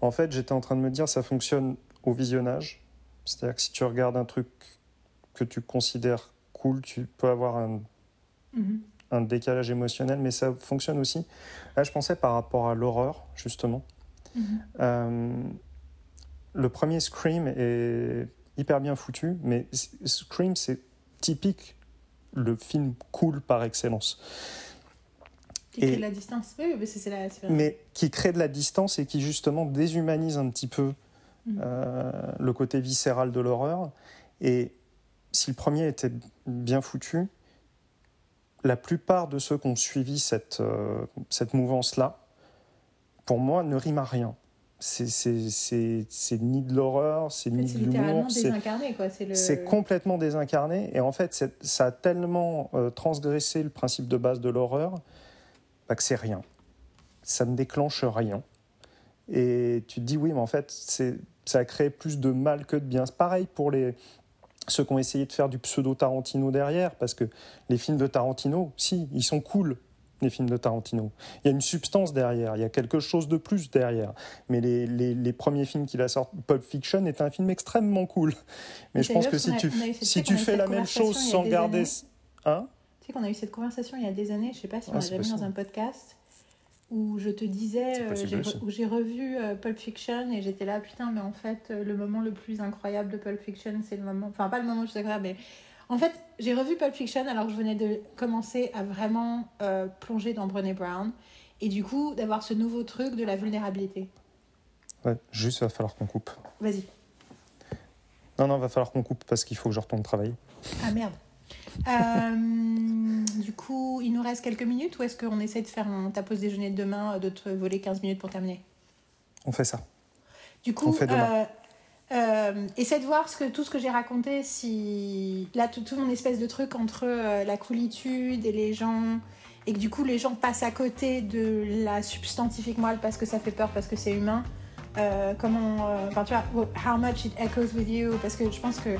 En fait, j'étais en train de me dire, ça fonctionne au visionnage. C'est-à-dire que si tu regardes un truc que tu considères cool, tu peux avoir un, mhm. un décalage émotionnel, mais ça fonctionne aussi. Là, je pensais par rapport à l'horreur, justement. Mhm. Euh, le premier Scream est hyper bien foutu, mais Scream, c'est typique le film cool par excellence. Qui crée de la distance. Oui, mais c'est la. Mais qui crée de la distance et qui justement déshumanise un petit peu mhm. euh, le côté viscéral de l'horreur. Et si le premier était bien foutu, la plupart de ceux qui ont suivi cette, euh, cette mouvance-là, pour moi, ne riment à rien c'est ni de l'horreur, c'est ni de l'humour. C'est complètement désincarné. Et en fait, ça a tellement euh, transgressé le principe de base de l'horreur bah, que c'est rien. Ça ne déclenche rien. Et tu te dis, oui, mais en fait, ça a créé plus de mal que de bien. C'est pareil pour les, ceux qui ont essayé de faire du pseudo-Tarantino derrière, parce que les films de Tarantino, si, ils sont cool, les films de Tarantino. Il y a une substance derrière, il y a quelque chose de plus derrière. Mais les, les, premiers films qu'il a sortis, Pulp Fiction est un film extrêmement cool. Mais je pense que si tu, si tu fais la même chose sans garder... Hein? Tu sais qu'on a eu cette conversation il y a des années, je ne sais pas si on l'a déjà mis dans un podcast, où je te disais, euh, où j'ai revu euh, Pulp Fiction et j'étais là, putain, mais en fait, euh, le moment le plus incroyable de Pulp Fiction, c'est le moment... Enfin, pas le moment le plus incroyable, mais en fait, j'ai revu Pulp Fiction alors que je venais de commencer à vraiment plonger dans Brené Brown. Et du coup, d'avoir ce nouveau truc de la vulnérabilité. Ouais, juste, il va falloir qu'on coupe. Vas-y. Non, non, il va falloir qu'on coupe parce qu'il faut que je retourne travailler. Ah merde. Euh, du coup, il nous reste quelques minutes ou est-ce qu'on essaie de faire un, ta pause déjeuner de demain, de te voler 15 minutes pour terminer? On fait ça. Du coup, On fait demain. Euh, euh, essaie de voir ce que, tout ce que j'ai raconté, si là tout, tout, mon espèce de truc entre euh, la coolitude et les gens, et que du coup les gens passent à côté de la substantifique moelle parce que ça fait peur, parce que c'est humain. Euh, comment, euh, enfin tu vois, how much it echoes with you, parce que je pense que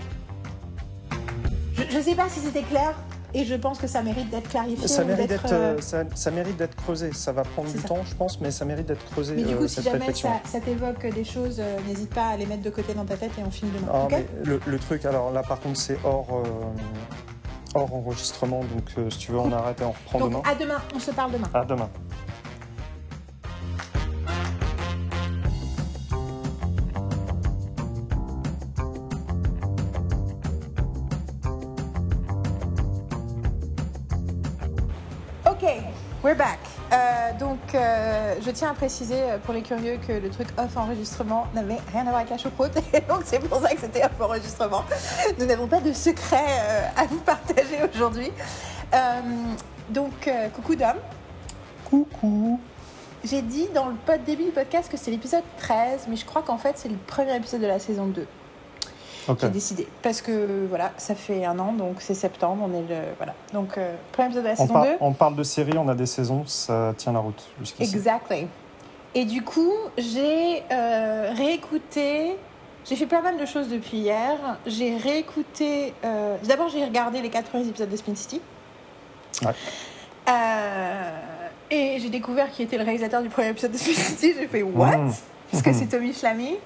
je, je sais pas si c'était clair, et je pense que ça mérite d'être clarifié. Ça mérite d'être, euh, ça, ça, mérite d'être creusé. Ça va prendre du temps, je pense, mais ça mérite d'être creusé. Mais du coup, euh, si jamais ça, ça t'évoque des choses, euh, n'hésite pas à les mettre de côté dans ta tête et on filme demain. Ah, le, le, truc, alors là, par contre, c'est hors. hors enregistrement, donc si tu veux, on arrête et on reprend donc, demain. À demain, on se parle demain. À demain. Je tiens à préciser euh, pour les curieux que le truc off enregistrement n'avait rien à voir avec la choucroute. Et donc, c'est pour ça que c'était off enregistrement. Nous n'avons pas de secret à vous partager aujourd'hui. donc, coucou Dom. Coucou. J'ai dit dans le début du podcast que c'est l'épisode 13, mais je crois qu'en fait, c'est le premier épisode de la saison 2. J'ai décidé. Parce que voilà, ça fait un an, donc c'est septembre, on est le. Voilà. Donc, euh, premier épisode de la saison 2. On parle de série, on a des saisons, ça tient la route Exactly. Et du coup, j'ai euh, réécouté. J'ai fait pas mal de choses depuis hier. J'ai réécouté. Euh, d'abord, j'ai regardé les quatre premiers épisodes de Spin City. Ouais. et j'ai découvert qui était le réalisateur du premier épisode de Spin City. J'ai fait What? Mmh. Parce que c'est Tommy Schlamme.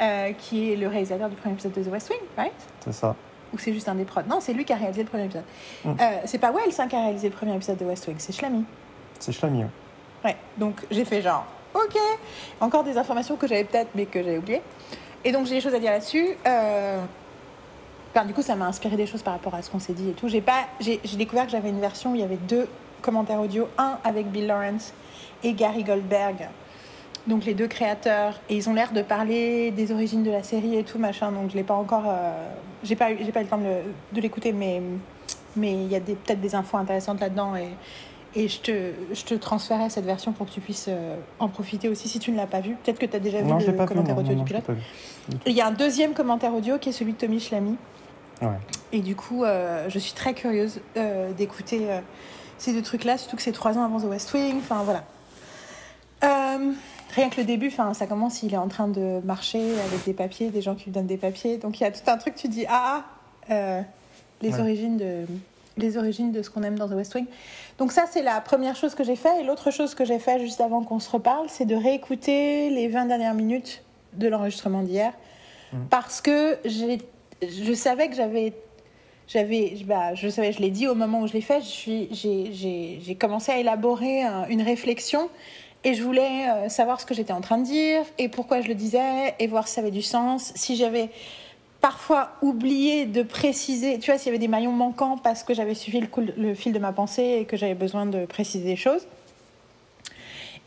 Euh, qui est le réalisateur du premier épisode de The West Wing, right? C'est ça. Ou c'est juste un des prods Non, c'est lui qui a réalisé le premier épisode. Mm. Euh, c'est pas Wells hein, qui a réalisé le premier épisode de West Wing, c'est Schlamy. C'est Schlamy, oui. Ouais, donc j'ai fait genre, ok, encore des informations que j'avais peut-être, mais que j'avais oubliées. Et donc j'ai des choses à dire là-dessus. Euh... Enfin, du coup, ça m'a inspiré des choses par rapport à ce qu'on s'est dit et tout. J'ai pas, j'ai découvert que j'avais une version où il y avait deux commentaires audio, un avec Bill Lawrence et Gary Goldberg, donc les deux créateurs, et ils ont l'air de parler des origines de la série et tout machin. Donc je l'ai pas encore, euh, j'ai pas, j'ai pas eu le temps de, de l'écouter, mais mais il y a peut-être des infos intéressantes là-dedans et et je te, je te transférerai cette version pour que tu puisses euh, en profiter aussi si tu ne l'as pas vu. Peut-être que tu as déjà vu le commentaire audio du pilote. Il y a un deuxième commentaire audio qui est celui de Tommy Schlamy. Ouais. Et du coup, euh, je suis très curieuse d'écouter ces deux trucs-là, surtout que c'est trois ans avant The West Wing. Enfin, voilà. Rien que le début, ça commence, il est en train de marcher avec des papiers, des gens qui lui donnent des papiers. Donc il y a tout un truc, tu dis, ah, ah euh, les, origines de, les origines de ce qu'on aime dans The West Wing. Donc ça, c'est la première chose que j'ai fait. Et l'autre chose que j'ai fait juste avant qu'on se reparle, c'est de réécouter les 20 dernières minutes de l'enregistrement d'hier. Mmh. Parce que je savais que j'avais j'avais, bah, je savais, je l'ai dit au moment où je l'ai fait, j'ai commencé à élaborer une réflexion et je voulais euh, savoir ce que j'étais en train de dire et pourquoi je le disais et voir si ça avait du sens. Si j'avais parfois oublié de préciser, tu vois, s'il y avait des maillons manquants parce que j'avais suivi le, le, fil de ma pensée et que j'avais besoin de préciser des choses.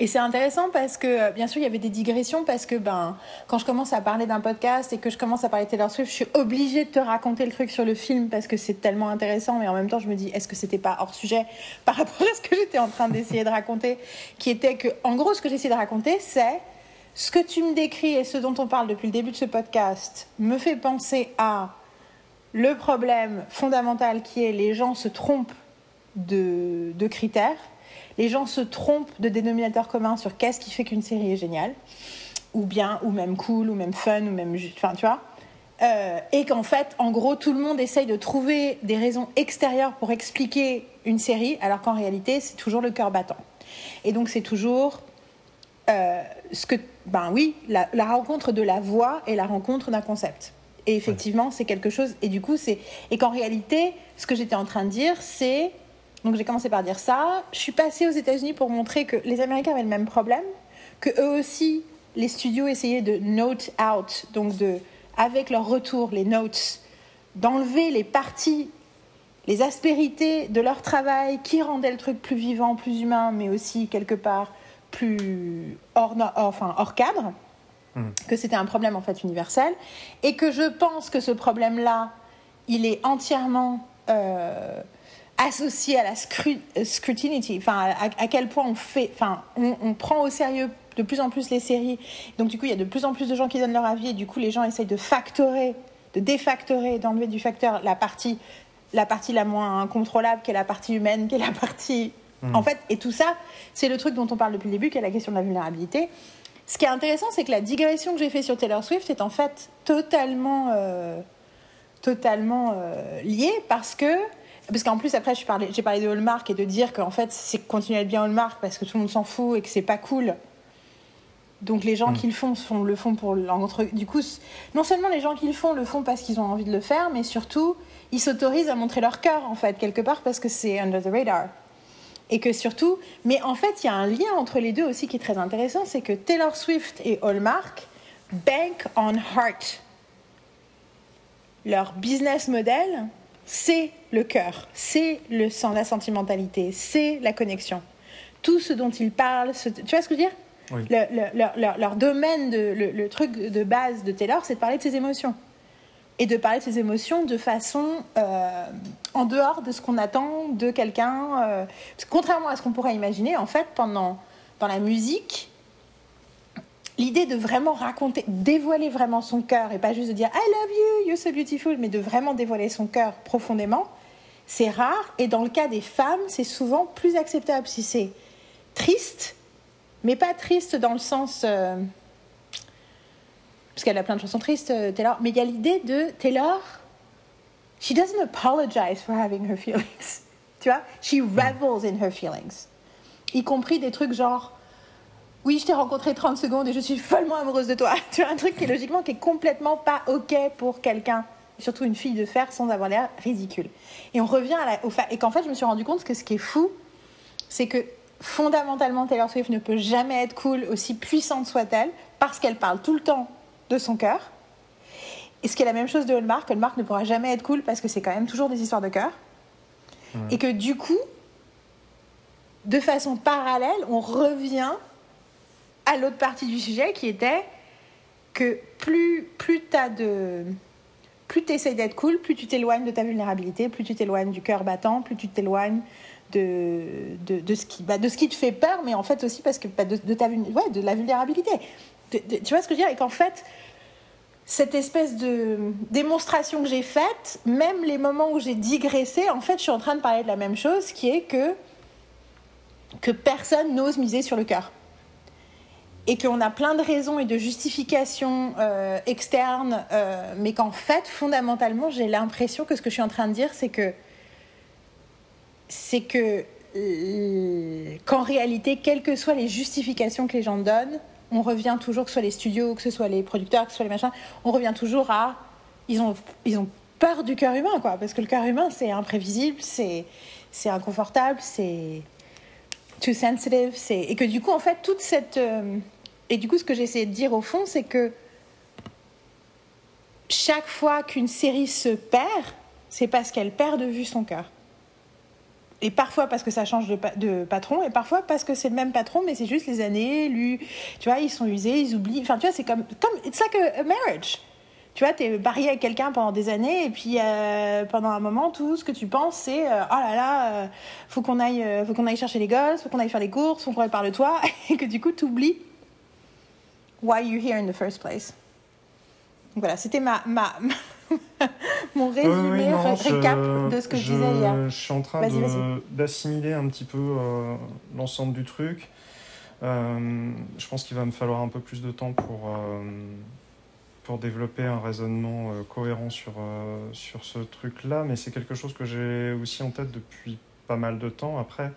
Et c'est intéressant parce que, euh, bien sûr, il y avait des digressions parce que, ben, quand je commence à parler d'un podcast et que je commence à parler de Taylor Swift, je suis obligée de te raconter le truc sur le film parce que c'est tellement intéressant. Mais en même temps, je me dis, est-ce que c'était pas hors sujet par rapport à ce que j'étais en train d'essayer de raconter, qui était que, en gros, ce que j'essaie de raconter, c'est ce que tu me décris et ce dont on parle depuis le début de ce podcast me fait penser à le problème fondamental qui est les gens se trompent de, de critères les gens se trompent de dénominateur commun sur qu'est-ce qui fait qu'une série est géniale, ou bien, ou même cool, ou même fun, ou même. Enfin, tu vois. Euh, et qu'en fait, en gros, tout le monde essaye de trouver des raisons extérieures pour expliquer une série, alors qu'en réalité, c'est toujours le cœur battant. Et donc, c'est toujours euh, ce que, ben oui, la, rencontre de la voix et la rencontre d'un concept. Et effectivement, c'est quelque chose. Et du coup, c'est et qu'en réalité, ce que j'étais en train de dire, c'est donc j'ai commencé par dire ça. Je suis passée aux États-Unis pour montrer que les Américains avaient le même problème, que eux aussi, les studios essayaient de note out, donc de, avec leur retour, les notes, d'enlever les parties, les aspérités de leur travail qui rendaient le truc plus vivant, plus humain, mais aussi quelque part plus hors, enfin, hors cadre, hmm. que c'était un problème en fait universel, et que je pense que ce problème-là, il est entièrement euh, associé à la scrutinity, enfin à, quel point on fait, enfin on, prend au sérieux de plus en plus les séries. Donc du coup, il y a de plus en plus de gens qui donnent leur avis et du coup, les gens essayent de factorer, de défactorer, d'enlever du facteur la partie, la partie la moins incontrôlable, qui est la partie humaine, qui est la partie, hmm. en fait, et tout ça, c'est le truc dont on parle depuis le début, qui est la question de la vulnérabilité. Ce qui est intéressant, c'est que la digression que j'ai fait sur Taylor Swift est en fait totalement, euh, totalement euh, liée parce que parce qu'en plus, après, j'ai parlé, parlé de Hallmark et de dire qu'en fait, c'est continuer à être bien Hallmark parce que tout le monde s'en fout et que c'est pas cool. Donc les gens mm. qui le font, font le font pour l'entre. Du coup, non seulement les gens qui le font le font parce qu'ils ont envie de le faire, mais surtout ils s'autorisent à montrer leur cœur en fait quelque part parce que c'est under the radar. Et que surtout, mais en fait, il y a un lien entre les deux aussi qui est très intéressant, c'est que Taylor Swift et Hallmark bank on heart. Leur business model, c'est le cœur, c'est le sang, la sentimentalité, c'est la connexion. Tout ce dont ils parlent, tu vois ce que je veux dire? Leur, domaine, de, le, truc de base de Taylor, c'est de parler de ses émotions. Et de parler de ses émotions de façon euh, en dehors de ce qu'on attend de quelqu'un. Euh, contrairement à ce qu'on pourrait imaginer, en fait, pendant, dans la musique, l'idée de vraiment raconter, dévoiler vraiment son cœur et pas juste de dire I love you, you're so beautiful, mais de vraiment dévoiler son cœur profondément, c'est rare. Et dans le cas des femmes, c'est souvent plus acceptable si c'est triste, mais pas triste dans le sens. Euh, parce qu'elle a plein de chansons tristes, euh, Taylor. Mais il y a l'idée de Taylor, she doesn't apologize for having her feelings. tu vois? She revels in her feelings. Y compris des trucs genre oui, je t'ai rencontré 30 secondes et je suis follement amoureuse de toi. Tu vois, un truc qui logiquement qui est complètement pas OK pour quelqu'un, surtout une fille de faire sans avoir l'air ridicule. Et on revient à la, au fait, et qu'en fait, je me suis rendu compte que ce qui est fou, c'est que fondamentalement, Taylor Swift ne peut jamais être cool, aussi puissante soit-elle, parce qu'elle parle tout le temps de son cœur. Et ce qui est la même chose de Hallmark, Hallmark ne pourra jamais être cool parce que c'est quand même toujours des histoires de cœur. Et que du coup, de façon parallèle, on revient à l'autre partie du sujet qui était que plus, plus tu de. Plus tu essayes d'être cool, plus tu t'éloignes de ta vulnérabilité, plus tu t'éloignes du cœur battant, plus tu t'éloignes de, de, de, ce qui, bah, de ce qui te fait peur, mais en fait aussi parce que bah, de, ta, de la vulnérabilité. tu vois ce que je veux dire? Et qu'en fait, cette espèce de démonstration que j'ai faite, même les moments où j'ai digressé, en fait, je suis en train de parler de la même chose, qui est que, que personne n'ose miser sur le cœur. Et qu'on a plein de raisons et de justifications euh, externes, euh, mais qu'en fait, fondamentalement, j'ai l'impression que ce que je suis en train de dire, c'est que c'est que euh, qu'en réalité, quelles que soient les justifications que les gens donnent, on revient toujours, que ce soit les studios, que ce soit les producteurs, que ce soit les machins, on revient toujours à ils ont ils ont peur du cœur humain, quoi, parce que le cœur humain, c'est imprévisible, c'est c'est inconfortable, c'est too sensitive, c'est et que du coup, en fait, toute cette euh, et du coup, ce que j'essaie de dire au fond, c'est que chaque fois qu'une série se perd, c'est parce qu'elle perd de vue son cœur. Et parfois parce que ça change de patron, et parfois parce que c'est le même patron, mais c'est juste les années, lui, tu vois, ils sont usés, ils oublient. Enfin, tu vois, c'est comme, comme, it's like a, a marriage. Tu vois, t'es marié avec quelqu'un pendant des années, et puis euh, pendant un moment, tout ce que tu penses, c'est, euh, oh là là, euh, faut qu'on aille, faut qu'on aille chercher les gosses, faut qu'on aille faire les courses, faut qu'on répare le toit, et que du coup, t'oublies why you're here in the first place. Donc voilà, c'était ma, ma, mon résumé, oui, non, ré- je- récap de ce que je, disais hier. Je suis en train d'assimiler un petit peu euh, l'ensemble du truc. Euh, je pense qu'il va me falloir un peu plus de temps pour, euh, pour développer un raisonnement euh, cohérent sur, euh, sur ce truc-là, mais c'est quelque chose que j'ai aussi en tête depuis pas mal de temps. Après,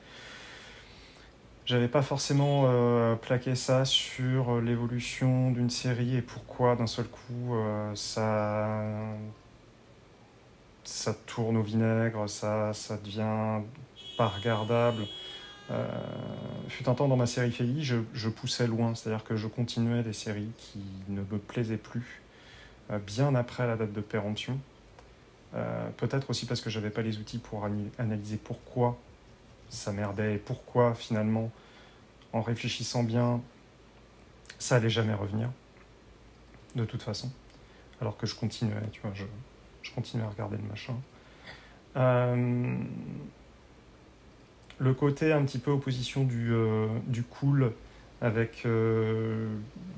j'avais pas forcément euh, plaqué ça sur l'évolution d'une série et pourquoi d'un seul coup ça ça tourne au vinaigre, ça, ça devient pas regardable. Euh, fut un temps dans ma série FEI, je, poussais loin, c'est-à-dire que je continuais des séries qui ne me plaisaient plus euh, bien après la date de péremption. Euh, Peut-être aussi parce que j'avais pas les outils pour analyser pourquoi ça merdait et pourquoi finalement, en réfléchissant bien, ça allait jamais revenir, de toute façon. Alors que je continuais, tu vois, je continuais à regarder le machin. Le côté un petit peu opposition du, euh, du cool avec euh,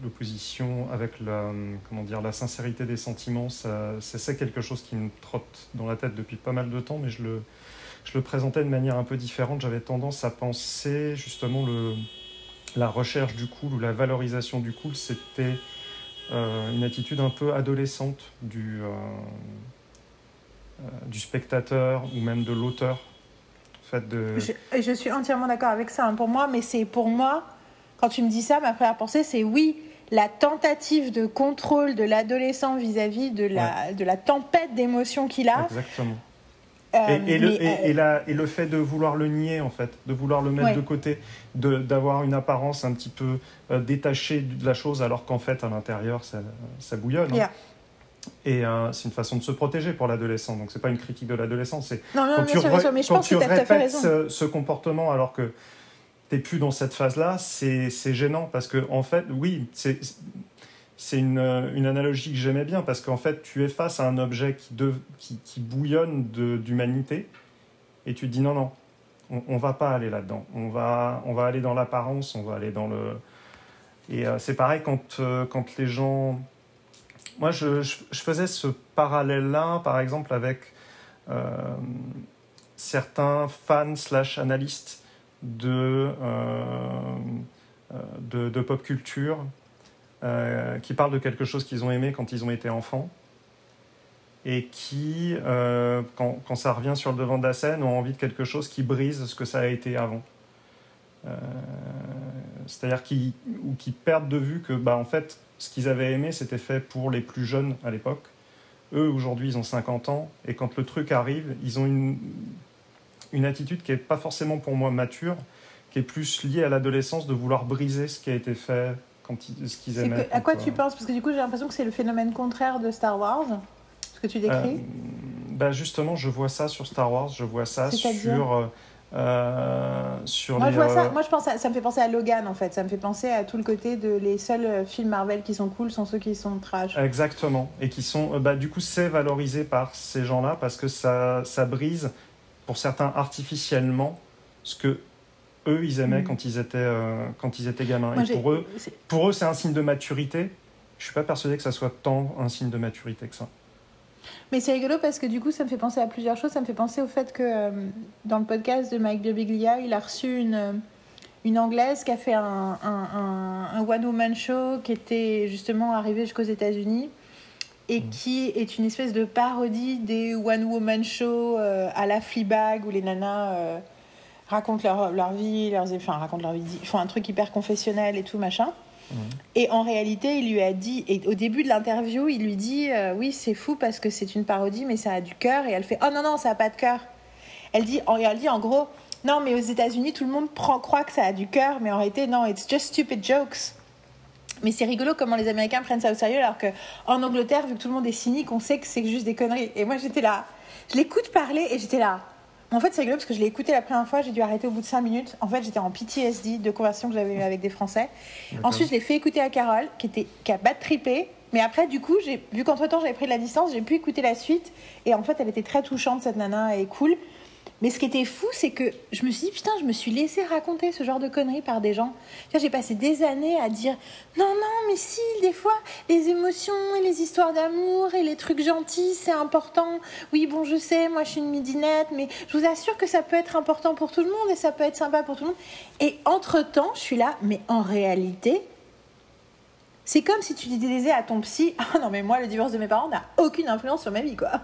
l'opposition, avec la, sincérité des sentiments, c'est quelque chose qui me trotte dans la tête depuis pas mal de temps, mais je le, présentais de manière un peu différente. J'avais tendance à penser justement la recherche du cool ou la valorisation du cool, c'était euh, une attitude un peu adolescente du spectateur ou même de l'auteur. En fait, de... Je, suis entièrement d'accord avec ça. hein, pour moi, mais c'est pour moi, quand tu me dis ça, ma première pensée, c'est oui, la tentative de contrôle de l'adolescent vis-à-vis de la, de la tempête d'émotions qu'il a. Exactement. Euh, Et, et le, et, euh, et la- et le fait de vouloir le nier, en fait, de vouloir le mettre Ouais. de côté, de- d'avoir une apparence un petit peu euh, détachée de la chose, alors qu'en fait, à l'intérieur, ça, ça bouillonne. hein. Et euh, c'est une façon de se protéger pour l'adolescent. Donc, c'est pas une critique de l'adolescent, c'est non, non, quand bien tu, sûr, bien re- sûr, mais je quand pense tu que tu as tout à fait répètes raison. ce, ce comportement alors que t'es plus dans cette phase-là, c'est gênant parce que en fait, oui, c'est c'est une, euh, une analogie que j'aimais bien parce qu'en fait, tu es face à un objet qui, de- qui, qui bouillonne d'humanité et tu te dis non, non, on, on va pas aller là-dedans. On va, on va aller dans l'apparence, on va aller dans le. Et euh, c'est pareil quand, euh, quand les gens. Moi, je, je, faisais ce parallèle-là, par exemple, avec euh, certains fans slash analystes de, euh, euh, de, pop culture qui parlent de quelque chose qu'ils ont aimé quand ils ont été enfants et qui, quand, quand ça revient sur le devant de la scène, ont envie de quelque chose qui brise ce que ça a été avant. C'est-à-dire ou qui perdent de vue que, bah, en fait, ce qu'ils avaient aimé, c'était fait pour les plus jeunes à l'époque. Eux, aujourd'hui, ils ont 50 ans, et quand le truc arrive, ils ont une, une attitude qui n'est pas forcément pour moi mature, qui est plus liée à l'adolescence de vouloir briser ce qui a été fait quand ils, ce qu'ils aimaient. que- à quoi tu euh, penses? Parce que du coup, j'ai l'impression que c'est le phénomène contraire de Star Wars, ce que tu décris. Euh, bah justement, je vois ça sur Star Wars, je vois ça sur, euh, sur moi, les. je vois ça, euh, moi, je pense à- ça me fait penser à Logan, en fait. Ça me fait penser à tout le côté de les seuls euh, films Marvel qui sont cool sont ceux qui sont trash. Exactement. Et qui sont. Bah, du coup, c'est valorisé par ces gens-là parce que ça, ça brise, pour certains artificiellement, ce que eux, ils aimaient Mm. quand, ils étaient, euh, quand ils étaient gamins. Moi, Et pour eux, pour eux, c'est un signe de maturité. Je suis pas persuadé que ça soit tant un signe de maturité que ça. Mais c'est rigolo parce que du coup, ça me fait penser à plusieurs choses. Ça me fait penser au fait que euh, dans le podcast de Mike de Biglia, il a reçu une, euh, une anglaise qui a fait un, un, un, one-woman show qui était justement arrivé jusqu'aux États-Unis et mm. qui est une espèce de parodie des one-woman shows euh, à la Fleabag où les nanas euh, racontent leur, leur vie, leurs, enfin, racontent leur vie, font un truc hyper confessionnel et tout machin. Et en réalité, il lui a dit, et au début de l'interview, il lui dit euh, Oui, c'est fou parce que c'est une parodie, mais ça a du cœur. Et elle fait Oh non, non, ça n'a pas de cœur. Elle dit, elle dit en gros non, mais aux États-Unis, tout le monde prend, croit que ça a du cœur, mais en réalité, non, it's just stupid jokes. Mais c'est rigolo comment les Américains prennent ça au sérieux, alors qu'en Angleterre, vu que tout le monde est cynique, on sait que c'est juste des conneries. Et moi, j'étais là. Je l'écoute parler et j'étais là. En fait, c'est rigolo parce que je l'ai écouté la première fois, j'ai dû arrêter au bout de 5 minutes. En fait, j'étais en PTSD de conversation que j'avais eu avec des Français. Ensuite, je l'ai fait écouter à Carole, qui, était, qui a bat trippé. Mais après, du coup, j'ai vu qu'entre temps, j'avais pris de la distance, j'ai pu écouter la suite. Et en fait, elle était très touchante, cette nana, et cool. Mais ce qui était fou, c'est que je me suis dit, putain, je me suis laissé raconter ce genre de conneries par des gens. J'ai passé des années à dire, non, non, mais si, des fois, les émotions et les histoires d'amour et les trucs gentils, c'est important. Oui, bon, je sais, moi, je suis une midinette, mais je vous assure que ça peut être important pour tout le monde et ça peut être sympa pour tout le monde. Et entre-temps, je suis là, mais en réalité, c'est comme si tu disais à ton psy, ah non, mais moi, le divorce de mes parents n'a aucune influence sur ma vie, quoi.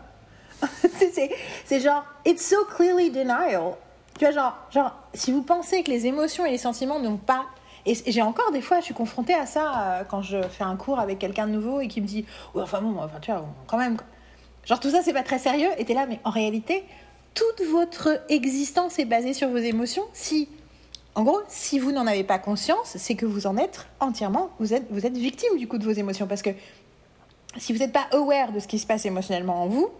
c'est genre, it's so clearly denial. Tu vois, genre, genre, si vous pensez que les émotions et les sentiments n'ont pas. Et j'ai encore des fois, je suis confrontée à ça euh, quand je fais un cours avec quelqu'un de nouveau et qui me dit, ouais, enfin bon, enfin, tu vois, quand même. Genre, tout ça, c'est pas très sérieux. Et t'es là, mais en réalité, toute votre existence est basée sur vos émotions. Si, en gros, si vous n'en avez pas conscience, c'est que vous en êtes entièrement, vous êtes, vous êtes victime du coup de vos émotions. Parce que si vous n'êtes pas aware de ce qui se passe émotionnellement en vous,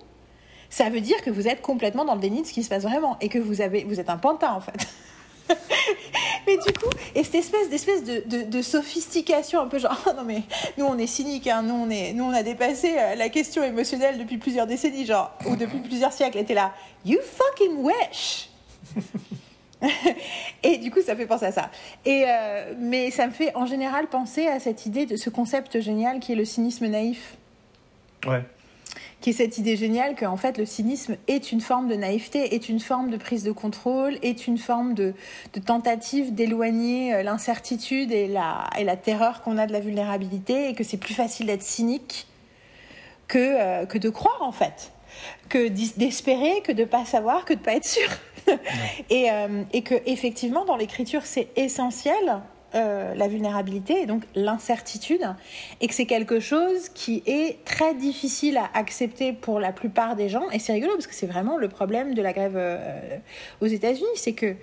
ça veut dire que vous êtes complètement dans le déni de ce qui se passe vraiment et que vous, êtes un pantin en fait. mais du coup, et cette espèce d'espèce de, de, sophistication un peu genre, non mais nous on est cynique, hein, nous, on est, nous on a dépassé euh, la question émotionnelle depuis plusieurs décennies, genre, ou depuis plusieurs siècles, t'es là, you fucking wish et du coup, ça fait penser à ça. Et euh, mais ça me fait en général penser à cette idée de ce concept génial qui est le cynisme naïf. Ouais qui est cette idée géniale qu'en fait le cynisme est une forme de naïveté, est une forme de prise de contrôle, est une forme de, tentative d'éloigner euh, l'incertitude et la, et la terreur qu'on a de la vulnérabilité et que c'est plus facile d'être cynique que, euh, que de croire en fait, que d'espérer, que de pas savoir, que de pas être sûr. et, euh, et que effectivement dans l'écriture c'est essentiel euh, la vulnérabilité et donc l'incertitude, et que c'est quelque chose qui est très difficile à accepter pour la plupart des gens. Et c'est rigolo parce que c'est vraiment le problème de la grève euh, aux États-Unis, c'est que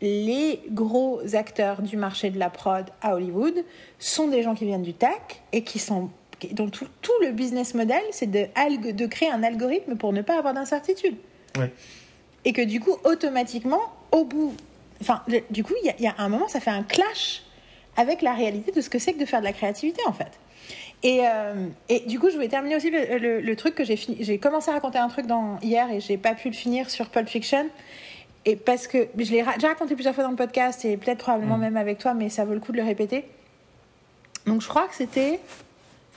les gros acteurs du marché de la prod à Hollywood sont des gens qui viennent du tech et qui sont dont tout, le business model, c'est de, de créer un algorithme pour ne pas avoir d'incertitude. Et que du coup, automatiquement, au bout Enfin, du coup, il y, a un moment, ça fait un clash avec la réalité de ce que c'est que de faire de la créativité, en fait. Et, euh, et, du coup, je voulais terminer aussi le, truc que j'ai fini. J'ai commencé à raconter un truc dans, hier et j'ai pas pu le finir sur Pulp Fiction. Et parce que je l'ai déjà raconté plusieurs fois dans le podcast et peut-être probablement mm. même avec toi, mais ça vaut le coup de le répéter. Donc, je crois que c'était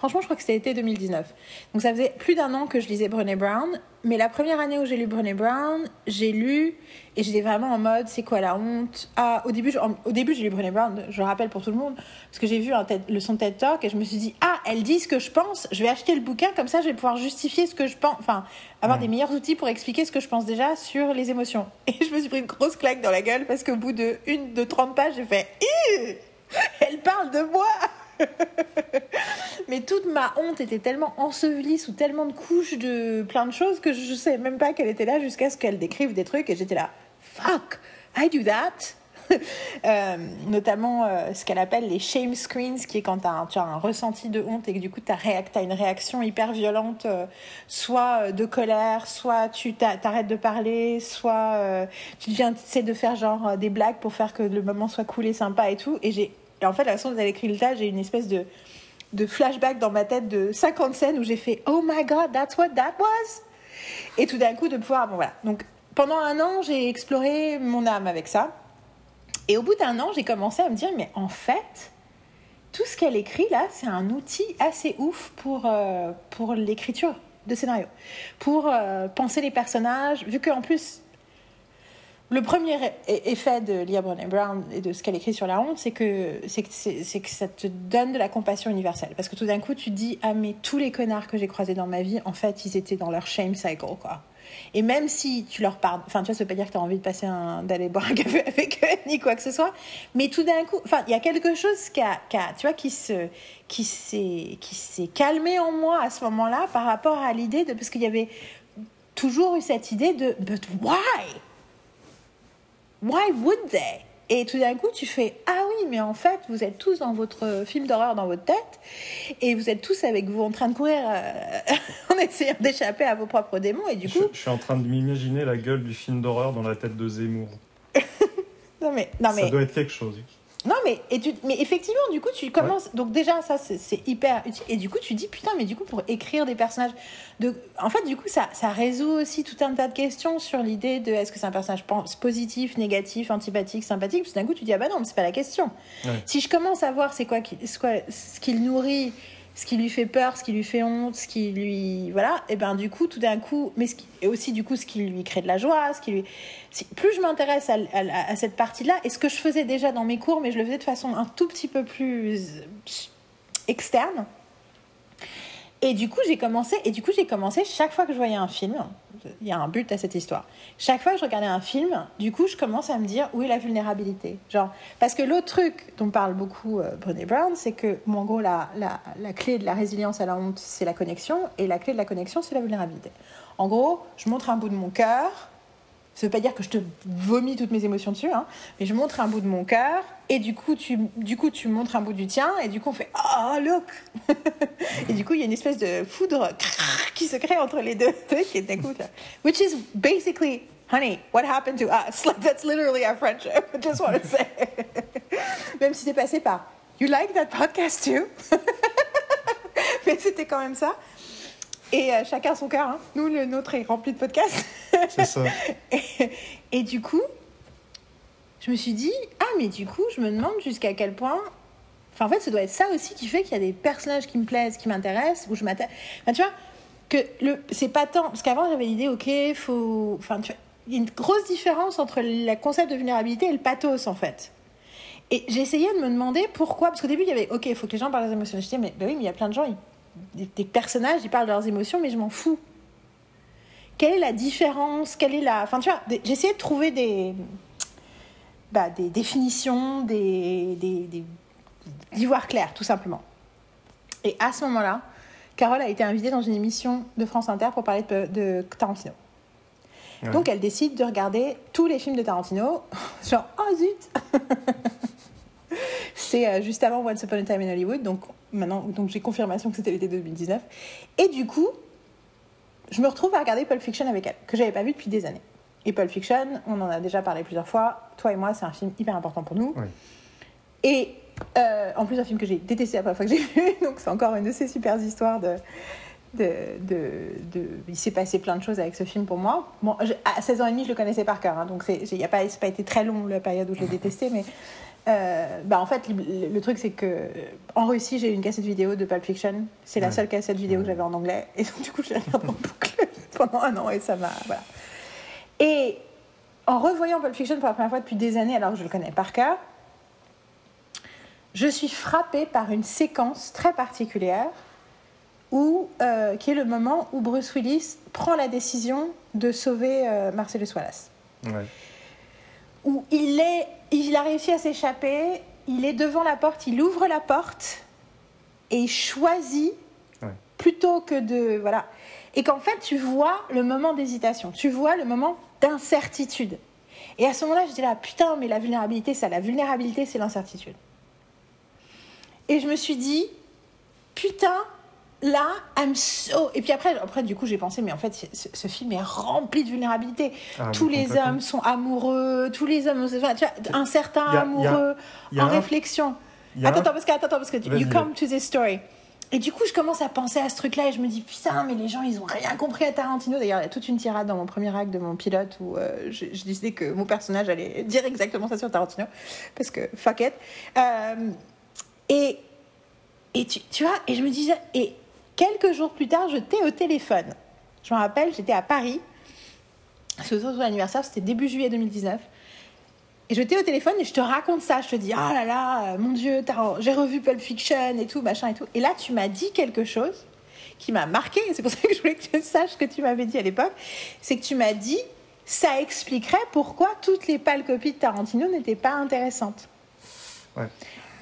Franchement, je crois que c'était été 2019. Donc ça faisait plus d'un an que je lisais Brené Brown. Mais la première année où j'ai lu Brené Brown, j'ai lu et j'étais vraiment en mode c'est quoi la honte? Ah, Au début, au début j'ai lu Brené Brown, je le rappelle pour tout le monde, parce que j'ai vu un le son TED Talk et je me suis dit ah, elle dit ce que je pense, je vais acheter le bouquin, comme ça je vais pouvoir justifier ce que je pense, enfin avoir des meilleurs outils pour expliquer ce que je pense déjà sur les émotions. Et je me suis pris une grosse claque dans la gueule parce qu'au bout de une de 30 pages, j'ai fait elle parle de moi Mais toute ma honte était tellement ensevelie sous tellement de couches de plein de choses que je ne savais même pas qu'elle était là jusqu'à ce qu'elle décrive des trucs et j'étais là, fuck, I do that. Euh, notamment euh, ce qu'elle appelle les shame screens, qui est quand tu as un ressenti de honte et que du coup tu as, une réaction hyper violente, euh, soit de colère, soit tu t'arrêtes de parler, soit tu viens tu de faire genre des blagues pour faire que le moment soit cool et sympa et tout. Et et en fait, la façon dont elle écrit le tas, j'ai une espèce de, de flashback dans ma tête de 50 scènes où j'ai fait Oh my god, that's what that was! Et tout d'un coup, de pouvoir. Bon, voilà. Donc, pendant un an, j'ai exploré mon âme avec ça. Et au bout d'un an, j'ai commencé à me dire Mais en fait, tout ce qu'elle écrit là, c'est un outil assez ouf pour, euh, pour l'écriture de scénario. Pour euh, penser les personnages, vu qu'en plus, le premier effet de Lia Brené Brown et de ce qu'elle écrit sur la honte, c'est que, que, ça te donne de la compassion universelle. Parce que tout d'un coup, tu dis, ah mais tous les connards que j'ai croisés dans ma vie, en fait, ils étaient dans leur shame cycle, quoi. Et même si tu leur parles, enfin, tu vois, ça veut pas dire que tu as envie de passer d'aller boire un café avec eux, ni quoi que ce soit, mais tout d'un coup, enfin, il y a quelque chose qui a, qui a, tu vois, qui se, s'est, qui s'est calmé en moi à ce moment-là par rapport à l'idée de, parce qu'il y avait toujours eu cette idée de, but why? Why would they? Et tout d'un coup, tu fais Ah oui, mais en fait, vous êtes tous dans votre film d'horreur dans votre tête, et vous êtes tous avec vous en train de courir euh, en essayant d'échapper à vos propres démons. Et du coup. Je, suis en train de m'imaginer la gueule du film d'horreur dans la tête de Zemmour. non, mais, non, mais. Ça doit être quelque chose. Non, mais, et mais effectivement, du coup, tu commences. Donc, déjà, ça, c'est hyper utile. Et du coup, tu dis, putain, mais du coup, pour écrire des personnages. De... En fait, du coup, ça, ça résout aussi tout un tas de questions sur l'idée de est-ce que c'est un personnage positif, négatif, antipathique, sympathique. Puis d'un coup, tu dis, ah bah non, mais c'est pas la question. Si je commence à voir c'est quoi, quoi ce qu'il nourrit ce qui lui fait peur, ce qui lui fait honte, ce qui lui voilà, et ben du coup tout d'un coup, mais et aussi du coup ce qui lui crée de la joie, ce qui lui, plus je m'intéresse à, à, cette partie-là, et ce que je faisais déjà dans mes cours, mais je le faisais de façon un tout petit peu plus externe, et du coup, j'ai commencé, et du coup, j'ai commencé chaque fois que je voyais un film, il y a un but à cette histoire. Chaque fois que je regardais un film, du coup, je commence à me dire où est la vulnérabilité? Genre, parce que l'autre truc dont parle beaucoup euh, Brené Brown, c'est que, en gros, la, la, la, clé de la résilience à la honte, c'est la connexion, et la clé de la connexion, c'est la vulnérabilité. En gros, je montre un bout de mon cœur, ça veut pas dire que je te vomis toutes mes émotions dessus, hein, mais je montre un bout de mon cœur et du coup tu, du coup tu montres un bout du tien et du coup on fait oh look! Et du coup il y a une espèce de foudre qui se crée entre les deux qui est which is basically honey what happened to us? Like that's literally our friendship I just want to say. Même si c'est passé par you like that podcast too? Mais c'était quand même ça et euh, chacun son cœur. Hein. Nous, le nôtre est rempli de podcasts. C'est ça. et, du coup, je me suis dit, ah, mais du coup, je me demande jusqu'à quel point. Enfin, en fait, ça doit être ça aussi qui fait qu'il y a des personnages qui me plaisent, qui m'intéressent, où je m'attends. Enfin, tu vois, que le... c'est pas tant. Parce qu'avant, j'avais l'idée, ok, faut. Enfin, tu vois, il y a une grosse différence entre le concept de vulnérabilité et le pathos, en fait. Et essayé de me demander pourquoi. Parce qu'au début, il y avait, ok, il faut que les gens parlent des émotions. Je disais, mais bah oui, mais il y a plein de gens, ils des, personnages, ils parlent de leurs émotions, mais je m'en fous. Quelle est la différence? Quelle est la... Enfin, tu vois, essayé de trouver des, bah, des définitions, des, des, d'y voir clair, tout simplement. Et à ce moment-là, Carole a été invitée dans une émission de France Inter pour parler de, de Tarantino. Donc elle décide de regarder tous les films de Tarantino, genre oh zut C'est euh, juste avant Once Upon a Time in Hollywood, donc maintenant, donc j'ai confirmation que c'était l'été 2019. Et du coup, je me retrouve à regarder Pulp Fiction avec elle, que j'avais pas vu depuis des années. Et Pulp Fiction, on en a déjà parlé plusieurs fois. Toi et moi, c'est un film hyper important pour nous. Et euh, en plus, un film que j'ai détesté la première fois que j'ai vu. Donc, c'est encore une de ces super histoires de. De, de, de... il s'est passé plein de choses avec ce film pour moi. Bon, à 16 ans et demi, je le connaissais par cœur, hein, donc il n'a pas, pas été très long la période où je l'ai détesté, mais euh, bah en fait, le, truc, c'est que en Russie, j'ai une cassette vidéo de Pulp Fiction. C'est la seule cassette vidéo que j'avais en anglais. Et donc, du coup, je l'ai regardée en boucle pendant un an et ça m'a. Voilà. Et en revoyant Pulp Fiction pour la première fois depuis des années, alors que je le connais par cœur, je suis frappée par une séquence très particulière où, euh, qui est le moment où Bruce Willis prend la décision de sauver euh, Marcellus Wallace. Ouais. Où il est il a réussi à s'échapper, il est devant la porte, il ouvre la porte et il choisit plutôt que de. Voilà. Et qu'en fait, tu vois le moment d'hésitation, tu vois le moment d'incertitude. Et à ce moment-là, je dis là, putain, mais la vulnérabilité, ça, la vulnérabilité, c'est l'incertitude. Et je me suis dit, putain, là, I'm so. Et puis après, après du coup, j'ai pensé, mais en fait, ce, film est rempli de vulnérabilité. Ah, tous les hommes sont amoureux, tous les hommes, tu vois, un certain amoureux en réflexion. Attends, attends, parce que, attends, parce que you come to this story. Et du coup, je commence à penser à ce truc-là et je me dis, putain, mais les gens, ils ont rien compris à Tarantino. D'ailleurs, il y a toute une tirade dans mon premier acte de mon pilote où euh, je, décidais que mon personnage allait dire exactement ça sur Tarantino. Parce que fuck it. Euh, et, et tu, tu vois, et je me disais, et Quelques jours plus tard, j'étais au téléphone. Je me rappelle, j'étais à Paris c'est ton anniversaire, c'était début juillet 2019. Et je t'ai au téléphone et je te raconte ça. Je te dis, ah là là, mon Dieu, j'ai revu Pulp Fiction et tout, machin et tout. Et là, tu m'as dit quelque chose qui m'a marqué. C'est pour ça que je voulais que tu saches ce que tu m'avais dit à l'époque. C'est que tu m'as dit, ça expliquerait pourquoi toutes les pâles copies de Tarantino n'étaient pas intéressantes. Ouais.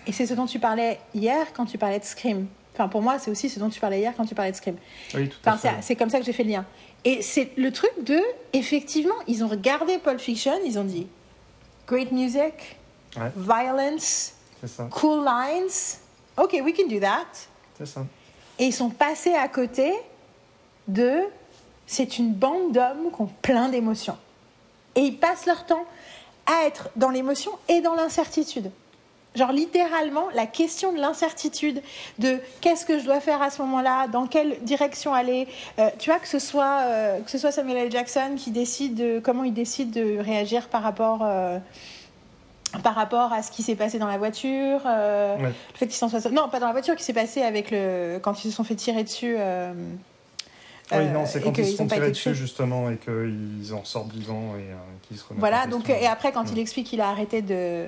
Et c'est ce dont tu parlais hier quand tu parlais de Scream. Enfin, pour moi, c'est aussi ce dont tu parlais hier quand tu parlais de Scream. Oui, tout à fait. C'est comme ça que j'ai fait le lien. Et c'est le truc de, effectivement, ils ont regardé Pulp Fiction, ils ont dit great music, violence, cool lines. Ok, we can do that. C'est ça. Et ils sont passés à côté de c'est une bande d'hommes qui ont plein d'émotions. Et ils passent leur temps à être dans l'émotion et dans l'incertitude. Genre littéralement la question de l'incertitude, de qu'est-ce que je dois faire à ce moment-là, dans quelle direction aller. Euh, tu vois que ce soit euh, que ce soit Samuel L. Jackson qui décide de comment il décide de réagir par rapport euh, par rapport à ce qui s'est passé dans la voiture, le fait qu'ils s'en soient non pas dans la voiture qui s'est passé avec le quand ils se sont fait tirer dessus. Oui, non, c'est quand ils se sont tirés dessus, justement, et qu'ils en sortent vivants et qu'ils se remettent Voilà, donc, et après, quand il explique qu'il a arrêté de,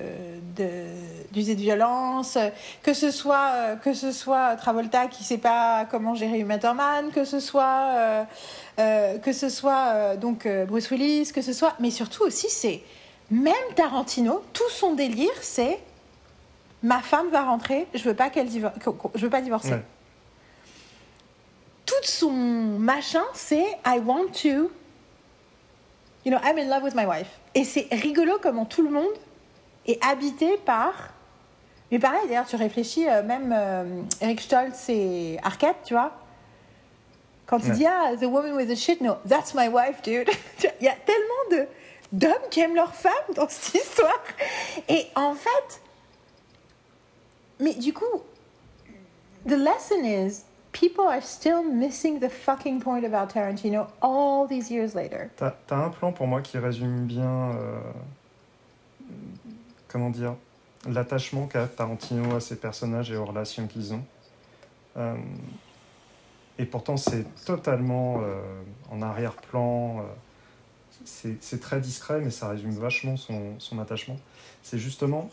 d'user de, violence, que ce soit, que ce soit Travolta qui ne sait pas comment gérer Uma Thurman, que ce soit, euh, euh, que ce soit euh, donc, Bruce Willis, que ce soit. Mais surtout aussi, c'est. Même Tarantino, tout son délire, c'est. Ma femme va rentrer, je veux pas qu'elle je veux pas divorcer tout son machin, c'est I want to, you know, I'm in love with my wife. Et c'est rigolo comment tout le monde est habité par. Mais pareil, d'ailleurs, tu réfléchis, euh, même euh, Eric Stoltz et Arquette, tu vois. Quand il dit Ah, the woman with the shit, no, that's my wife, dude. il y a tellement de d'hommes qui aiment leur femme dans cette histoire. Et en fait, mais du coup, the lesson is people are still missing the fucking point about Tarantino all these years later. T'as as un plan pour moi qui résume bien, euh, comment dire, l'attachement qu'a Tarantino à ses personnages et aux relations qu'ils ont. Euh, et pourtant, c'est totalement euh, en arrière-plan. c'est très discret, mais ça résume vachement son, attachement. C'est justement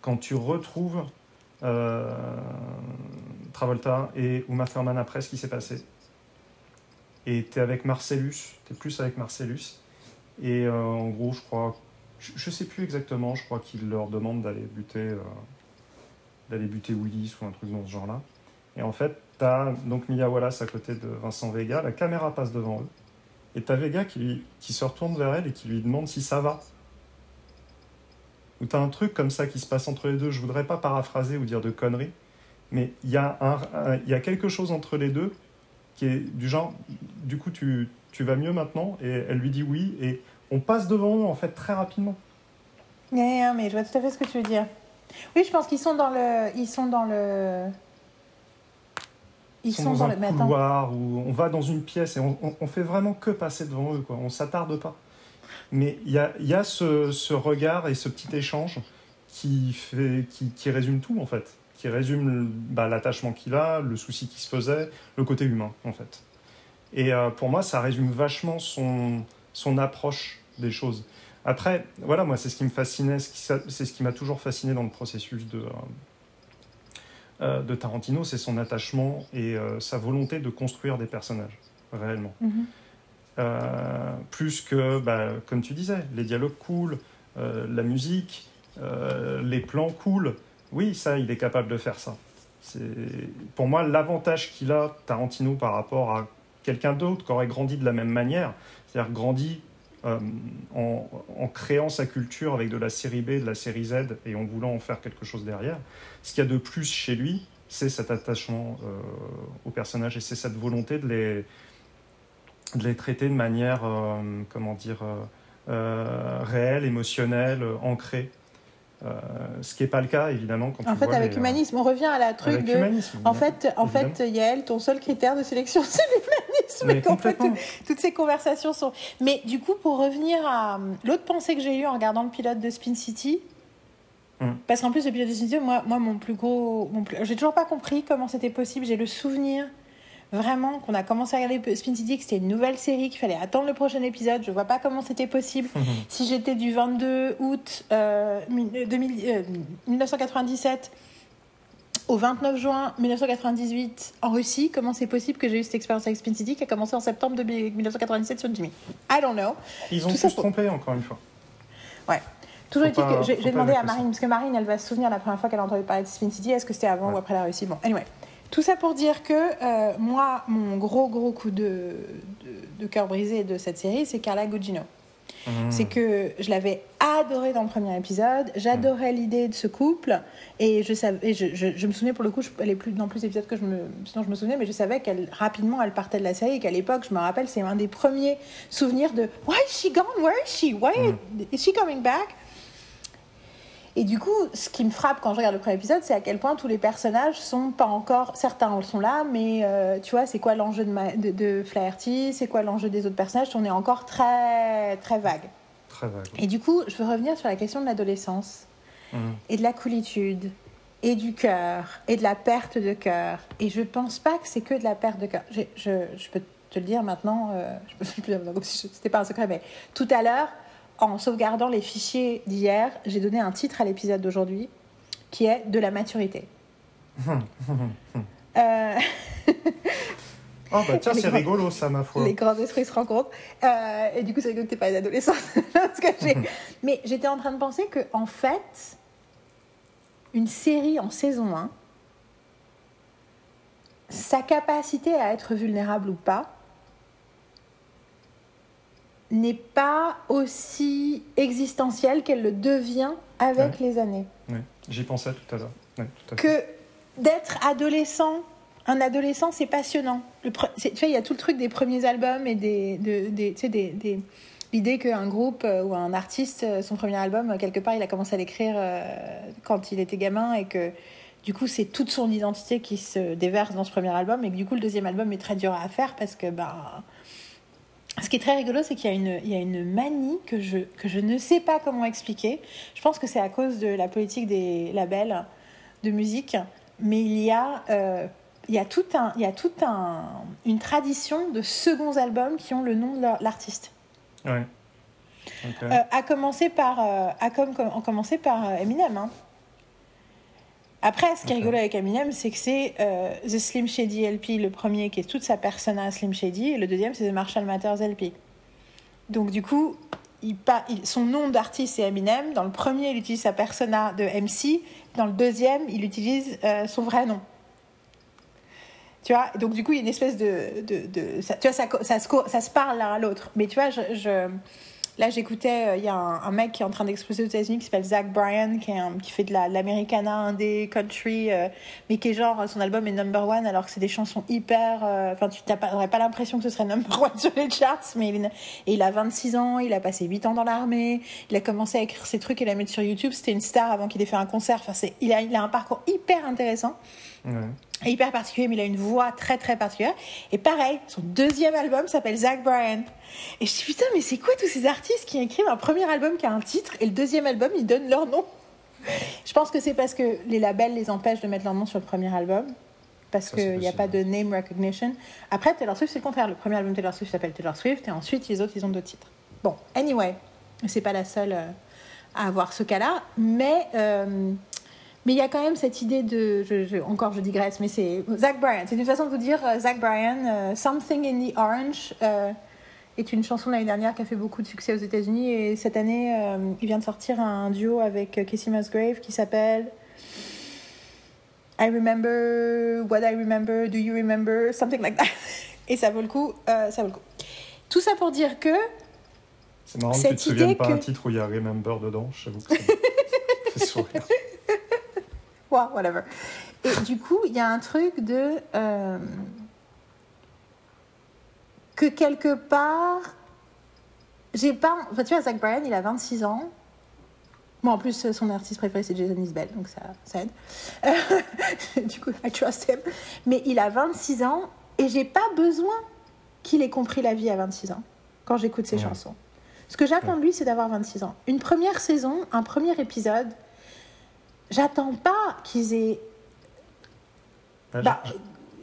quand tu retrouves Travolta et Uma Thurman après ce qui s'est passé. Et tu es avec Marcellus, tu es plus avec Marcellus. Et euh, en gros, je crois, je, sais plus exactement, je crois qu'il leur demande d'aller buter, euh, d'aller buter Willis ou un truc dans ce genre-là. Et en fait, tu as donc Mia Wallace à côté de Vincent Vega, la caméra passe devant eux. Et tu as Vega qui, qui se retourne vers elle et qui lui demande si ça va où tu as un truc comme ça qui se passe entre les deux. Je voudrais pas paraphraser ou dire de conneries, mais il y, a un, y a quelque chose entre les deux qui est du genre, du coup, tu, tu vas mieux maintenant? Et elle lui dit oui, et on passe devant eux, en fait, très rapidement. mais je vois tout à fait ce que tu veux dire. Oui, je pense qu'ils sont dans le. Ils sont dans le. Ils sont, dans, le couloir où on va dans une pièce et on, on, fait vraiment que passer devant eux, quoi. On s'attarde pas. Mais il y a, ce, regard et ce petit échange qui, fait, qui, qui résume tout, en fait. Qui résume bah, l'attachement qu'il a, le souci qu'il se faisait, le côté humain, en fait. Et euh, pour moi, ça résume vachement son, approche des choses. Après, voilà, moi, c'est ce qui me fascinait, c'est ce qui m'a toujours fasciné dans le processus de, euh, de Tarantino, c'est son attachement et euh, sa volonté de construire des personnages, réellement. Mm-hmm. Euh, plus que, bah, comme tu disais, les dialogues cool, euh, la musique, euh, les plans cool. Oui, ça, il est capable de faire ça. Pour moi, l'avantage qu'il a, Tarantino, par rapport à quelqu'un d'autre qui aurait grandi de la même manière, c'est-à-dire grandi en, en, créant sa culture avec de la série B, de la série Z, et en voulant en faire quelque chose derrière. Ce qu'il y a de plus chez lui, c'est cet attachement aux personnages et c'est cette volonté de les, de les traiter de manière, euh, comment dire, euh, euh, réelle, émotionnelle, ancrée. ce qui n'est pas le cas évidemment quand en fait avec l'humanisme on revient à la truc de en fait en fait Yael ton seul critère de sélection c'est l'humanisme en fait toutes ces conversations sont mais du coup pour revenir à l'autre pensée que j'ai eue en regardant le pilote de Spin City hum. parce qu'en plus le pilote de Spin City moi, moi mon plus gros mon plus... j'ai toujours pas compris comment c'était possible j'ai le souvenir vraiment qu'on a commencé à regarder Spin City, que c'était une nouvelle série, qu'il fallait attendre le prochain épisode. Je vois pas comment c'était possible. si j'étais du 22 août 1997 au 29 juin 1998 en Russie, comment c'est possible que j'ai eu cette expérience avec Spin City qui a commencé en septembre 1997 sur Jimmy? I don't know. Ils ont pu se tromper encore une fois. Ouais. Toujours est-il que j'ai demandé à Marine, parce que Marine, elle va se souvenir la première fois qu'elle a entendu parler de Spin City, est-ce que c'était avant ou après la Russie? Bon, anyway. Tout ça pour dire que euh, moi, mon gros, gros coup de, de, cœur brisé de cette série, c'est Carla Gugino. Mmh. C'est que je l'avais adoré dans le premier épisode, j'adorais l'idée de ce couple, et je, savais, je, je, me souvenais pour le coup, elle est plus dans plus d'épisodes que je me, dont je me souvenais, mais je savais qu'elle rapidement elle partait de la série et qu'à l'époque, je me rappelle, c'est un des premiers souvenirs de Why is she gone? Where is she? Why mmh. is she coming back? Et du coup, ce qui me frappe quand je regarde le premier épisode, c'est à quel point tous les personnages sont pas encore. Certains sont là, mais euh, tu vois, c'est quoi l'enjeu de, de, Flaherty C'est quoi l'enjeu des autres personnages On est encore très, très vague. Très vague. Et du coup, je veux revenir sur la question de l'adolescence mmh. et de la coolitude et du cœur et de la perte de cœur. Et je pense pas que c'est que de la perte de cœur. Je, je, peux te le dire maintenant, euh, je peux plus dire comme si c'était pas un secret, mais tout à l'heure, en sauvegardant les fichiers d'hier, j'ai donné un titre à l'épisode d'aujourd'hui qui est De la maturité. euh... Oh bah tiens, c'est rigolo ça, ma foi. Les grands esprits se rencontrent. Euh, et du coup, c'est rigolo que t'es pas une adolescente. Mais j'étais en train de penser que, en fait, une série en saison 1, sa capacité à être vulnérable ou pas, n'est pas aussi existentielle qu'elle le devient avec les années. J'y pensais tout à l'heure. que d'être adolescent, un adolescent, c'est passionnant. Le tu vois, il y a tout le truc des premiers albums et des, des, tu sais, des, l'idée qu'un groupe euh, ou un artiste, euh, son premier album, euh, quelque part, il a commencé à l'écrire quand il était gamin et que du coup, c'est toute son identité qui se déverse dans ce premier album et que du coup, le deuxième album est très dur à faire parce que bah, ce qui est très rigolo, c'est qu'il y, a une, il y a une manie que je, que je ne sais pas comment expliquer. Je pense que c'est à cause de la politique des labels de musique, mais il y a, euh, il y a tout un, il y a tout un, une tradition de seconds albums qui ont le nom de l'artiste. Ouais. Euh, à commencer par, euh, à comme, comme, commencer par Eminem. Hein. Après, ce qui est rigolo avec Eminem, c'est que c'est euh, The Slim Shady LP, le premier qui est toute sa persona Slim Shady, et le deuxième c'est The Marshall Matters LP. Donc du coup, il, son nom d'artiste c'est Eminem. Dans le premier, il utilise sa persona de MC. Dans le deuxième, il utilise euh, son vrai nom. Tu vois, donc du coup, il y a une espèce de, de, de ça, tu vois, ça, ça, se, ça se parle l'un à l'autre. Mais tu vois, je Là, j'écoutais, euh, il y a un, mec qui est en train d'exploser aux États-Unis qui s'appelle Zach Bryan, qui, qui fait de l'americana, indé, country, euh, mais qui est genre, son album est number one alors que c'est des chansons hyper. Euh, enfin, tu n'aurais pas, l'impression que ce serait number one sur les charts, mais il, et il a 26 ans, il a passé 8 ans dans l'armée, il a commencé à écrire ses trucs et les mettre sur YouTube. C'était une star avant qu'il ait fait un concert. Enfin, il a un parcours hyper intéressant. Ouais hyper particulier, mais il a une voix très très particulière. Et pareil, son deuxième album s'appelle Zach Bryan. Et je dis putain, mais c'est quoi tous ces artistes qui écrivent un premier album qui a un titre et le deuxième album ils donnent leur nom? Je pense que c'est parce que les labels les empêchent de mettre leur nom sur le premier album. Parce qu'il n'y a pas de name recognition. Après, Taylor Swift, c'est le contraire. Le premier album Taylor Swift s'appelle Taylor Swift et ensuite les autres, ils ont deux titres. Bon, anyway, c'est pas la seule euh, à avoir ce cas-là. Mais. Euh, mais il y a quand même cette idée de. Je, encore, je digresse, mais c'est. Zach Bryan. C'est une façon de vous dire euh, Zach Bryan, euh, Something in the Orange euh, est une chanson de l'année dernière qui a fait beaucoup de succès aux États-Unis. Et cette année, il vient de sortir un duo avec Casey Musgrave qui s'appelle. I remember what I remember, do you remember, something like that. Et ça vaut le coup, ça vaut le coup. Tout ça pour dire que. C'est marrant que tu te souviennes pas un titre où il y a Remember dedans, j'avoue que ça fait sourire whatever. Et du coup, il y a un truc de. Euh, que quelque part. J'ai pas. Enfin, tu vois, Zach Bryan, il a 26 ans. Bon, en plus, son artiste préféré, c'est Jason Isbell, donc ça, ça aide. Euh, du coup, I trust him. Mais il a 26 ans et j'ai pas besoin qu'il ait compris la vie à 26 ans quand j'écoute ses chansons. Ce que j'attends de lui, c'est d'avoir 26 ans. Une première saison, un premier épisode, j'attends pas qu'ils aient. Bah,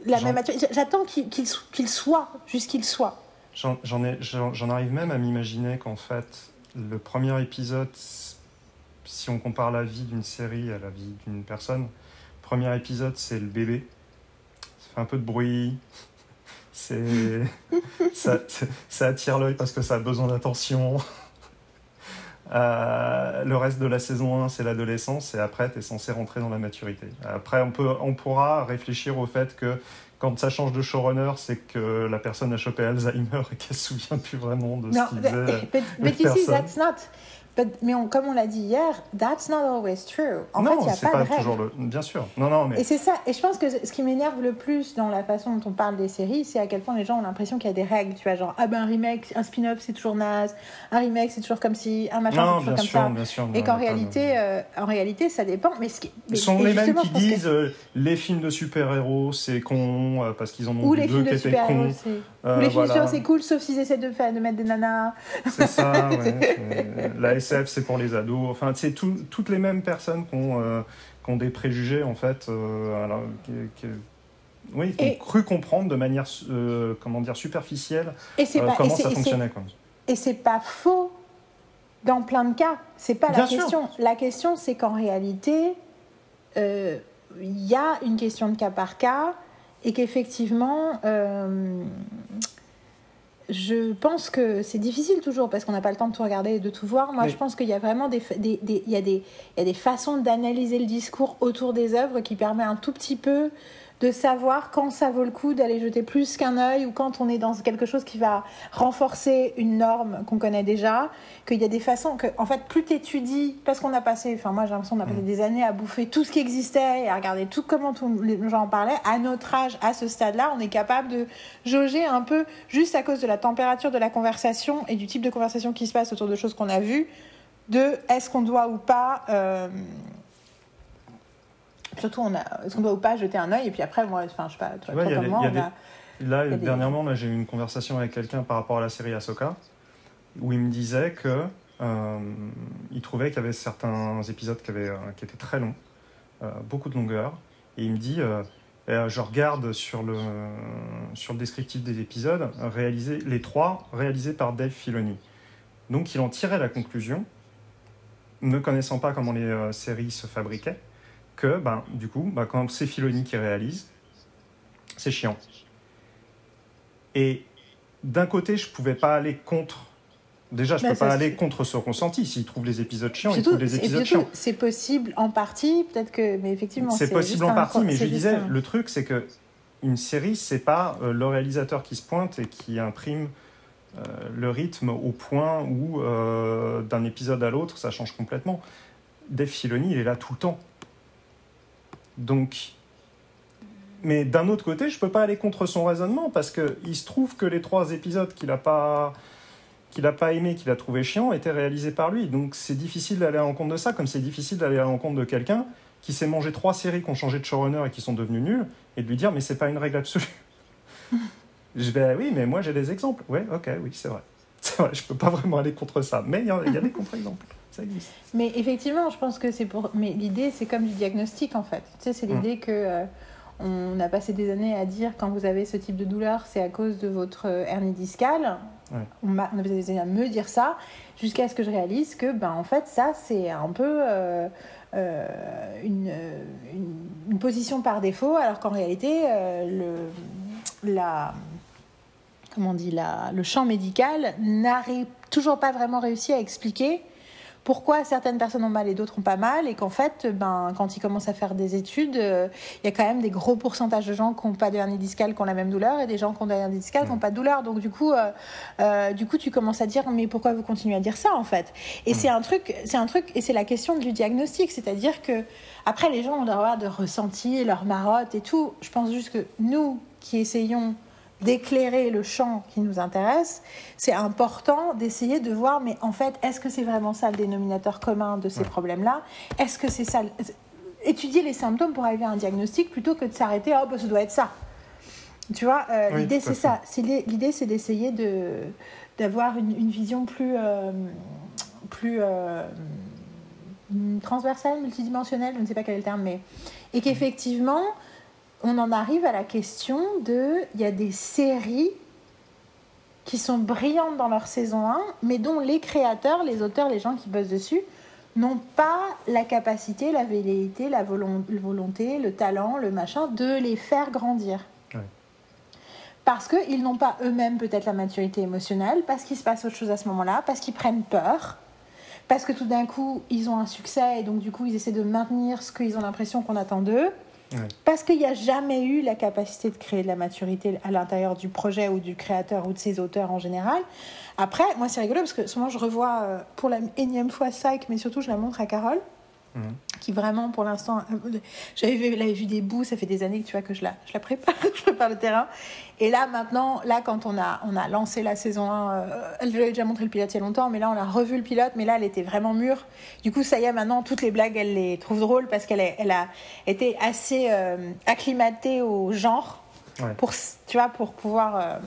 la même J'attends qu'il soit, juste qu'il soit. J'en arrive même à m'imaginer qu'en fait, le premier épisode, si on compare la vie d'une série à la vie d'une personne, le premier épisode, c'est le bébé. Ça fait un peu de bruit. C'est ça, ça, attire l'œil parce que ça a besoin d'attention. Euh, le reste de la saison 1, c'est l'adolescence, et après, tu es censé rentrer dans la maturité. Après, on, peut, on pourra réfléchir au fait que quand ça change de showrunner, c'est que la personne a chopé Alzheimer et qu'elle se souvient plus vraiment de ce qu'il faisait. Mais tu sais, that's not mais comme on l'a dit hier, that's not always true. En non, fait, il n'y a pas, pas toujours le... Bien sûr. Non, non, mais... Et c'est ça. Et je pense que ce qui m'énerve le plus dans la façon dont on parle des séries, c'est à quel point les gens ont l'impression qu'il y a des règles. Tu vois, genre, ah ben un remake, un spin-off, c'est toujours naze. Un remake, c'est toujours comme si. Un machin, c'est toujours comme sûr, ça. Bien sûr, et qu'en réalité, euh, en réalité, ça dépend. Mais ce qui... Ce sont les mêmes qui disent euh, les films de super-héros, c'est con, euh, parce qu'ils en ont Ou les deux qui étaient cons. Ou les films de c'est cool, sauf s'ils essaient de, faire, de mettre des nanas. C'est ça, ouais. SF, c'est pour les ados Enfin, c'est toutes les mêmes personnes qui ont, euh, des préjugés, en fait, euh, alors, qui, oui, qui ont cru comprendre de manière, euh, comment dire, superficielle comment ça fonctionnait. Et c'est pas faux dans plein de cas. C'est pas la question. La question, c'est qu'en réalité, il y a une question de cas par cas et qu'effectivement, je pense que c'est difficile toujours parce qu'on n'a pas le temps de tout regarder et de tout voir. Moi, je pense qu'il y a vraiment des, des, des, il y a des, il y a des façons d'analyser le discours autour des œuvres qui permet un tout petit peu de savoir quand ça vaut le coup d'aller jeter plus qu'un œil ou quand on est dans quelque chose qui va renforcer une norme qu'on connaît déjà, qu'il y a des façons que, en fait, plus tu étudies, parce qu'on a passé, enfin moi j'ai l'impression qu'on a passé mm. des années à bouffer tout ce qui existait et à regarder tout comment tout, les gens en parlaient, à notre âge, à ce stade-là, on est capable de jauger un peu, juste à cause de la température de la conversation et du type de conversation qui se passe autour de choses qu'on a vues, de est-ce qu'on doit ou pas... Euh, surtout, on a, est-ce qu'on doit ou pas jeter un œil Et puis après, moi, enfin, je sais pas, toi, moi, Là, dernièrement, j'ai eu une conversation avec quelqu'un par rapport à la série Ahsoka, où il me disait que euh, il trouvait qu'il y avait certains épisodes qui, avaient, euh, qui étaient très longs, euh, beaucoup de longueur, et il me dit, je regarde sur le, sur le descriptif des épisodes, réalisé, les trois réalisés par Dave Filoni. Donc il en tirait la conclusion, ne connaissant pas comment les séries se fabriquaient, que ben, du coup, ben, quand c'est Filoni qui réalise, c'est chiant. Et d'un côté, je pouvais pas aller contre. Déjà, je ne peux pas aller contre ce ressenti. S'il trouve les épisodes chiants, il trouve les épisodes chiants. C'est possible en partie, peut-être que, mais effectivement. C'est possible en partie, mais je disais, le truc, c'est que une série, c'est pas euh, le réalisateur qui se pointe et qui imprime euh, le rythme au point où euh, d'un épisode à l'autre, ça change complètement. Dave Filoni, il est là tout le temps. Donc, mais d'un autre côté, je peux pas aller contre son raisonnement parce que il se trouve que les trois épisodes qu'il a pas qu'il a pas aimé, qu'il a trouvé chiant, étaient réalisés par lui. Donc c'est difficile d'aller à l'encontre de ça, comme c'est difficile d'aller à l'encontre de quelqu'un qui s'est mangé trois séries qui ont changé de showrunner et qui sont devenues nulles, et de lui dire mais c'est pas une règle absolue. je vais oui, mais moi j'ai des exemples. Ouais, ok, oui, c'est vrai. C'est vrai, je peux pas vraiment aller contre ça, mais il y, a des contre-exemples. Mais effectivement, je pense que c'est pour. Mais l'idée, c'est comme du diagnostic en fait. Tu sais, c'est l'idée mm. que euh, on a passé des années à dire quand vous avez ce type de douleur, c'est à cause de votre euh, hernie discale. On, a, passé des années à me dire ça, jusqu'à ce que je réalise que, ben, en fait, ça, c'est un peu euh, une, une, position par défaut, alors qu'en réalité, le, la, comment on dit, la, le champ médical n'arrive toujours pas vraiment réussi à expliquer pourquoi certaines personnes ont mal et d'autres ont pas mal, et qu'en fait, ben, quand ils commencent à faire des études, euh, il y a quand même des gros pourcentages de gens qui n'ont pas de hernie discale qui ont la même douleur, et des gens qui ont de hernie discale qui n'ont pas de douleur. Donc du coup, euh, euh, du coup, tu commences à dire, mais pourquoi vous continuez à dire ça en fait? Et c'est un truc, c'est un truc, et c'est la question du diagnostic, c'est-à-dire que après, les gens ont avoir de ressenti, leur marotte et tout. Je pense juste que nous qui essayons d'éclairer le champ qui nous intéresse, c'est important d'essayer de voir, mais en fait, est-ce que c'est vraiment ça le dénominateur commun de ces problèmes-là? Est-ce que c'est ça Étudier les symptômes pour arriver à un diagnostic plutôt que de s'arrêter, oh, bah, ça doit être ça. Tu vois, euh, l'idée c'est ça. L'idée c'est d'essayer de, d'avoir une, vision plus, euh, plus euh, transversale, multidimensionnelle, je ne sais pas quel est le terme, mais. Et qu'effectivement, on en arrive à la question de, il y a des séries qui sont brillantes dans leur saison 1, mais dont les créateurs, les auteurs, les gens qui bossent dessus, n'ont pas la capacité, la velléité, la volonté, le talent, le machin, de les faire grandir. Parce qu'ils n'ont pas eux-mêmes peut-être la maturité émotionnelle, parce qu'il se passe autre chose à ce moment-là, parce qu'ils prennent peur, parce que tout d'un coup, ils ont un succès et donc du coup, ils essaient de maintenir ce qu'ils ont l'impression qu'on attend d'eux. Parce qu'il n'y a jamais eu la capacité de créer de la maturité à l'intérieur du projet ou du créateur ou de ses auteurs en général. Après, moi, c'est rigolo parce que souvent, je revois euh, pour la énième fois Psych, mais surtout, je la montre à Carole. Qui vraiment pour l'instant euh, j'avais vu, vu, des bouts ça fait des années que tu vois que je la, je la prépare je prépare le terrain. Et là maintenant là quand on a on a lancé la saison 1 euh, elle avait déjà montré le pilote il y a longtemps mais là on a revu le pilote mais là elle était vraiment mûre. Du coup ça y est maintenant toutes les blagues elle les trouve drôles parce qu'elle elle a été assez euh, acclimatée au genre pour tu vois pour pouvoir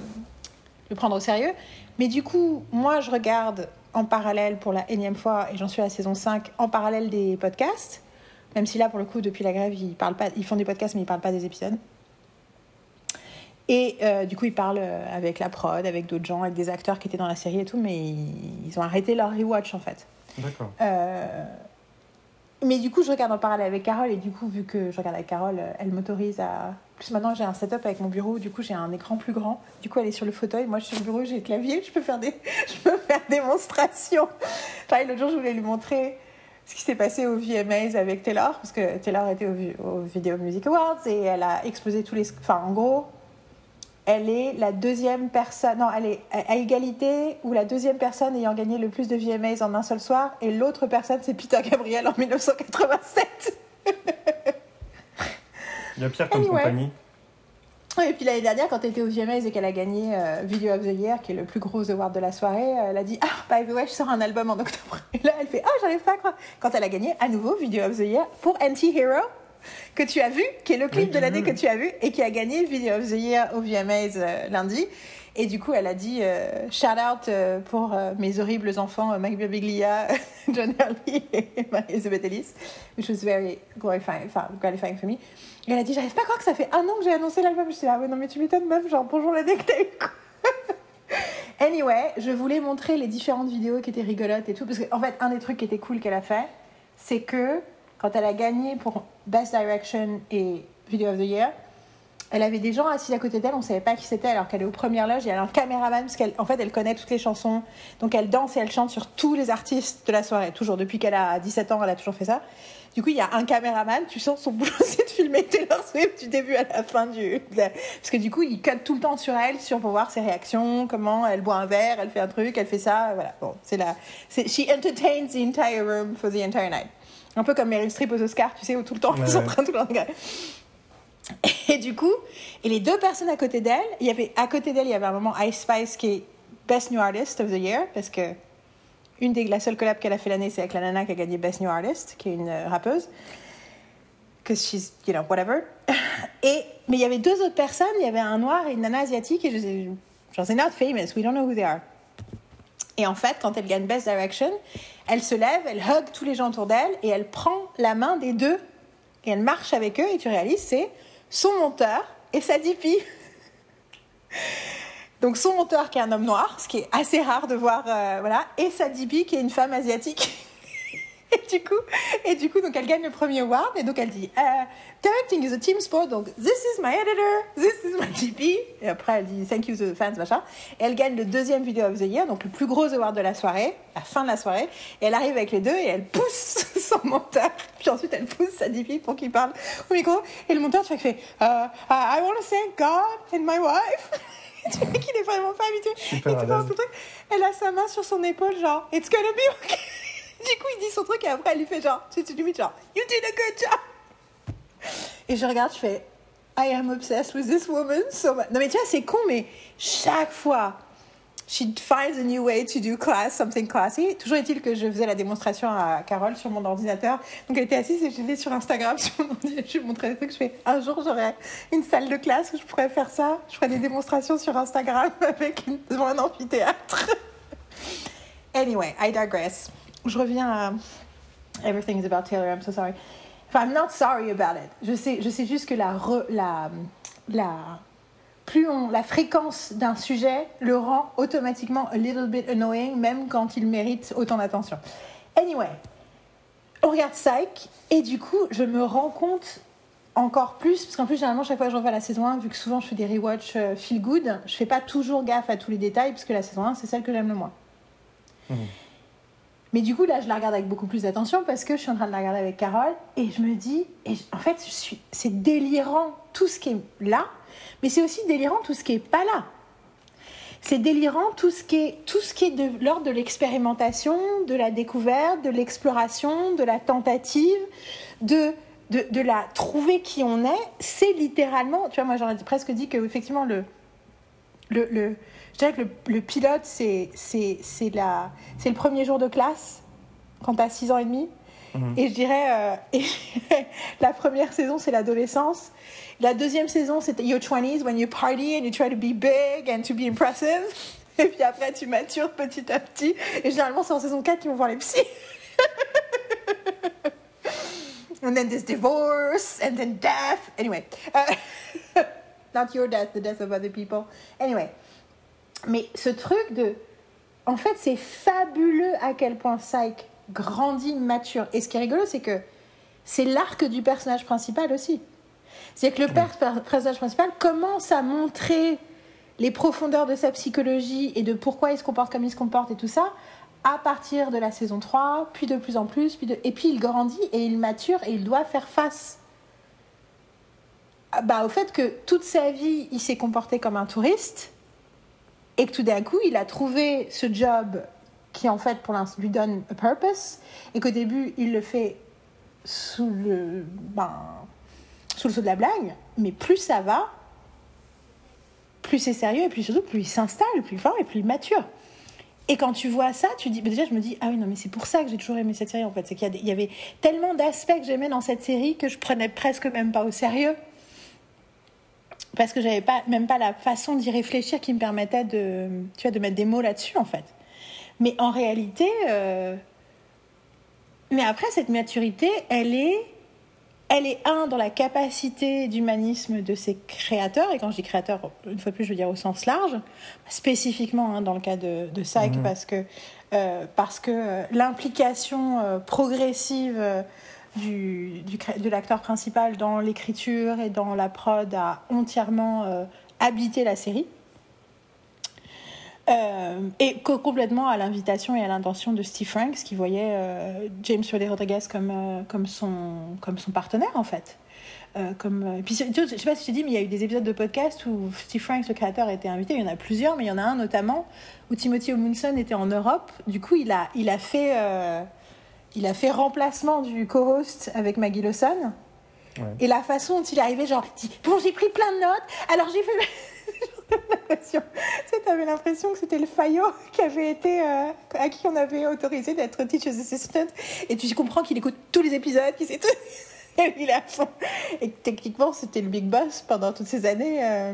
le prendre au sérieux. Mais du coup moi je regarde en parallèle pour la énième fois, et j'en suis à la saison 5, en parallèle des podcasts. Même si là, pour le coup, depuis la grève, ils, parlent pas, ils font des podcasts, mais ils parlent pas des épisodes. Et euh, du coup, ils parlent euh, avec la prod, avec d'autres gens, avec des acteurs qui étaient dans la série et tout, mais ils, ont arrêté leur rewatch en fait. D'accord. Euh, mais du coup, je regarde en parallèle avec Carole, et du coup, vu que je regarde avec Carole, elle m'autorise à. Plus maintenant, j'ai un setup avec mon bureau, du coup, j'ai un écran plus grand. Du coup, elle est sur le fauteuil, moi, je suis sur le bureau, j'ai le clavier, je peux faire des, je peux faire démonstrations. Pareil, l'autre jour, je voulais lui montrer ce qui s'est passé au VMAs avec Taylor, parce que Taylor était au, au Video Music Awards et elle a explosé tous les. Enfin, en gros, elle est la deuxième personne, non, elle est à égalité ou la deuxième personne ayant gagné le plus de VMAs en un seul soir, et l'autre personne, c'est Peter Gabriel en 1987. Il y a pire comme compagnie. et puis l'année dernière, quand elle était au VMAs et qu'elle a gagné euh, Video of the Year, qui est le plus gros award de la soirée, euh, elle a dit Ah, by the way, je sors un album en octobre. Et là, elle fait Ah, j'arrive pas à croire. Quand elle a gagné à nouveau Video of the Year pour Anti-Hero, que tu as vu, qui est le clip de l'année que tu as vu et qui a gagné Video of the Year au VMAs euh, lundi. Et du coup, elle a dit euh, shout out euh, pour mes horribles enfants, Mike Birbiglia, John Hurley et Elizabeth Ellis, which was very gratifying, gratifying for me. Et elle a dit j'arrive pas à croire que ça fait un an que j'ai annoncé l'album. Je suis là, ah non mais tu m'étonnes meuf, genre bonjour l'année que t'as eu. anyway, je voulais montrer les différentes vidéos qui étaient rigolotes et tout, parce qu'en en fait, un des trucs qui était cool qu'elle a fait, c'est que quand elle a gagné pour Best Direction et Video of the Year, elle avait des gens assis à côté d'elle, on ne savait pas qui c'était, alors qu'elle est aux premières loges, il y a un caméraman, parce qu'en fait, elle connaît toutes les chansons, donc elle danse et elle chante sur tous les artistes de la soirée, toujours, depuis qu'elle a 17 ans, elle a toujours fait ça. Du coup, il y a un caméraman, tu sens son boulot, c'est de filmer Taylor Swift du début à la fin du... Parce que du coup, il cut tout le temps sur elle, sur pour voir ses réactions, comment elle boit un verre, elle fait un truc, elle fait ça, voilà. Bon, c'est la... She entertains the entire room for the entire night. Un peu comme Meryl Streep aux Oscars, tu sais, où tout le temps, ils sont en train de Et du coup, et les deux personnes à côté d'elle, il y avait, à côté d'elle, il y avait un moment Ice Spice qui est Best New Artist of the Year, parce que une des, la seule collab qu'elle a fait l'année, c'est avec la nana qui a gagné Best New Artist, qui est une euh, rappeuse. Que she's, you know, whatever. Et, mais il y avait deux autres personnes, il y avait un noir et une nana asiatique, et je genre, they're not famous, we don't know who they are. Et en fait, quand elle gagne Best Direction, elle se lève, elle hug tous les gens autour d'elle et elle prend la main des deux et elle marche avec eux et tu réalises c'est son monteur et sa DP. Donc son monteur qui est un homme noir, ce qui est assez rare de voir, euh, voilà, et sa DP qui est une femme asiatique. Et du coup, et du coup, donc elle gagne le premier award et donc elle dit directing is a team sport, donc this is my editor, this is my GP. Et après elle dit thank you to the fans machin. Et elle gagne le deuxième video of the year, donc le plus gros award de la soirée, la fin de la soirée. Et elle arrive avec les deux et elle pousse son monteur. Puis ensuite elle pousse sa DP pour qu'il parle au micro. Et le monteur tu fait uh, I want to thank God and my wife. tu vois qu'il est vraiment pas habitué. Super et tout truc, elle a sa main sur son épaule genre it's gonna be okay. Du coup, il dit son truc et après, elle lui fait genre, tu sais, limite genre, You did a good job! Et je regarde, je fais, I am obsessed with this woman so much. Non, mais tu vois, c'est con, mais chaque fois, she finds a new way to do class, something classy. Toujours est-il que je faisais la démonstration à Carole sur mon ordinateur. Donc elle était assise et je l'ai sur Instagram, sur mon ordinateur. Je lui montrais des trucs. Je fais, un jour, j'aurai une salle de classe où je pourrais faire ça. Je ferai des démonstrations sur Instagram avec une, devant un amphithéâtre. anyway, I digress je reviens à Everything is about Taylor, I'm so sorry. Enfin, I'm not sorry about it. Je sais, je sais juste que la, la, la, plus on, la fréquence d'un sujet le rend automatiquement a little bit annoying, même quand il mérite autant d'attention. Anyway, on regarde Psych, et du coup, je me rends compte encore plus, parce qu'en plus, généralement, chaque fois que je revois la saison 1, vu que souvent je fais des rewatch euh, feel good, je fais pas toujours gaffe à tous les détails, parce que la saison 1, c'est celle que j'aime le moins. Mmh. Mais du coup, là, je la regarde avec beaucoup plus d'attention parce que je suis en train de la regarder avec Carole et je me dis, et en fait, c'est délirant tout ce qui est là, mais c'est aussi délirant tout ce qui est pas là. C'est délirant tout ce qui est, tout ce qui est de l'ordre de l'expérimentation, de la découverte, de l'exploration, de la tentative, de, de, de, la trouver qui on est. C'est littéralement, tu vois, moi j'aurais presque dit que effectivement le, le je dirais que le, le pilote, c'est le premier jour de classe, quand tu as 6 ans et demi. Mhm. Et je dirais, euh, et la première saison, c'est l'adolescence. La deuxième saison, c'est your 20s, when you party and you try to be big and to be impressive. Et puis après, tu matures petit à petit. Et généralement, c'est en saison 4 qu'ils vont voir les psys. and then there's divorce, and then death. Anyway. Uh, not your death, the death of other people. Anyway. Mais ce truc de. En fait, c'est fabuleux à quel point Psyche grandit, mature. Et ce qui est rigolo, c'est que c'est l'arc du personnage principal aussi. C'est que le personnage principal commence à montrer les profondeurs de sa psychologie et de pourquoi il se comporte comme il se comporte et tout ça à partir de la saison 3, puis de plus en plus, puis et puis il grandit et il mature et il doit faire face bah, au fait que toute sa vie, il s'est comporté comme un touriste et que tout d'un coup, il a trouvé ce job qui, en fait, pour l'instant, lui donne un purpose, et qu'au début, il le fait sous le, ben, sous le de la blague, mais plus ça va, plus c'est sérieux, et plus surtout, plus il s'installe, plus fort et plus il mature. Et quand tu vois ça, tu dis, déjà, je me dis, ah oui, non, mais c'est pour ça que j'ai toujours aimé cette série, en fait. C'est qu'il y, y, avait tellement d'aspects que j'aimais dans cette série que je prenais presque même pas au sérieux parce que j'avais pas même pas la façon d'y réfléchir qui me permettait de tu vois de mettre des mots là-dessus en fait mais en réalité euh, mais après cette maturité elle est elle est un dans la capacité d'humanisme de ses créateurs et quand je dis créateurs une fois de plus je veux dire au sens large spécifiquement hein, dans le cas de, de mhm. parce que euh, parce que euh, l'implication progressive du, de l'acteur principal dans l'écriture et dans la prod a entièrement euh, habité la série. Euh, et complètement à l'invitation et à l'intention de Steve Franks qui voyait euh, James Rodriguez comme, comme, son, comme son partenaire en fait. comme, puis, je sais pas si tu dis, mais il y a eu des épisodes de podcast où Steve Franks, le créateur, été invité. Il y en a plusieurs, mais il y en a un notamment où Timothy O'Munson était en Europe. Du coup, il a, il a fait il a fait remplacement du co-host avec Maggie Lawson. Et la façon dont il est arrivé, genre, dit Bon, j'ai pris plein de notes, alors j'ai fait. tu avais l'impression que c'était le Fayot qui avait été, euh, à qui on avait autorisé d'être teacher's assistant? Et tu comprends qu'il écoute tous les épisodes, qu'il sait tout. il est à fond. Et techniquement, c'était le big boss pendant toutes ces années. Euh...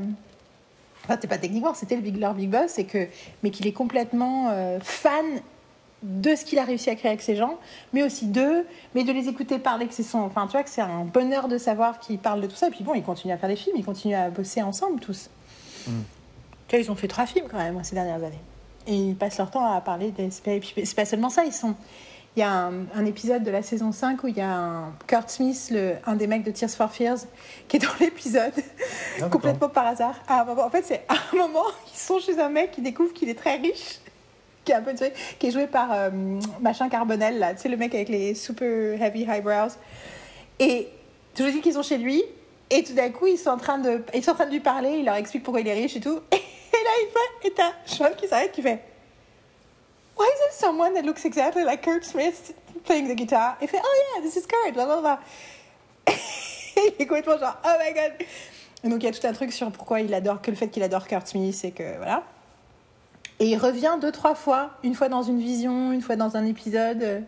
Enfin, c'est pas techniquement, c'était le big, leur big boss, et que, mais qu'il est complètement euh, fan de ce qu'il a réussi à créer avec ces gens, mais aussi d'eux, mais de les écouter parler, que c'est son... Enfin, tu vois, que c'est un bonheur de savoir qu'ils parlent de tout ça. Et puis bon, ils continuent à faire des films, ils continuent à bosser ensemble tous. Mm. Tu vois, ils ont fait trois films quand même ces dernières années. Et ils passent leur temps à parler des... Et puis c'est pas seulement ça, ils sont... Il y a un, épisode de la saison 5 où il y a un Kurt Smith, le, un des mecs de Tears for Fears, qui est dans l'épisode, ah, complètement par hasard. Ah, en fait, c'est à un moment, ils sont chez un mec qui découvre qu'il est très riche qui est joué par euh, machin Carbonel là, le mec avec les super heavy eyebrows. Et je dis qu'ils sont chez lui et tout d'un coup ils sont en train de ils sont en train de lui parler, il leur explique pourquoi il est riche et tout. Et là il fait et t'as Sean qui s'arrête qui fait Why is there someone that looks exactly like Kurt Smith playing the guitar? Il fait Oh yeah, this is Kurt, blah blah blah. il est complètement genre Oh my god. Donc il y a tout un truc sur pourquoi il adore que le fait qu'il adore Kurt Smith et que voilà. Et il revient deux, trois fois, une fois dans une vision, une fois dans un épisode.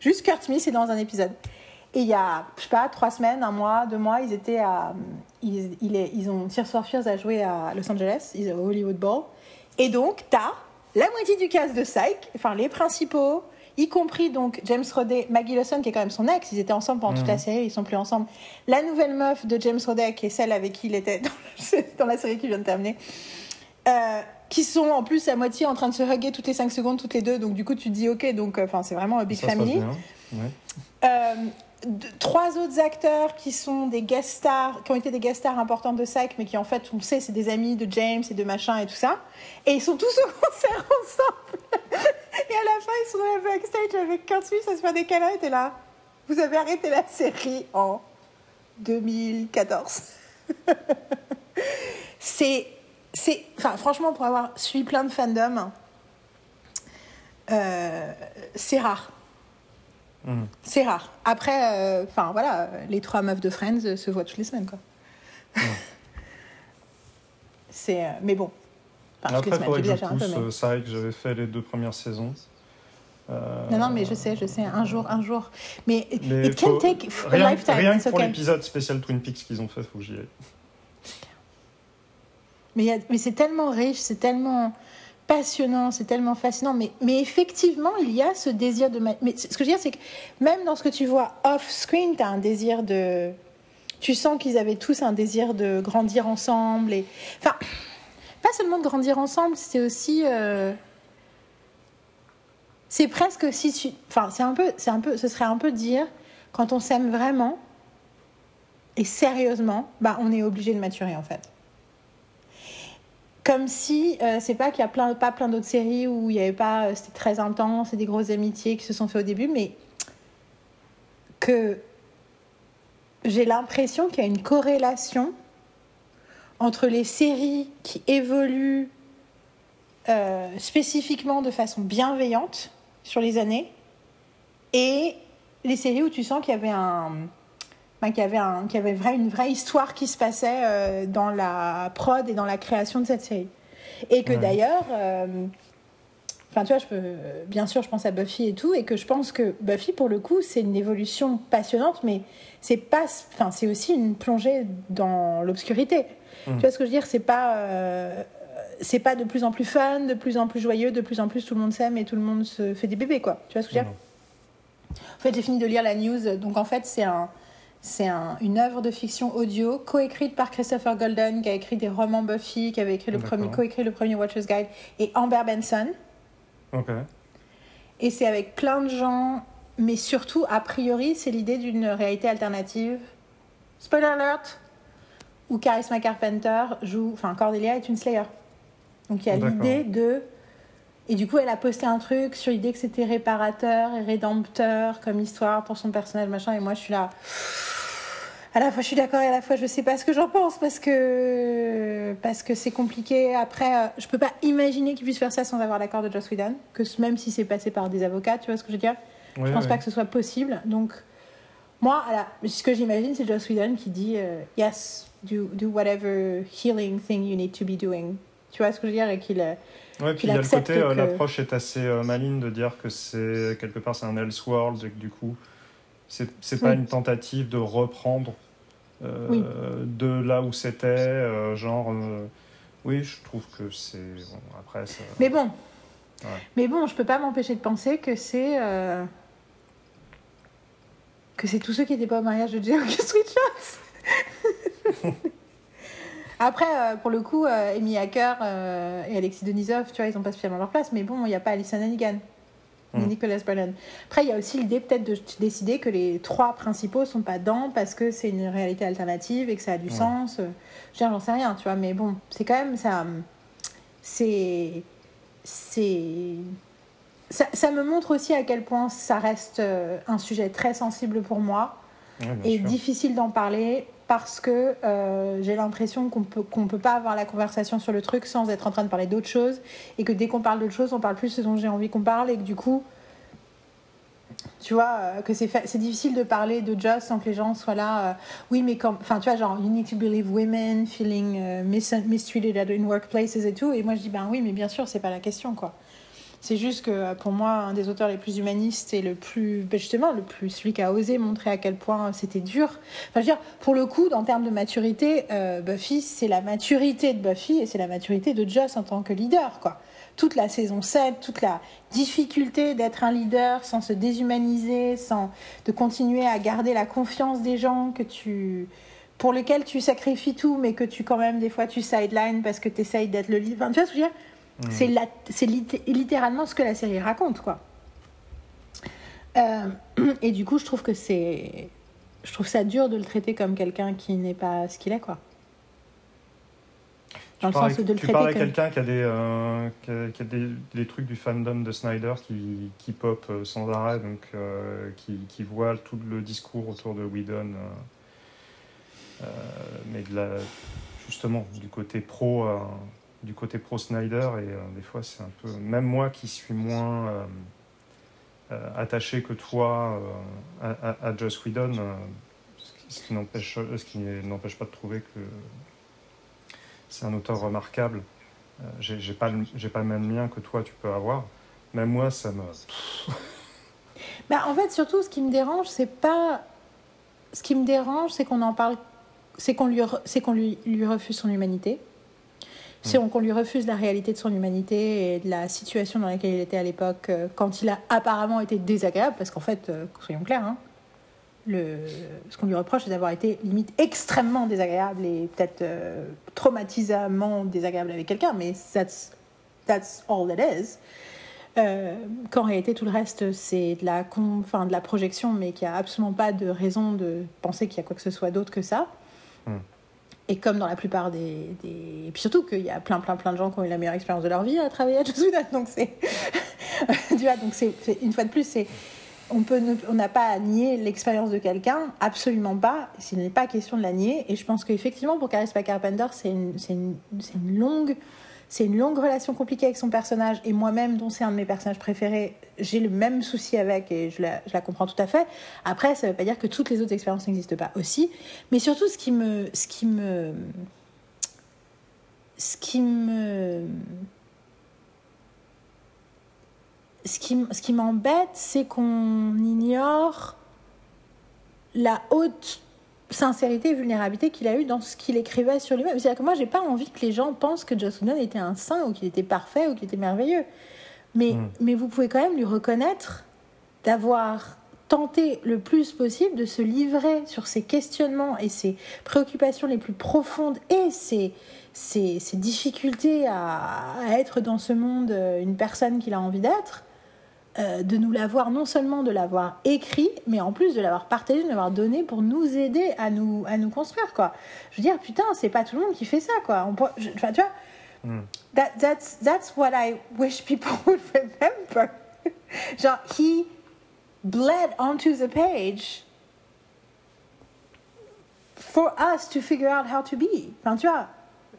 Juste Kurt Smith est dans un épisode. Et il y a, je sais pas, trois semaines, un mois, deux mois, ils étaient à. Ils, ils ont. Tears Fears à jouer à Los Angeles, ils au Hollywood Bowl. Et donc, t'as la moitié du cast de Psych, enfin les principaux. y compris donc James Roday, Maggie Lawson qui est quand même son ex, ils étaient ensemble pendant toute la série, ils sont plus ensemble. La nouvelle meuf de James Roday qui est celle avec qui il était dans, la série qui vient de terminer. Euh, qui sont en plus à moitié en train de se hugger toutes les 5 secondes, toutes les deux. Donc du coup, tu te dis ok, donc enfin c'est vraiment un big family. Euh, trois autres acteurs qui sont des guest stars, qui ont été des guest stars importants de Psych, mais qui en fait, on sait, c'est des amis de James et de machin et tout ça. Et ils sont tous au concert ensemble. et à la fin, ils sont dans la backstage avec 15 Suisse à se faire des câlins. Et là, vous avez arrêté la série en 2014. c'est, c'est, enfin, franchement, pour avoir suivi plein de fandoms, euh, c'est rare. Mm. C'est rare. Après, euh, enfin voilà, les trois meufs de Friends se voient toutes les semaines, quoi. Mm. c'est, euh, mais bon. Après, faudrait que je pousse. C'est vrai que j'avais fait les deux premières saisons. Euh, non, non, mais je sais, je sais, un jour, un jour. Mais, mais it can take a rien, lifetime. Rien que pour l'épisode spécial Twin Peaks qu'ils ont fait, faut que j'y aille. Mais, c'est tellement riche, c'est tellement passionnant, c'est tellement fascinant. Mais, effectivement, il y a ce désir de. Mais ce que je veux dire, c'est que même dans ce que tu vois off-screen, tu as un désir de. Tu sens qu'ils avaient tous un désir de grandir ensemble. Enfin, pas seulement de grandir ensemble, c'est aussi. Euh, c'est presque si. Enfin, c'est un peu, c'est un peu, ce serait un peu dire quand on s'aime vraiment et sérieusement, bah, on est obligé de maturer en fait. Comme si, euh, c'est pas qu'il y a plein, pas plein d'autres séries où il y avait pas, euh, c'était très intense et des grosses amitiés qui se sont fait au début, mais que j'ai l'impression qu'il y a une corrélation entre les séries qui évoluent euh, spécifiquement de façon bienveillante sur les années et les séries où tu sens qu'il y avait un qu'il y avait, un, qu'il y avait une vraie histoire qui se passait euh, dans la prod et dans la création de cette série. Et que d'ailleurs, euh, enfin tu vois, je peux, bien sûr, je pense à Buffy et tout, et que je pense que Buffy, pour le coup, c'est une évolution passionnante, mais c'est pas, enfin c'est aussi une plongée dans l'obscurité. Mmh. Tu vois ce que je veux dire? C'est pas euh, c'est pas de plus en plus fun, de plus en plus joyeux, de plus en plus tout le monde s'aime et tout le monde se fait des bébés, quoi. Tu vois ce que je veux dire? Mmh. En fait, j'ai fini de lire la news, donc en fait, c'est un, c'est une œuvre de fiction audio coécrite par Christopher Golden, qui a écrit des romans Buffy, qui avait écrit le premier, coécrit le premier Watcher's Guide, et Amber Benson. Ok. Et c'est avec plein de gens, mais surtout, a priori, c'est l'idée d'une réalité alternative. Spoiler alert Où Charisma Carpenter joue. Enfin, Cordelia est une Slayer. Donc il y a l'idée de. Et du coup, elle a posté un truc sur l'idée que c'était réparateur et rédempteur comme histoire pour son personnage, machin. Et moi, je suis là à la fois je suis d'accord et à la fois je sais pas ce que j'en pense parce que parce que c'est compliqué. Après, euh, je peux pas imaginer qu'il puisse faire ça sans avoir l'accord de Joss Whedon, que même si c'est passé par des avocats, tu vois ce que je veux dire? Je pense pas que ce soit possible. Donc moi, ce que j'imagine, c'est Joss Whedon qui dit euh, yes, do, do whatever healing thing you need to be doing. Tu vois ce que je veux dire? Et qu'il euh, Ouais, puis il y a le côté, l'approche est assez maligne de dire que c'est quelque part c'est un Elseworld et que du coup c'est, c'est pas une tentative de reprendre euh, de là où c'était, euh, genre. Euh, oui, je trouve que c'est. Bon, après, ça... Mais bon. Mais bon, je peux pas m'empêcher de penser que c'est. que c'est tous ceux qui n'étaient pas au mariage de Jay August Après, pour le coup, Amy Hacker et Alexis Denisov, tu vois, ils n'ont pas spécialement leur place, mais bon, il n'y a pas Alison Hannigan. Mm. Nicolas Brennan. Après, il y a aussi l'idée peut-être de décider que les trois principaux sont pas dedans parce que c'est une réalité alternative et que ça a du sens. Je j'en sais rien, tu vois, mais bon, c'est quand même ça. C'est. C'est. Ça, ça, me montre aussi à quel point ça reste euh, un sujet très sensible pour moi et difficile d'en parler parce que euh, j'ai l'impression qu'on peut qu'on peut pas avoir la conversation sur le truc sans être en train de parler d'autre chose et que dès qu'on parle d'autre chose on parle plus ce dont j'ai envie qu'on parle et que du coup tu vois euh, que c'est c'est difficile de parler de Joss sans que les gens soient là euh, oui mais comme enfin tu vois genre you need to believe women feeling mistreated in workplaces et tout. Et moi je dis ben oui mais bien sûr c'est pas la question quoi C'est juste que pour moi, un des auteurs les plus humanistes et le plus, ben, justement, le plus, celui qui a osé montrer à quel point c'était dur. Enfin, je veux dire, pour le coup, en termes de maturité, euh, Buffy, c'est la maturité de Buffy et c'est la maturité de Joss en tant que leader, quoi. Toute la saison 7, toute la difficulté d'être un leader sans se déshumaniser, sans de continuer à garder la confiance des gens que tu pour lesquels tu sacrifies tout, mais que tu quand même des fois tu sideline parce que tu essayes d'être le leader. Enfin, tu vois ce que je veux dire? Mm. C'est littéralement ce que la série raconte, quoi. Euh, et du coup, je trouve que c'est. Je trouve ça dur de le traiter comme quelqu'un qui n'est pas ce qu'il est, quoi. Dans tu le sens de le tu parles à quelqu'un qui a, des, euh, qui a, des, des, trucs du fandom de Snyder qui, qui pop euh, sans arrêt, donc qui, qui voit tout le discours autour de Whedon, mais de la, justement du côté pro du côté pro Snyder et euh, des fois c'est un peu même moi qui suis moins euh, euh, attaché que toi à, à, Joss Whedon ce qui n'empêche ce qui n'empêche pas de trouver que c'est un auteur remarquable. J'ai pas j'ai pas le même lien que toi tu peux avoir. Même moi ça me bah, en fait surtout ce qui me dérange c'est pas ce qui me dérange c'est qu'on en parle c'est qu'on lui c'est qu'on lui refuse son humanité si on, lui refuse la réalité de son humanité et de la situation dans laquelle il était à l'époque, euh, quand il a apparemment été désagréable, parce qu'en fait, euh, soyons clairs, hein, ce qu'on lui reproche, c'est d'avoir été limite extrêmement désagréable et peut-être euh, traumatisamment désagréable avec quelqu'un, mais that's, that's all it is. Qu'en réalité tout le reste c'est de la, enfin, de la projection, mais qu'il n'y a absolument pas de raison de penser qu'il y a quoi que ce soit d'autre que ça. Hmm. Et comme dans la plupart des, Et puis surtout qu'il y a plein, plein, plein de gens qui ont eu la meilleure expérience de leur vie à travailler à Josuda. Donc c'est. donc c'est. Une fois de plus, c'est. On peut on n'a pas à nier l'expérience de quelqu'un, absolument pas. Ce n'est pas question de la nier. Et je pense qu'effectivement, pour Caris Carpenter, c'est une, une, une longue c'est une longue relation compliquée avec son personnage et moi-même, dont c'est un de mes personnages préférés, j'ai le même souci avec et je la, comprends tout à fait. Après, ça ne veut pas dire que toutes les autres expériences n'existent pas aussi. Mais surtout, ce qui me. Ce qui me. Ce qui me. Ce qui m'embête, c'est qu'on ignore la haute sincérité et vulnérabilité qu'il a eu dans ce qu'il écrivait sur lui-même. C'est-à-dire que moi, j'ai pas envie que les gens pensent que Joss Whedon était un saint ou qu'il était parfait ou qu'il était merveilleux. Mais, hmm. mais vous pouvez quand même lui reconnaître d'avoir tenté le plus possible de se livrer sur ses questionnements et ses préoccupations les plus profondes et ses, ses, ses difficultés à, à, être dans ce monde euh, une personne qu'il a envie d'être euh, de nous l'avoir, non seulement de l'avoir écrit, mais en plus de l'avoir partagé, de l'avoir donné pour nous aider à nous, à nous construire, quoi. Je veux dire, putain, c'est pas tout le monde qui fait ça, quoi. Enfin, tu vois, mm. that, that's, that's what I wish people would remember. Genre, he bled onto the page for us to figure out how to be. Enfin, tu vois,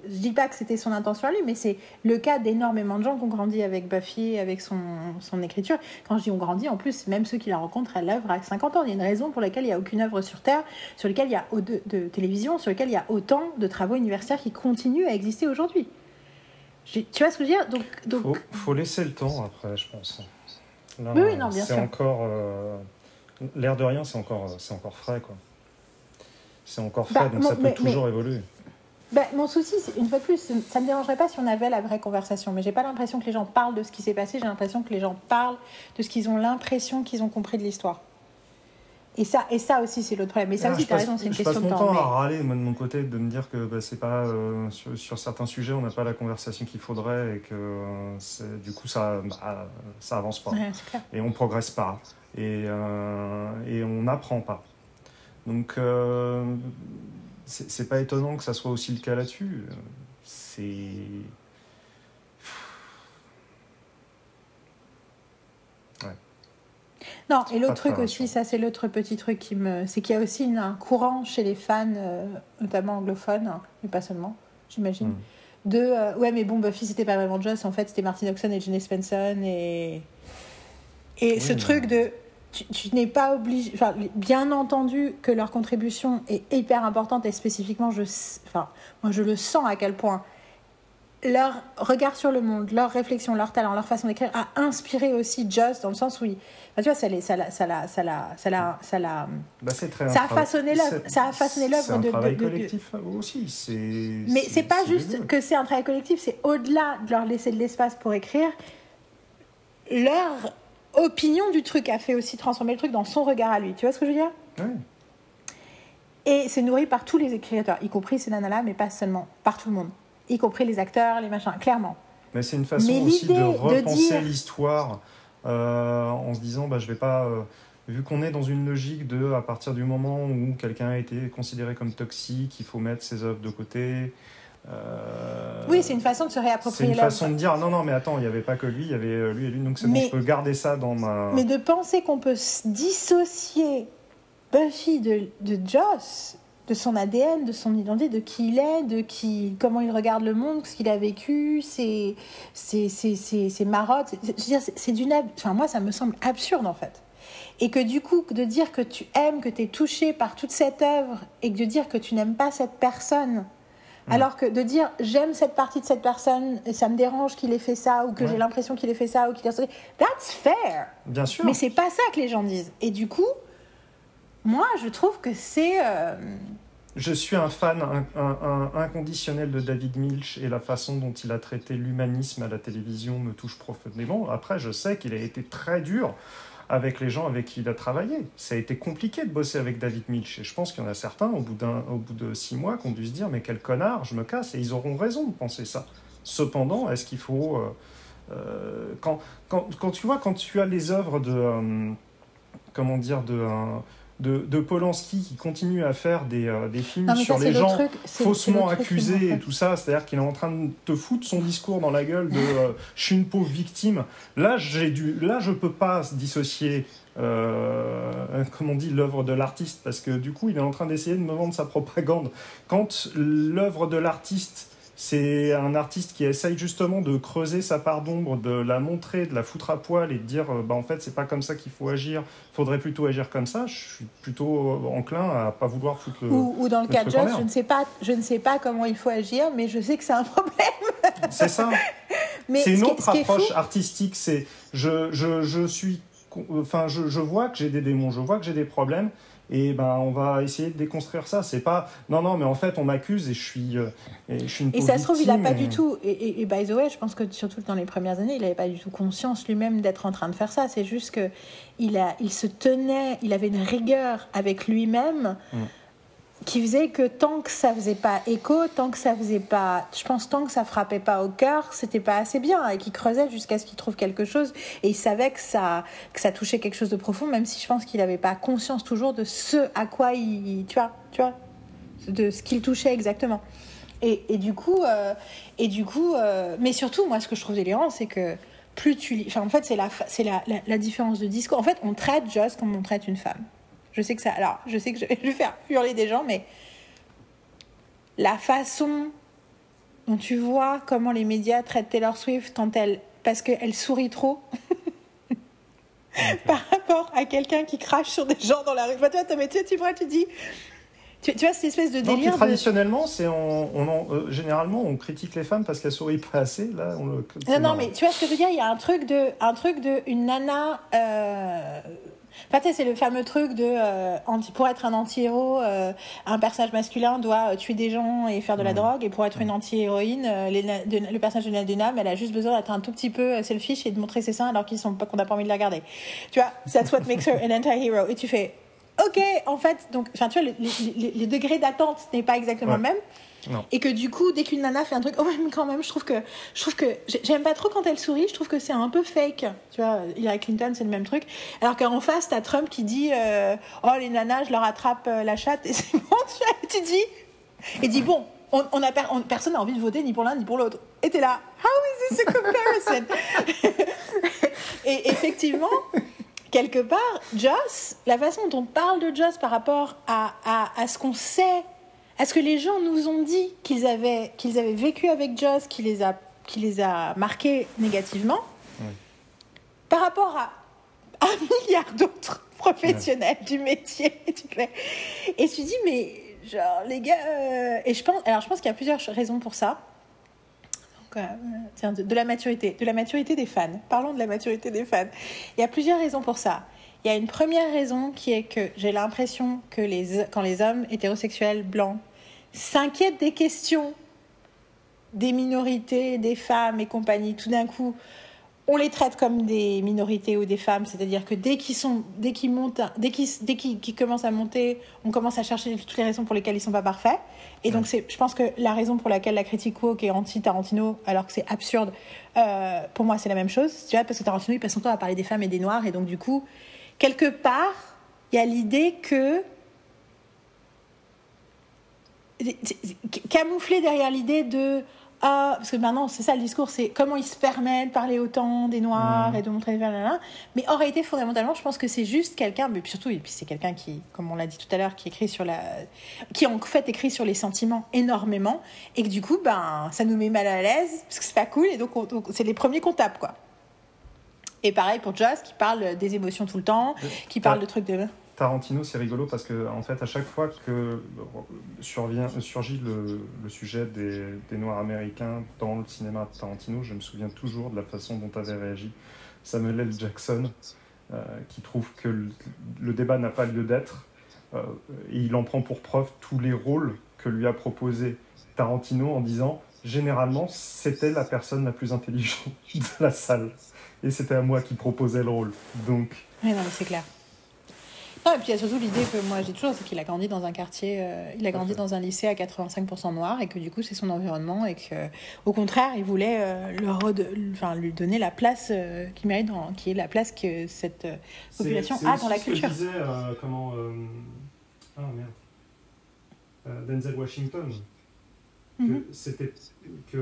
je dis pas que c'était son intention à lui, mais c'est le cas d'énormément de gens qui ont grandi avec Buffy, avec son, son écriture. Quand je dis ont grandi, en plus, même ceux qui la rencontrent à l'œuvre à 50 ans, il y a une raison pour laquelle il n'y a aucune œuvre sur Terre, sur laquelle il y a de, de télévision, sur laquelle il y a autant de travaux universitaires qui continuent à exister aujourd'hui. Tu vois ce que je veux dire? Donc, donc... Faut, laisser le temps après, je pense. oui, oui, non, bien sûr. encore. Euh, l'air de rien, c'est encore, c'est encore frais, quoi. C'est encore frais, bah, donc ça peut toujours évoluer. Ben, mon souci, une fois de plus, ça ne me dérangerait pas si on avait la vraie conversation, mais j'ai pas l'impression que les gens parlent de ce qui s'est passé, j'ai l'impression que les gens parlent de ce qu'ils ont l'impression qu'ils ont compris de l'histoire. Et ça, et ça aussi, c'est l'autre problème. Mais ça aussi, tu as raison, c'est une question de temps. Je passe mon temps à râler, moi, de mon côté, de me dire que bah, c'est pas, euh, sur, certains sujets, on n'a pas la conversation qu'il faudrait et que euh, du coup, ça, bah, ça avance pas. et on progresse pas. Et, euh, et on n'apprend pas. Donc, c'est pas étonnant que ça soit aussi le cas là-dessus. C'est. Non, et l'autre truc aussi, ça c'est l'autre petit truc qui me. C'est qu'il y a aussi un courant chez les fans, euh, notamment anglophones, hein, mais pas seulement, j'imagine, hmm. de. Euh, ouais, mais bon, Buffy c'était pas vraiment Joss, en fait c'était Martin Oxon et Jenny Spencer et. Et ce truc de tu, n'es pas obligé. Enfin, bien entendu que leur contribution est hyper importante et spécifiquement, je, enfin, moi je le sens à quel point leur regard sur le monde, leur réflexion, leur talent, leur façon d'écrire a inspiré aussi Joss dans le sens où, il, tu vois, ça, ça, ça, ça, ça, ça, ça, bah, ça a façonné l'œuvre, ça a façonné l'œuvre de, travail collectif aussi. C'est, mais c'est pas juste que c'est un travail collectif, c'est au-delà de leur laisser de l'espace pour écrire. Leur opinion du truc a fait aussi transformer le truc dans son regard à lui. Tu vois ce que je veux dire? Oui. Et c'est nourri par tous les écrivains, y compris ces nanas-là, mais pas seulement, par tout le monde y compris les acteurs, les machins, clairement. Mais c'est une façon aussi de repenser l'histoire euh, en se disant, bah, je vais pas. Euh, vu qu'on est dans une logique de, à partir du moment où quelqu'un a été considéré comme toxique, il faut mettre ses œuvres de côté. Euh, oui, c'est une façon de se réapproprier C'est une façon de dire non, non, mais attends, il n'y avait pas que lui, il y avait lui et lui, donc c'est bon, je peux garder ça dans ma. Mais de penser qu'on peut dissocier Buffy de, de Joss, de son ADN, de son identité, de qui il est, de qui, comment il regarde le monde, ce qu'il a vécu, ses, ses, ses, marottes. C'est d'une. Enfin, moi, ça me semble absurde, en fait. Et que du coup, de dire que tu aimes, que tu es touché par toute cette œuvre, et que de dire que tu n'aimes pas cette personne, alors que de dire j'aime cette partie de cette personne, et ça me dérange qu'il ait fait ça, ou que j'ai l'impression qu'il ait fait ça, ou qu'il ait. That's fair! Bien sûr. Mais c'est pas ça que les gens disent. Et du coup, moi, je trouve que c'est. Euh, je suis un fan inconditionnel de David Milch et la façon dont il a traité l'humanisme à la télévision me touche profondément. Après, je sais qu'il a été très dur avec les gens avec qui il a travaillé. Ça a été compliqué de bosser avec David Milch. Et je pense qu'il y en a certains, au bout, de six mois, qui ont dû se dire Mais quel connard, je me casse. Et ils auront raison de penser ça. Cependant, est-ce qu'il faut. Euh, euh, quand, tu vois, quand tu as les œuvres de. comment dire de de, Polanski qui continue à faire des, euh, des films sur les gens faussement accusés et tout ça, c'est-à-dire qu'il est en train de te foutre son discours dans la gueule de euh, je suis une pauvre victime. Là, j'ai dû, là, je peux pas dissocier, euh, comme on dit, l'œuvre de l'artiste parce que du coup, il est en train d'essayer de me vendre sa propagande. Quand l'œuvre de l'artiste c'est un artiste qui essaye justement de creuser sa part d'ombre, de la montrer, de la foutre à poil et de dire euh, bah, en fait, c'est pas comme ça qu'il faut agir, faudrait plutôt agir comme ça. Je suis plutôt euh, enclin à pas vouloir foutre le. Ou, dans le, cas de Joss, je ne, sais pas, je ne sais pas comment il faut agir, mais je sais que c'est un problème. c'est ça. c'est une autre approche artistique. C'est je, je, je suis. Enfin, je, je vois que j'ai des démons, je vois que j'ai des problèmes et ben on va essayer de déconstruire ça. C'est pas non non mais en fait on m'accuse et je suis euh, et je suis une Et ça se trouve il a pas du tout et, et, by the way je pense que surtout dans les premières années il n'avait pas du tout conscience lui-même d'être en train de faire ça. C'est juste que il a il se tenait il avait une rigueur avec lui-même. Mm qui faisait que tant que ça faisait pas écho, tant que ça faisait pas, je pense tant que ça frappait pas au cœur, c'était pas assez bien et qu'il creusait jusqu'à ce qu'il trouve quelque chose et il savait que ça que ça touchait quelque chose de profond même si je pense qu'il n'avait pas conscience toujours de ce à quoi il tu vois, tu vois de ce qu'il touchait exactement. Et, et, du coup euh, et du coup euh, mais surtout moi ce que je trouve délirant c'est que plus tu lis en fait c'est la c'est la, la, la différence de discours. En fait, on traite Joss comme on traite une femme. Je sais que ça. Alors, je sais que je vais faire hurler des gens, mais la façon dont tu vois comment les médias traitent Taylor Swift quand elle. parce qu'elle sourit trop. par rapport à quelqu'un qui crache sur des gens dans la rue. toi, tu, tu vois, tu dis. Tu, vois cette espèce de délire. Traditionnellement, c'est on, euh, généralement on critique les femmes parce qu'elles sourient pas assez. Là, on le, non, non, mais tu vois ce que je veux dire? Il y a un truc de, un truc de une nana. Euh, Enfin, c'est le fameux truc de euh, pour être un anti-héros, euh, un personnage masculin doit euh, tuer des gens et faire de la mm. drogue, et pour être une mm. anti-héroïne, le personnage de Nadina, elle a juste besoin d'être un tout petit peu selfish et de montrer ses seins alors qu'ils sont pas qu'on n'a pas envie de la regarder. Tu vois, that's what makes her an anti-hero. Et tu fais, ok, en fait, donc, enfin, tu vois, les, degrés d'attente n'est pas exactement le même. Et que du coup, dès qu'une nana fait un truc, oh quand même, je trouve que je trouve que j'aime pas trop quand elle sourit. Je trouve que c'est un peu fake. Tu vois, Hillary Clinton, c'est le même truc. Alors qu'en face, t'as Trump qui dit, euh, oh les nanas, je leur attrape euh, la chatte et c'est bon. Tu, dis, et dit bon, on, a personne n'a envie de voter ni pour l'un ni pour l'autre. Et t'es là, how is this a comparison? Et effectivement. Quelque part, Joss, la façon dont on parle de Joss par rapport à, à ce qu'on sait est-ce que les gens nous ont dit qu'ils avaient, qu'ils avaient vécu avec Joss, qui les a, qui les a marqués négativement Par rapport à un milliard d'autres professionnels du métier. Et tu dis, mais genre, les gars. Euh, et je pense, alors je pense qu'il y a plusieurs raisons pour ça. Tiens, de, de, la maturité, de la maturité des fans. Parlons de la maturité des fans. Il y a plusieurs raisons pour ça. Il y a une première raison qui est que j'ai l'impression que les, quand les hommes hétérosexuels blancs s'inquiètent des questions des minorités, des femmes et compagnie, tout d'un coup, on les traite comme des minorités ou des femmes, c'est-à-dire que dès qu'ils sont, dès qu'ils montent, dès qu'ils, dès qu'ils, commencent à monter, on commence à chercher toutes les raisons pour lesquelles ils sont pas parfaits. Et donc c'est, je pense que la raison pour laquelle la critique woke est anti Tarantino, alors que c'est absurde, euh, pour moi c'est la même chose. Tu vois, parce que Tarantino il passe son temps à parler des femmes et des noirs, et donc du coup, quelque part, il y a l'idée que camouflé derrière l'idée de ah, parce que maintenant, c'est ça le discours, c'est comment ils se permettent de parler autant des Noirs mm. et de montrer les Mais en réalité, fondamentalement, je pense que c'est juste quelqu'un, mais surtout, et puis c'est quelqu'un qui, comme on l'a dit tout à l'heure, qui écrit sur la, qui en fait écrit sur les sentiments énormément, et que du coup, ben, ça nous met mal à l'aise parce que c'est pas cool, et donc c'est les premiers qu'on tape, quoi. Et pareil pour Joss, qui parle des émotions tout le temps, qui parle de trucs de Tarantino, c'est rigolo parce que, en fait, à chaque fois que survient, surgit le, sujet des, Noirs américains dans le cinéma de Tarantino, je me souviens toujours de la façon dont avait réagi Samuel L. Jackson, euh, qui trouve que le, débat n'a pas lieu d'être. Euh, et il en prend pour preuve tous les rôles que lui a proposé Tarantino en disant généralement, c'était la personne la plus intelligente de la salle. Et c'était à moi qui proposais le rôle. Donc. Oui, non, c'est clair. Ah, et puis il y a surtout l'idée que moi j'ai toujours, c'est qu'il a grandi dans un quartier, euh, il a grandi dans un lycée à 85% noir et que du coup c'est son environnement et que au contraire il voulait euh, le enfin, lui donner la place euh, qu'il mérite, dans, qui est la place que cette population a dans la culture. Ce que disait comment ah merde Denzel Washington que mhm. c'était que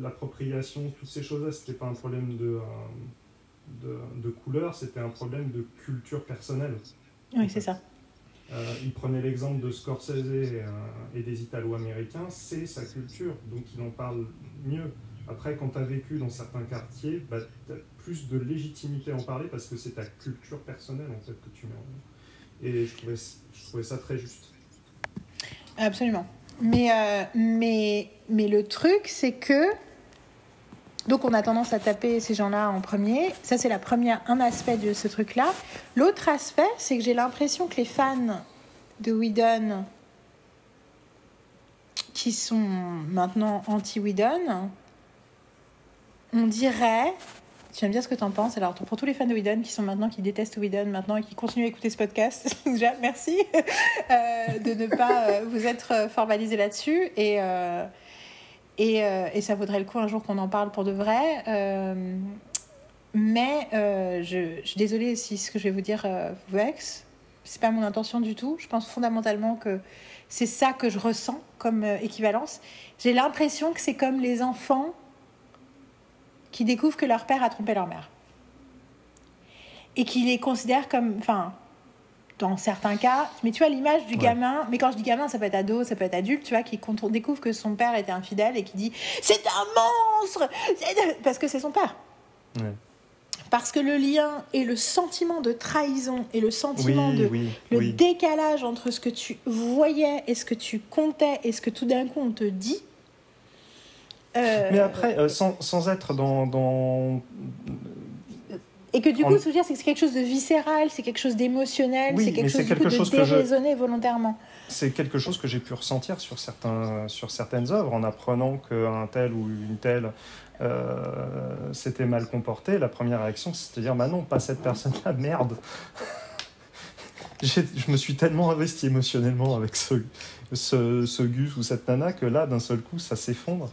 l'appropriation toutes ces choses-là c'était pas un problème de de, couleur, c'était un problème de culture personnelle. Oui, c'est ça. Euh, il prenait l'exemple de Scorsese et, et des Italo-Américains, c'est sa culture, donc il en parle mieux. Après, quand tu as vécu dans certains quartiers, bah, tu as plus de légitimité à en parler parce que c'est ta culture personnelle en fait que tu mets en Et je trouvais, je trouvais ça très juste. Absolument. Mais, euh, mais, mais le truc, c'est que donc on a tendance à taper ces gens-là en premier. Ça c'est la première un aspect de ce truc-là. L'autre aspect, c'est que j'ai l'impression que les fans de Whedon qui sont maintenant anti-Whedon, on dirait tu aimes bien ce que tu en penses. Alors, pour tous les fans de Whedon qui sont maintenant, qui détestent Whedon maintenant et qui continuent à écouter ce podcast, déjà, merci euh, de ne pas euh, vous être formalisé là-dessus. Et, euh, et, euh, et, ça vaudrait le coup un jour qu'on en parle pour de vrai. Euh, mais euh, je, je, suis désolée si ce que je vais vous dire vous vexe. C'est pas mon intention du tout. Je pense fondamentalement que c'est ça que je ressens comme équivalence. J'ai l'impression que c'est comme les enfants qui découvrent que leur père a trompé leur mère. Et qui les considèrent comme. Enfin, dans certains cas. Mais tu vois, l'image du gamin, mais quand je dis gamin, ça peut être ado, ça peut être adulte, tu vois, qui découvre que son père était infidèle et qui dit C'est un monstre Parce que c'est son père. Parce que le lien et le sentiment de trahison et le sentiment de le décalage entre ce que tu voyais et ce que tu comptais et ce que tout d'un coup on te dit. Euh, mais après, euh, sans, sans, être dans, dans et que du coup, se dire, c'est que c'est quelque chose de viscéral, c'est quelque chose d'émotionnel, c'est quelque, chose, quelque chose de déraisonné volontairement. C'est quelque chose que j'ai pu ressentir sur, certains, sur certaines œuvres en apprenant qu'un tel ou une telle euh, s'était mal comporté. La première réaction, c'était de dire Bah non, pas cette personne-là, merde Je me suis tellement investi émotionnellement avec ce, ce, ce Gus ou cette nana que là, d'un seul coup, ça s'effondre.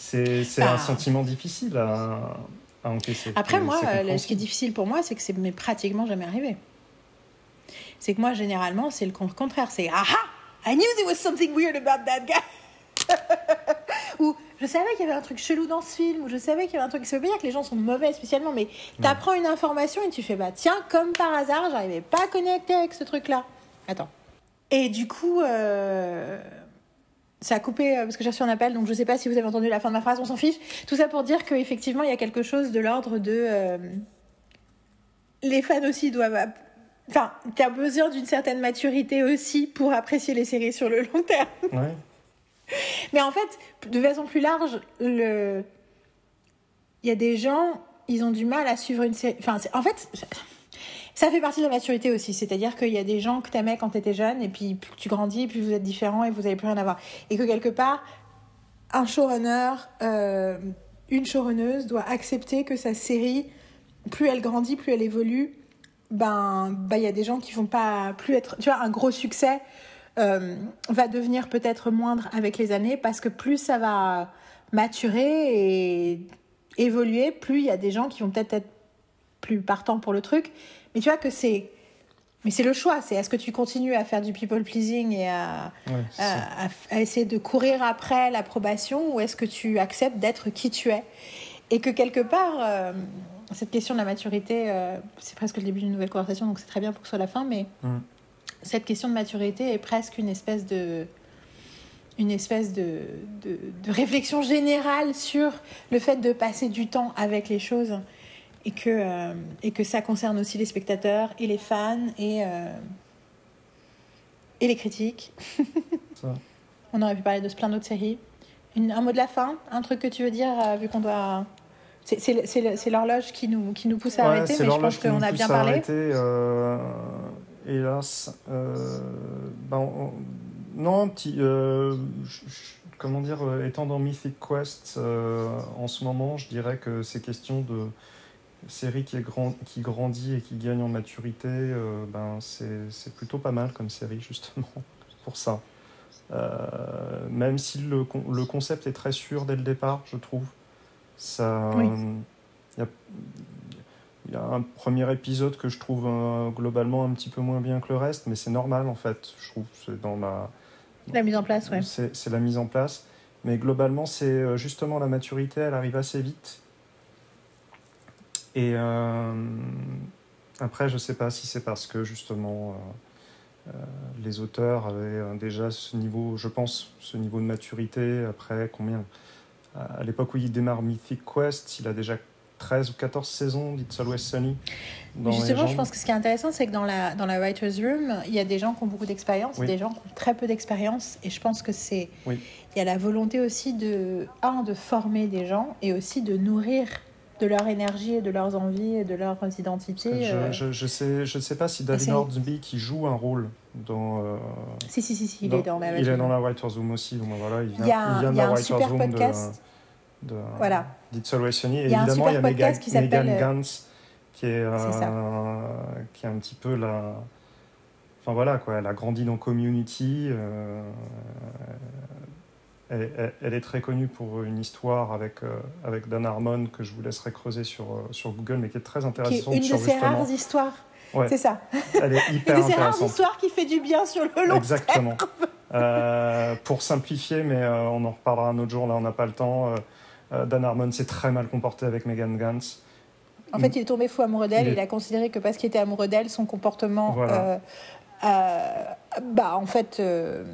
C'est un bah. sentiment difficile à, après, moi, ce qui est difficile pour moi, c'est que c'est pratiquement jamais arrivé. C'est que moi, généralement, c'est le contraire. C'est Ah I knew there was something weird about that guy. ou je savais qu'il y avait un truc chelou dans ce film, ou je savais qu'il y avait un truc. Ça veut pas dire que les gens sont mauvais spécialement, mais tu apprends une information et tu fais Bah tiens, comme par hasard, j'arrivais pas à connecter avec ce truc-là. Attends. Et du coup. Euh ça a coupé euh, parce que j'ai reçu un appel, donc je ne sais pas si vous avez entendu la fin de ma phrase, on s'en fiche. Tout ça pour dire qu'effectivement, il y a quelque chose de l'ordre de. Euh, les fans aussi doivent. Enfin, tu as besoin d'une certaine maturité aussi pour apprécier les séries sur le long terme. Mais en fait, de façon plus large, le... il y a des gens, ils ont du mal à suivre une série. Enfin, en fait, ça fait partie de la maturité aussi. C'est-à-dire qu'il y a des gens que tu aimais quand tu étais jeune, et puis plus tu grandis, plus vous êtes différents et vous n'avez plus rien à voir. Et que quelque part, un showrunner, euh, une showrunneuse doit accepter que sa série, plus elle grandit, plus elle évolue, ben, ben, il y a des gens qui vont pas plus être. Tu vois, un gros succès euh, va devenir peut-être moindre avec les années parce que plus ça va maturer et évoluer, plus il y a des gens qui vont peut-être être plus partants pour le truc. Mais tu vois que c'est. Mais c'est le choix, c'est est-ce que tu continues à faire du people pleasing et à, à, essayer de courir après l'approbation ou est-ce que tu acceptes d'être qui tu es? Et que quelque part, euh, cette question de la maturité, euh, c'est presque le début d'une nouvelle conversation, donc c'est très bien pour que ce soit la fin, mais mm. cette question de maturité est presque une espèce de une espèce de, de, réflexion générale sur le fait de passer du temps avec les choses et que, euh, et que ça concerne aussi les spectateurs et les fans et, euh, et les critiques. On aurait pu parler de plein d'autres séries. un mot de la fin, un truc que tu veux dire, vu qu'on doit c'est l'horloge qui nous, qui nous pousse à arrêter, mais je pense qu'on a bien parlé. Arrêter, euh, hélas. Euh, ben, non, petit. Euh, comment dire, étant dans Mythic Quest en ce moment, je dirais que c'est question de série qui, est grand, qui grandit et qui gagne en maturité. ben, c'est plutôt pas mal comme série, justement, pour ça. même si le, le concept est très sûr dès le départ, je trouve. Ça, il y, a un premier épisode que je trouve euh, globalement un petit peu moins bien que le reste, mais c'est normal en fait. Je trouve c'est dans la la mise en place, ouais. C'est la mise en place, mais globalement c'est euh, justement la maturité, elle arrive assez vite. Et euh, après, je sais pas si c'est parce que justement les auteurs avaient déjà ce niveau, je pense, ce niveau de maturité. Après, combien à l'époque où il démarre Mythic Quest, il a déjà 13 ou 14 saisons d'It's Always Sunny. Justement, je pense que ce qui est intéressant, c'est que dans la, dans la Writer's Room, il y a des gens qui ont beaucoup d'expérience, des gens qui ont très peu d'expérience. Et je pense que c'est. Il y a la volonté aussi de, un, de former des gens et aussi de nourrir de leur énergie et de leurs envies et de leurs identités. Je, euh. je, je, sais, je sais pas si David Hornsby qui joue un rôle dans. Euh, si, si, si, si, il est dans la Il est dans la Writer's Room aussi. Donc voilà, il vient, il y a, il vient de la Writer's Room podcast. de, de voilà. Et évidemment, il y a Megan, Megan euh, Gantz qui est, euh, qui est un petit peu la. Enfin voilà, quoi, elle a grandi dans Community. Elle, est très connue pour une histoire avec, euh, avec Dan Harmon que je vous laisserai creuser sur, euh, sur Google, mais qui est très intéressante. Qui est une de ces rares histoires. C'est ça. Elle est hyper une de ces rares histoires qui fait du bien sur le long Exactement. Euh, pour simplifier, mais on en reparlera un autre jour, là on n'a pas le temps. Dan Harmon s'est très mal comporté avec Megan Gantz. En fait, il est tombé fou amoureux d'elle. Il, il, a considéré que parce qu'il était amoureux d'elle, son comportement, bah, en fait, euh,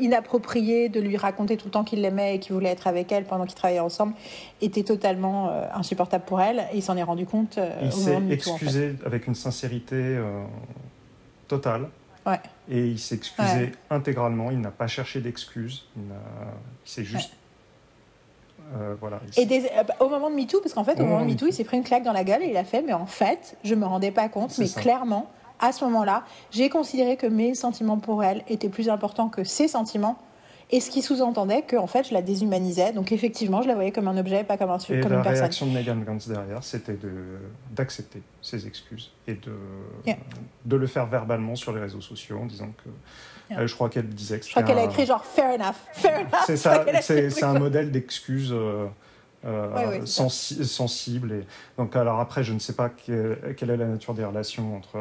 inapproprié de lui raconter tout le temps qu'il l'aimait et qu'il voulait être avec elle pendant qu'ils travaillaient ensemble était totalement euh, insupportable pour elle et il s'en est rendu compte euh, il s'est excusé avec une sincérité totale. Ouais. et il s'est excusé intégralement. Il n'a pas cherché d'excuses. Il, s'est juste voilà, et au moment de MeToo, parce qu'en fait, au, moment, de MeToo, il s'est pris une claque dans la gueule et il a fait, mais en fait, je me rendais pas compte, mais clairement, à ce moment-là, j'ai considéré que mes sentiments pour elle étaient plus importants que ses sentiments. Et ce qui sous-entendait que en fait, je la déshumanisais. Donc effectivement, je la voyais comme un objet, pas comme, un, et comme une personne. La réaction de Megan Gantz derrière, c'était d'accepter ses excuses et de, de le faire verbalement sur les réseaux sociaux en disant que... Euh, je crois qu'elle disait que Je crois qu'elle a écrit genre « fair enough, fair enough ». C'est ça, c'est un modèle d'excuses... Euh, euh, sensible. Et... Donc, alors après, je ne sais pas quelle est la nature des relations entre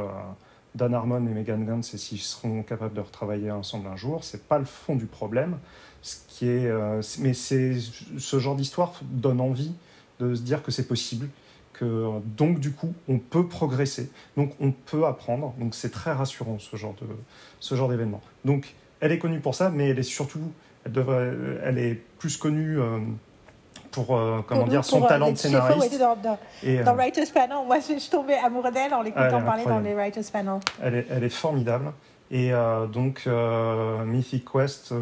Dan Harmon et Megan Gantz et s'ils seront capables de retravailler ensemble un jour. C'est pas le fond du problème. Ce qui est, euh, mais c'est ce genre d'histoire donne envie de se dire que c'est possible, que donc du coup on peut progresser, donc on peut apprendre. Donc c'est très rassurant ce genre de ce genre d'événement. Donc elle est connue pour ça, mais elle est surtout, elle devrait, elle est plus connue. Euh, pour, euh, comment dire, son talent de scénariste. Dans, dans, et, dans euh, Writers Panel, moi je, suis tombée amoureuse d'elle en l'écoutant parler dans les Writers Panel. Elle est, elle est formidable. Et donc, Mythic Quest,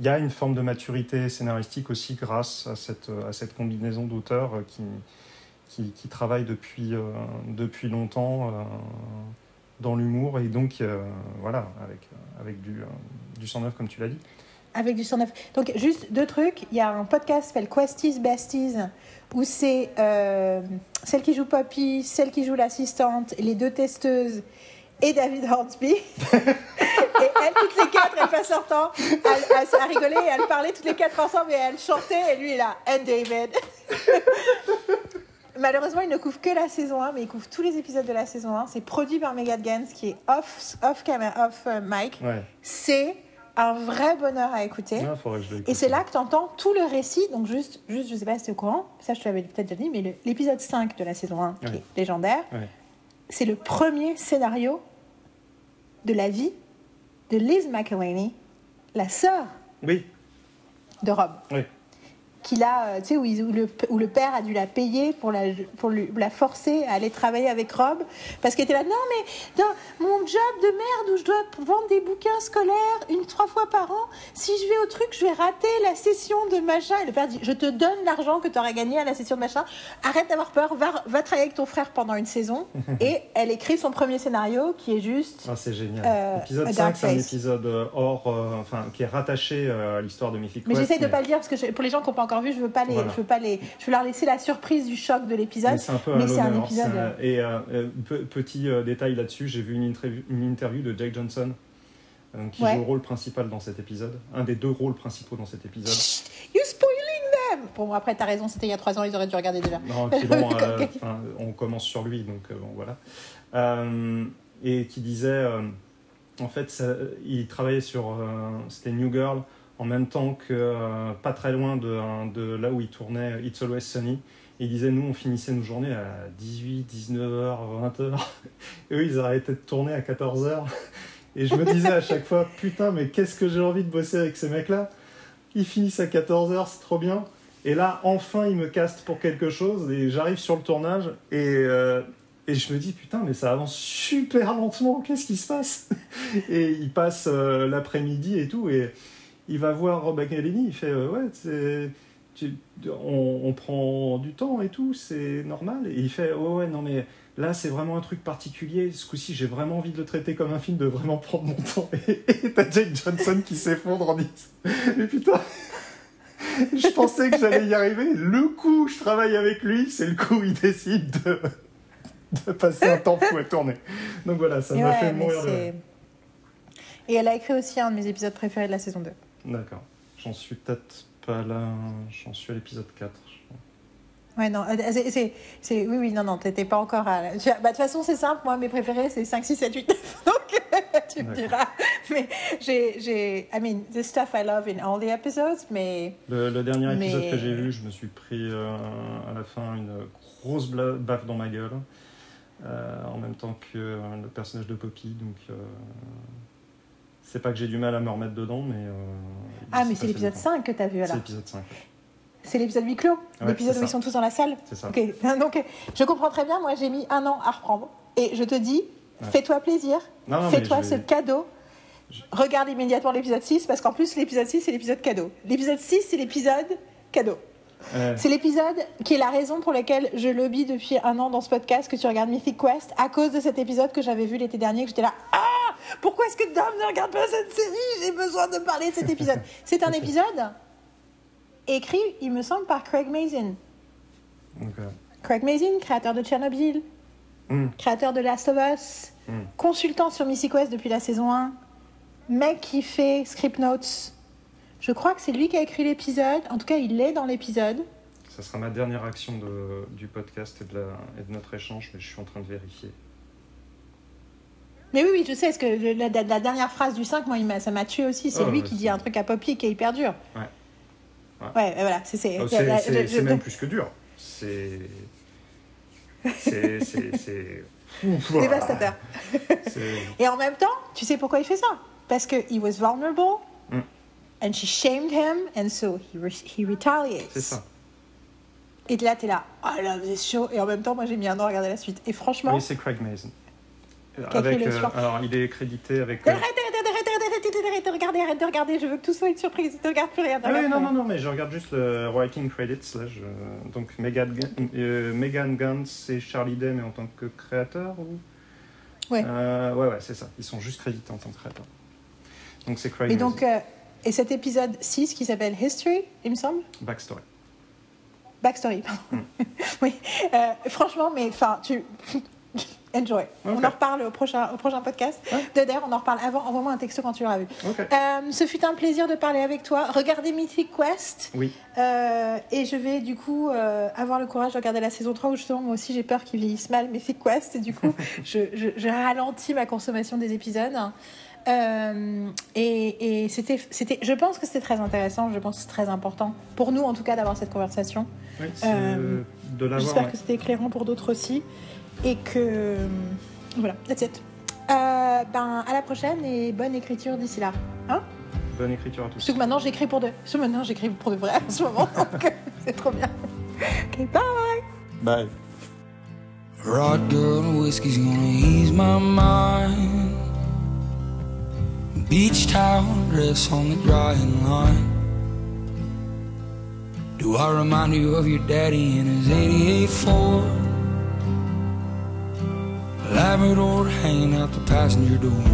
il y a une forme de maturité scénaristique aussi grâce à cette, à cette combinaison d'auteurs qui, qui, qui, travaillent depuis, depuis longtemps dans l'humour et donc voilà avec, avec du, du 109 comme tu l'as dit. Avec du 109. Donc juste deux trucs, il y a un podcast qui s'appelle Questies Besties où c'est euh, celle qui joue Poppy, celle qui joue l'assistante, les deux testeuses et David Hornsby. et elles, toutes les quatre, elles passent leur temps à, à, rigoler et elles parlaient toutes les quatre ensemble et elles chantaient et lui est là, and David. Malheureusement, il ne couvre que la saison 1, mais il couvre tous les épisodes de la saison 1. C'est produit par Megan Gans, qui est off, off, camera, off uh, mic. C'est un vrai bonheur à écouter. et c'est là que tu entends tout le récit. Donc, juste, juste je sais pas si tu es au courant, ça je te l'avais peut-être déjà dit, mais l'épisode 5 de la saison 1, qui est légendaire, c'est le premier scénario de la vie de Liz McElhaney, la sœur oui. de Rob. Oui qu'il a, euh, tu sais, où, le, où, le, père a dû la payer pour la, pour lui, la forcer à aller travailler avec Rob, parce qu'elle était là, non, mais dans mon job de merde où je dois vendre des bouquins scolaires une, trois fois par an, si je vais au truc, je vais rater la session de machin. Et le père dit, je te donne l'argent que tu aurais gagné à la session de machin, arrête d'avoir peur, va, va travailler avec ton frère pendant une saison. et elle écrit son premier scénario qui est juste. Ah, c'est génial. Euh, L'épisode 5, c'est un épisode euh, hors, enfin, qui est rattaché à l'histoire de Mythic Mais j'essaie de pas le dire, parce que pour les gens qui n'ont pas encore vu, je veux pas les, je veux pas les, je veux leur laisser la surprise du choc de l'épisode. C'est un peu mais c'est un épisode. Et euh, euh, petit euh, détail là-dessus, j'ai vu une interview, une interview de Jake Johnson. qui joue le rôle principal dans cet épisode, un des deux rôles principaux dans cet épisode. You spoiling them Bon, après, t'as raison, c'était il y a trois ans, ils auraient dû regarder déjà. Non, bon, on commence sur lui, donc bon, voilà. et qui disait, en fait, ça, il travaillait sur, c'était New Girl, en même temps que euh, pas très loin de, hein, de, là où il tournait It's Always Sunny. il disait, nous, on finissait nos journées à 18, 19h, 20h. Et eux, ils arrêtaient de tourner à 14h. Et je me disais à chaque fois, putain, mais qu'est-ce que j'ai envie de bosser avec ces mecs-là? Ils finissent à 14h, c'est trop bien. Et là, enfin, ils me castent pour quelque chose. Et j'arrive sur le tournage. Et, euh, et je me dis, putain, mais ça avance super lentement. Qu'est-ce qui se passe? Et ils passent euh, l'après-midi et tout. Et il va voir Rob McElhenney, il fait euh, ouais, on, on, prend du temps et tout, c'est normal. Et il fait oh, ouais, non mais là c'est vraiment un truc particulier. Ce coup-ci, j'ai vraiment envie de le traiter comme un film, de vraiment prendre mon temps. Et t'as Jake Johnson qui s'effondre en disant mais putain. je pensais que j'allais y arriver. Le coup, je travaille avec lui, c'est le coup où il décide de, de passer un temps fou à tourner. Donc voilà, ça m'a fait mourir de... Et elle a écrit aussi un de mes épisodes préférés de la saison 2. D'accord. J'en suis peut-être pas là. J'en suis à l'épisode 4. Ouais, non, euh, c'est, oui, oui, non, non, t'étais pas encore à. Bah, de toute façon, c'est simple, moi, mes préférés, c'est 5, 6, 7, 8, 9. Donc, tu me diras. Mais j'ai, j'ai. I mean, the stuff I love in all the episodes, mais. Le, dernier épisode que j'ai vu, je me suis pris euh, à la fin une grosse baffe dans ma gueule. Euh, en même temps que le personnage de Poppy, donc. C'est pas que j'ai du mal à me remettre dedans, mais. Euh, ah, mais c'est l'épisode 5 que tu as vu alors C'est l'épisode 5. C'est l'épisode huis clos L'épisode où ils sont tous dans la salle C'est ça. Donc, je comprends très bien. Moi, j'ai mis un an à reprendre. Et je te dis, fais-toi plaisir. Fais-toi ce cadeau. Regarde immédiatement l'épisode 6, parce qu'en plus, l'épisode 6, c'est l'épisode cadeau. L'épisode 6, c'est l'épisode cadeau. C'est l'épisode qui est la raison pour laquelle je lobby depuis un an dans ce podcast que tu regardes Mythic Quest, à cause de cet épisode que j'avais vu l'été dernier, que j'étais là, ah Pourquoi est-ce que Dom ne regarde pas cette série? J'ai besoin de parler de cet épisode. C'est un épisode écrit, il me semble, par Craig Mazin. Craig Mazin, créateur de Tchernobyl, hmm. créateur de Last of Us, hmm. consultant sur Mythic Quest depuis la saison 1, mec qui fait script notes je crois que c'est lui qui a écrit l'épisode. En tout cas, il est dans l'épisode. Ça sera ma dernière action de, du podcast et de, la, et de, notre échange, mais je suis en train de vérifier. Mais oui, oui, je sais, parce que la, la, dernière phrase du 5, moi, il ça m'a tué aussi. C'est oh, lui qui dit un truc à Poppy qui est hyper dur. Ouais. Ouais, voilà, c'est. C'est oh, même plus que dur. C'est. C'est. Dévastateur. et en même temps, tu sais pourquoi il fait ça? Parce que he was vulnerable. Mm. And she shamed him, and so he, re he retaliates. C'est ça. Et là, t'es là, oh là, c'est chaud. Et en même temps, moi, j'ai mis un an à regarder la suite. Et franchement. Oui, c'est Craig Mason. avec, alors, il est crédité avec. Arrête, arrête, arrête, arrête, arrête, de regarder, arrête de regarder. Je veux que tout soit une surprise. Ne regarde plus rien. Ah oui, non, non, non, mais je regarde juste le writing credits. Là, je... Donc, Megan, Megan Gantz et Charlie Day, mais en tant que créateur ou... Ouais. ouais, ouais, c'est ça. Ils sont juste crédités en tant que créateurs. Donc, c'est Craig. Et donc, et cet épisode 6 qui s'appelle History, il me semble? Backstory. Backstory, mm. oui. franchement, mais enfin, tu. Enjoy. On en reparle au prochain, au prochain podcast. De d'ailleurs, on en reparle avant. Envoie-moi un texto quand tu l'auras vu. Euh, ce fut un plaisir de parler avec toi. Regardez Mythic Quest. Oui. Euh, et je vais du coup euh, avoir le courage de regarder la saison 3 où justement moi aussi j'ai peur qu'il vieillisse mal Mythic Quest. Et du coup, je, je, ralentis ma consommation des épisodes. Et, et c'était, c'était, je pense que c'était très intéressant. Je pense que c'est très important pour nous en tout cas d'avoir cette conversation. Oui, de l'avoir. J'espère que c'était éclairant pour d'autres aussi. Et que. Voilà, that's it. Euh, ben, à la prochaine et bonne écriture d'ici là. Hein? Bonne écriture à tous. Surtout que maintenant j'écris pour de. Surtout maintenant j'écris pour de vrai en ce moment, donc euh, c'est trop bien. Ok, bye. Bye. Rod girl whiskey's gonna ease my mind. Beach towel dress on the drying line. Do I remind you of your daddy in his 88 Ford? Labrador hanging out the passenger door.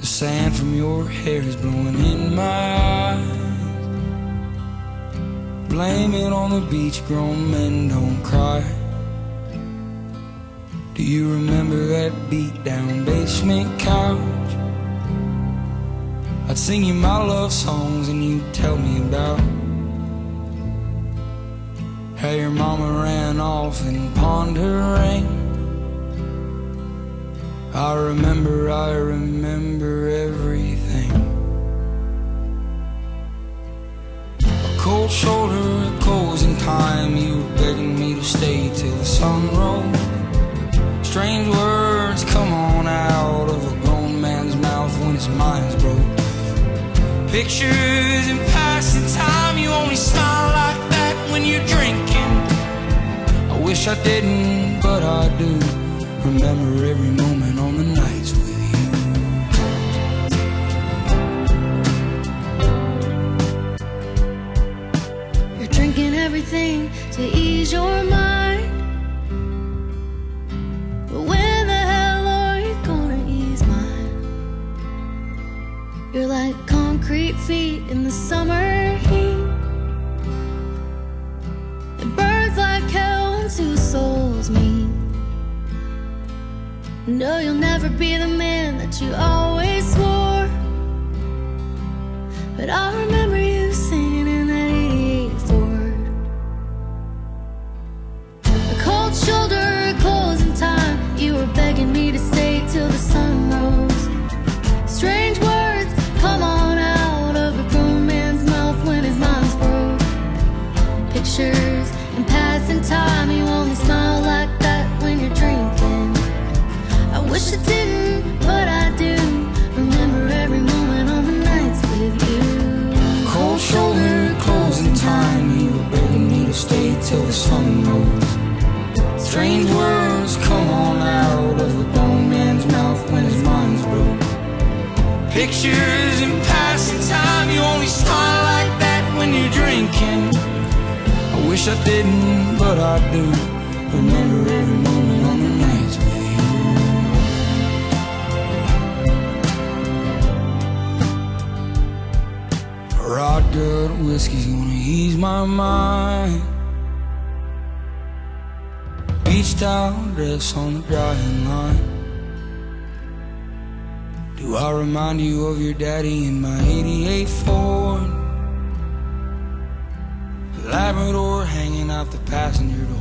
The sand from your hair is blowing in my eyes. Blame it on the beach, grown men don't cry. Do you remember that beat down basement couch? I'd sing you my love songs and you'd tell me about how your mama ran off and pawned her ring. I remember, I remember everything. A cold shoulder, closing time. You were begging me to stay till the sun rose. Strange words come on out of a grown man's mouth when his mind's broke. Pictures and passing time, you only smile like that when you're drinking I wish I didn't, but I do. Remember every moment on the nights with you. You're drinking everything to ease your mind. You're like concrete feet in the summer heat. two souls meet. No, you'll never be the man that you always swore. But I remember you singing in that 88 Ford. A cold shoulder, closing time. You were begging me to stay till the sun rose. Strange words Pictures and passing time, you only smile like that when you're drinking. I wish I didn't, but I do. Remember every moment on the nights with you. Cold shoulder, closing time, you were begging me to stay till the sun rose. Strange words come on out of a grown man's mouth when his mind's broke. Pictures wish I didn't, but I do. Remember every moment on the nights with you. A rod good whiskey's gonna ease my mind. Beach towel dress on the drying line. Do I remind you of your daddy in my 88 Ford? Labrador hanging out the passenger door.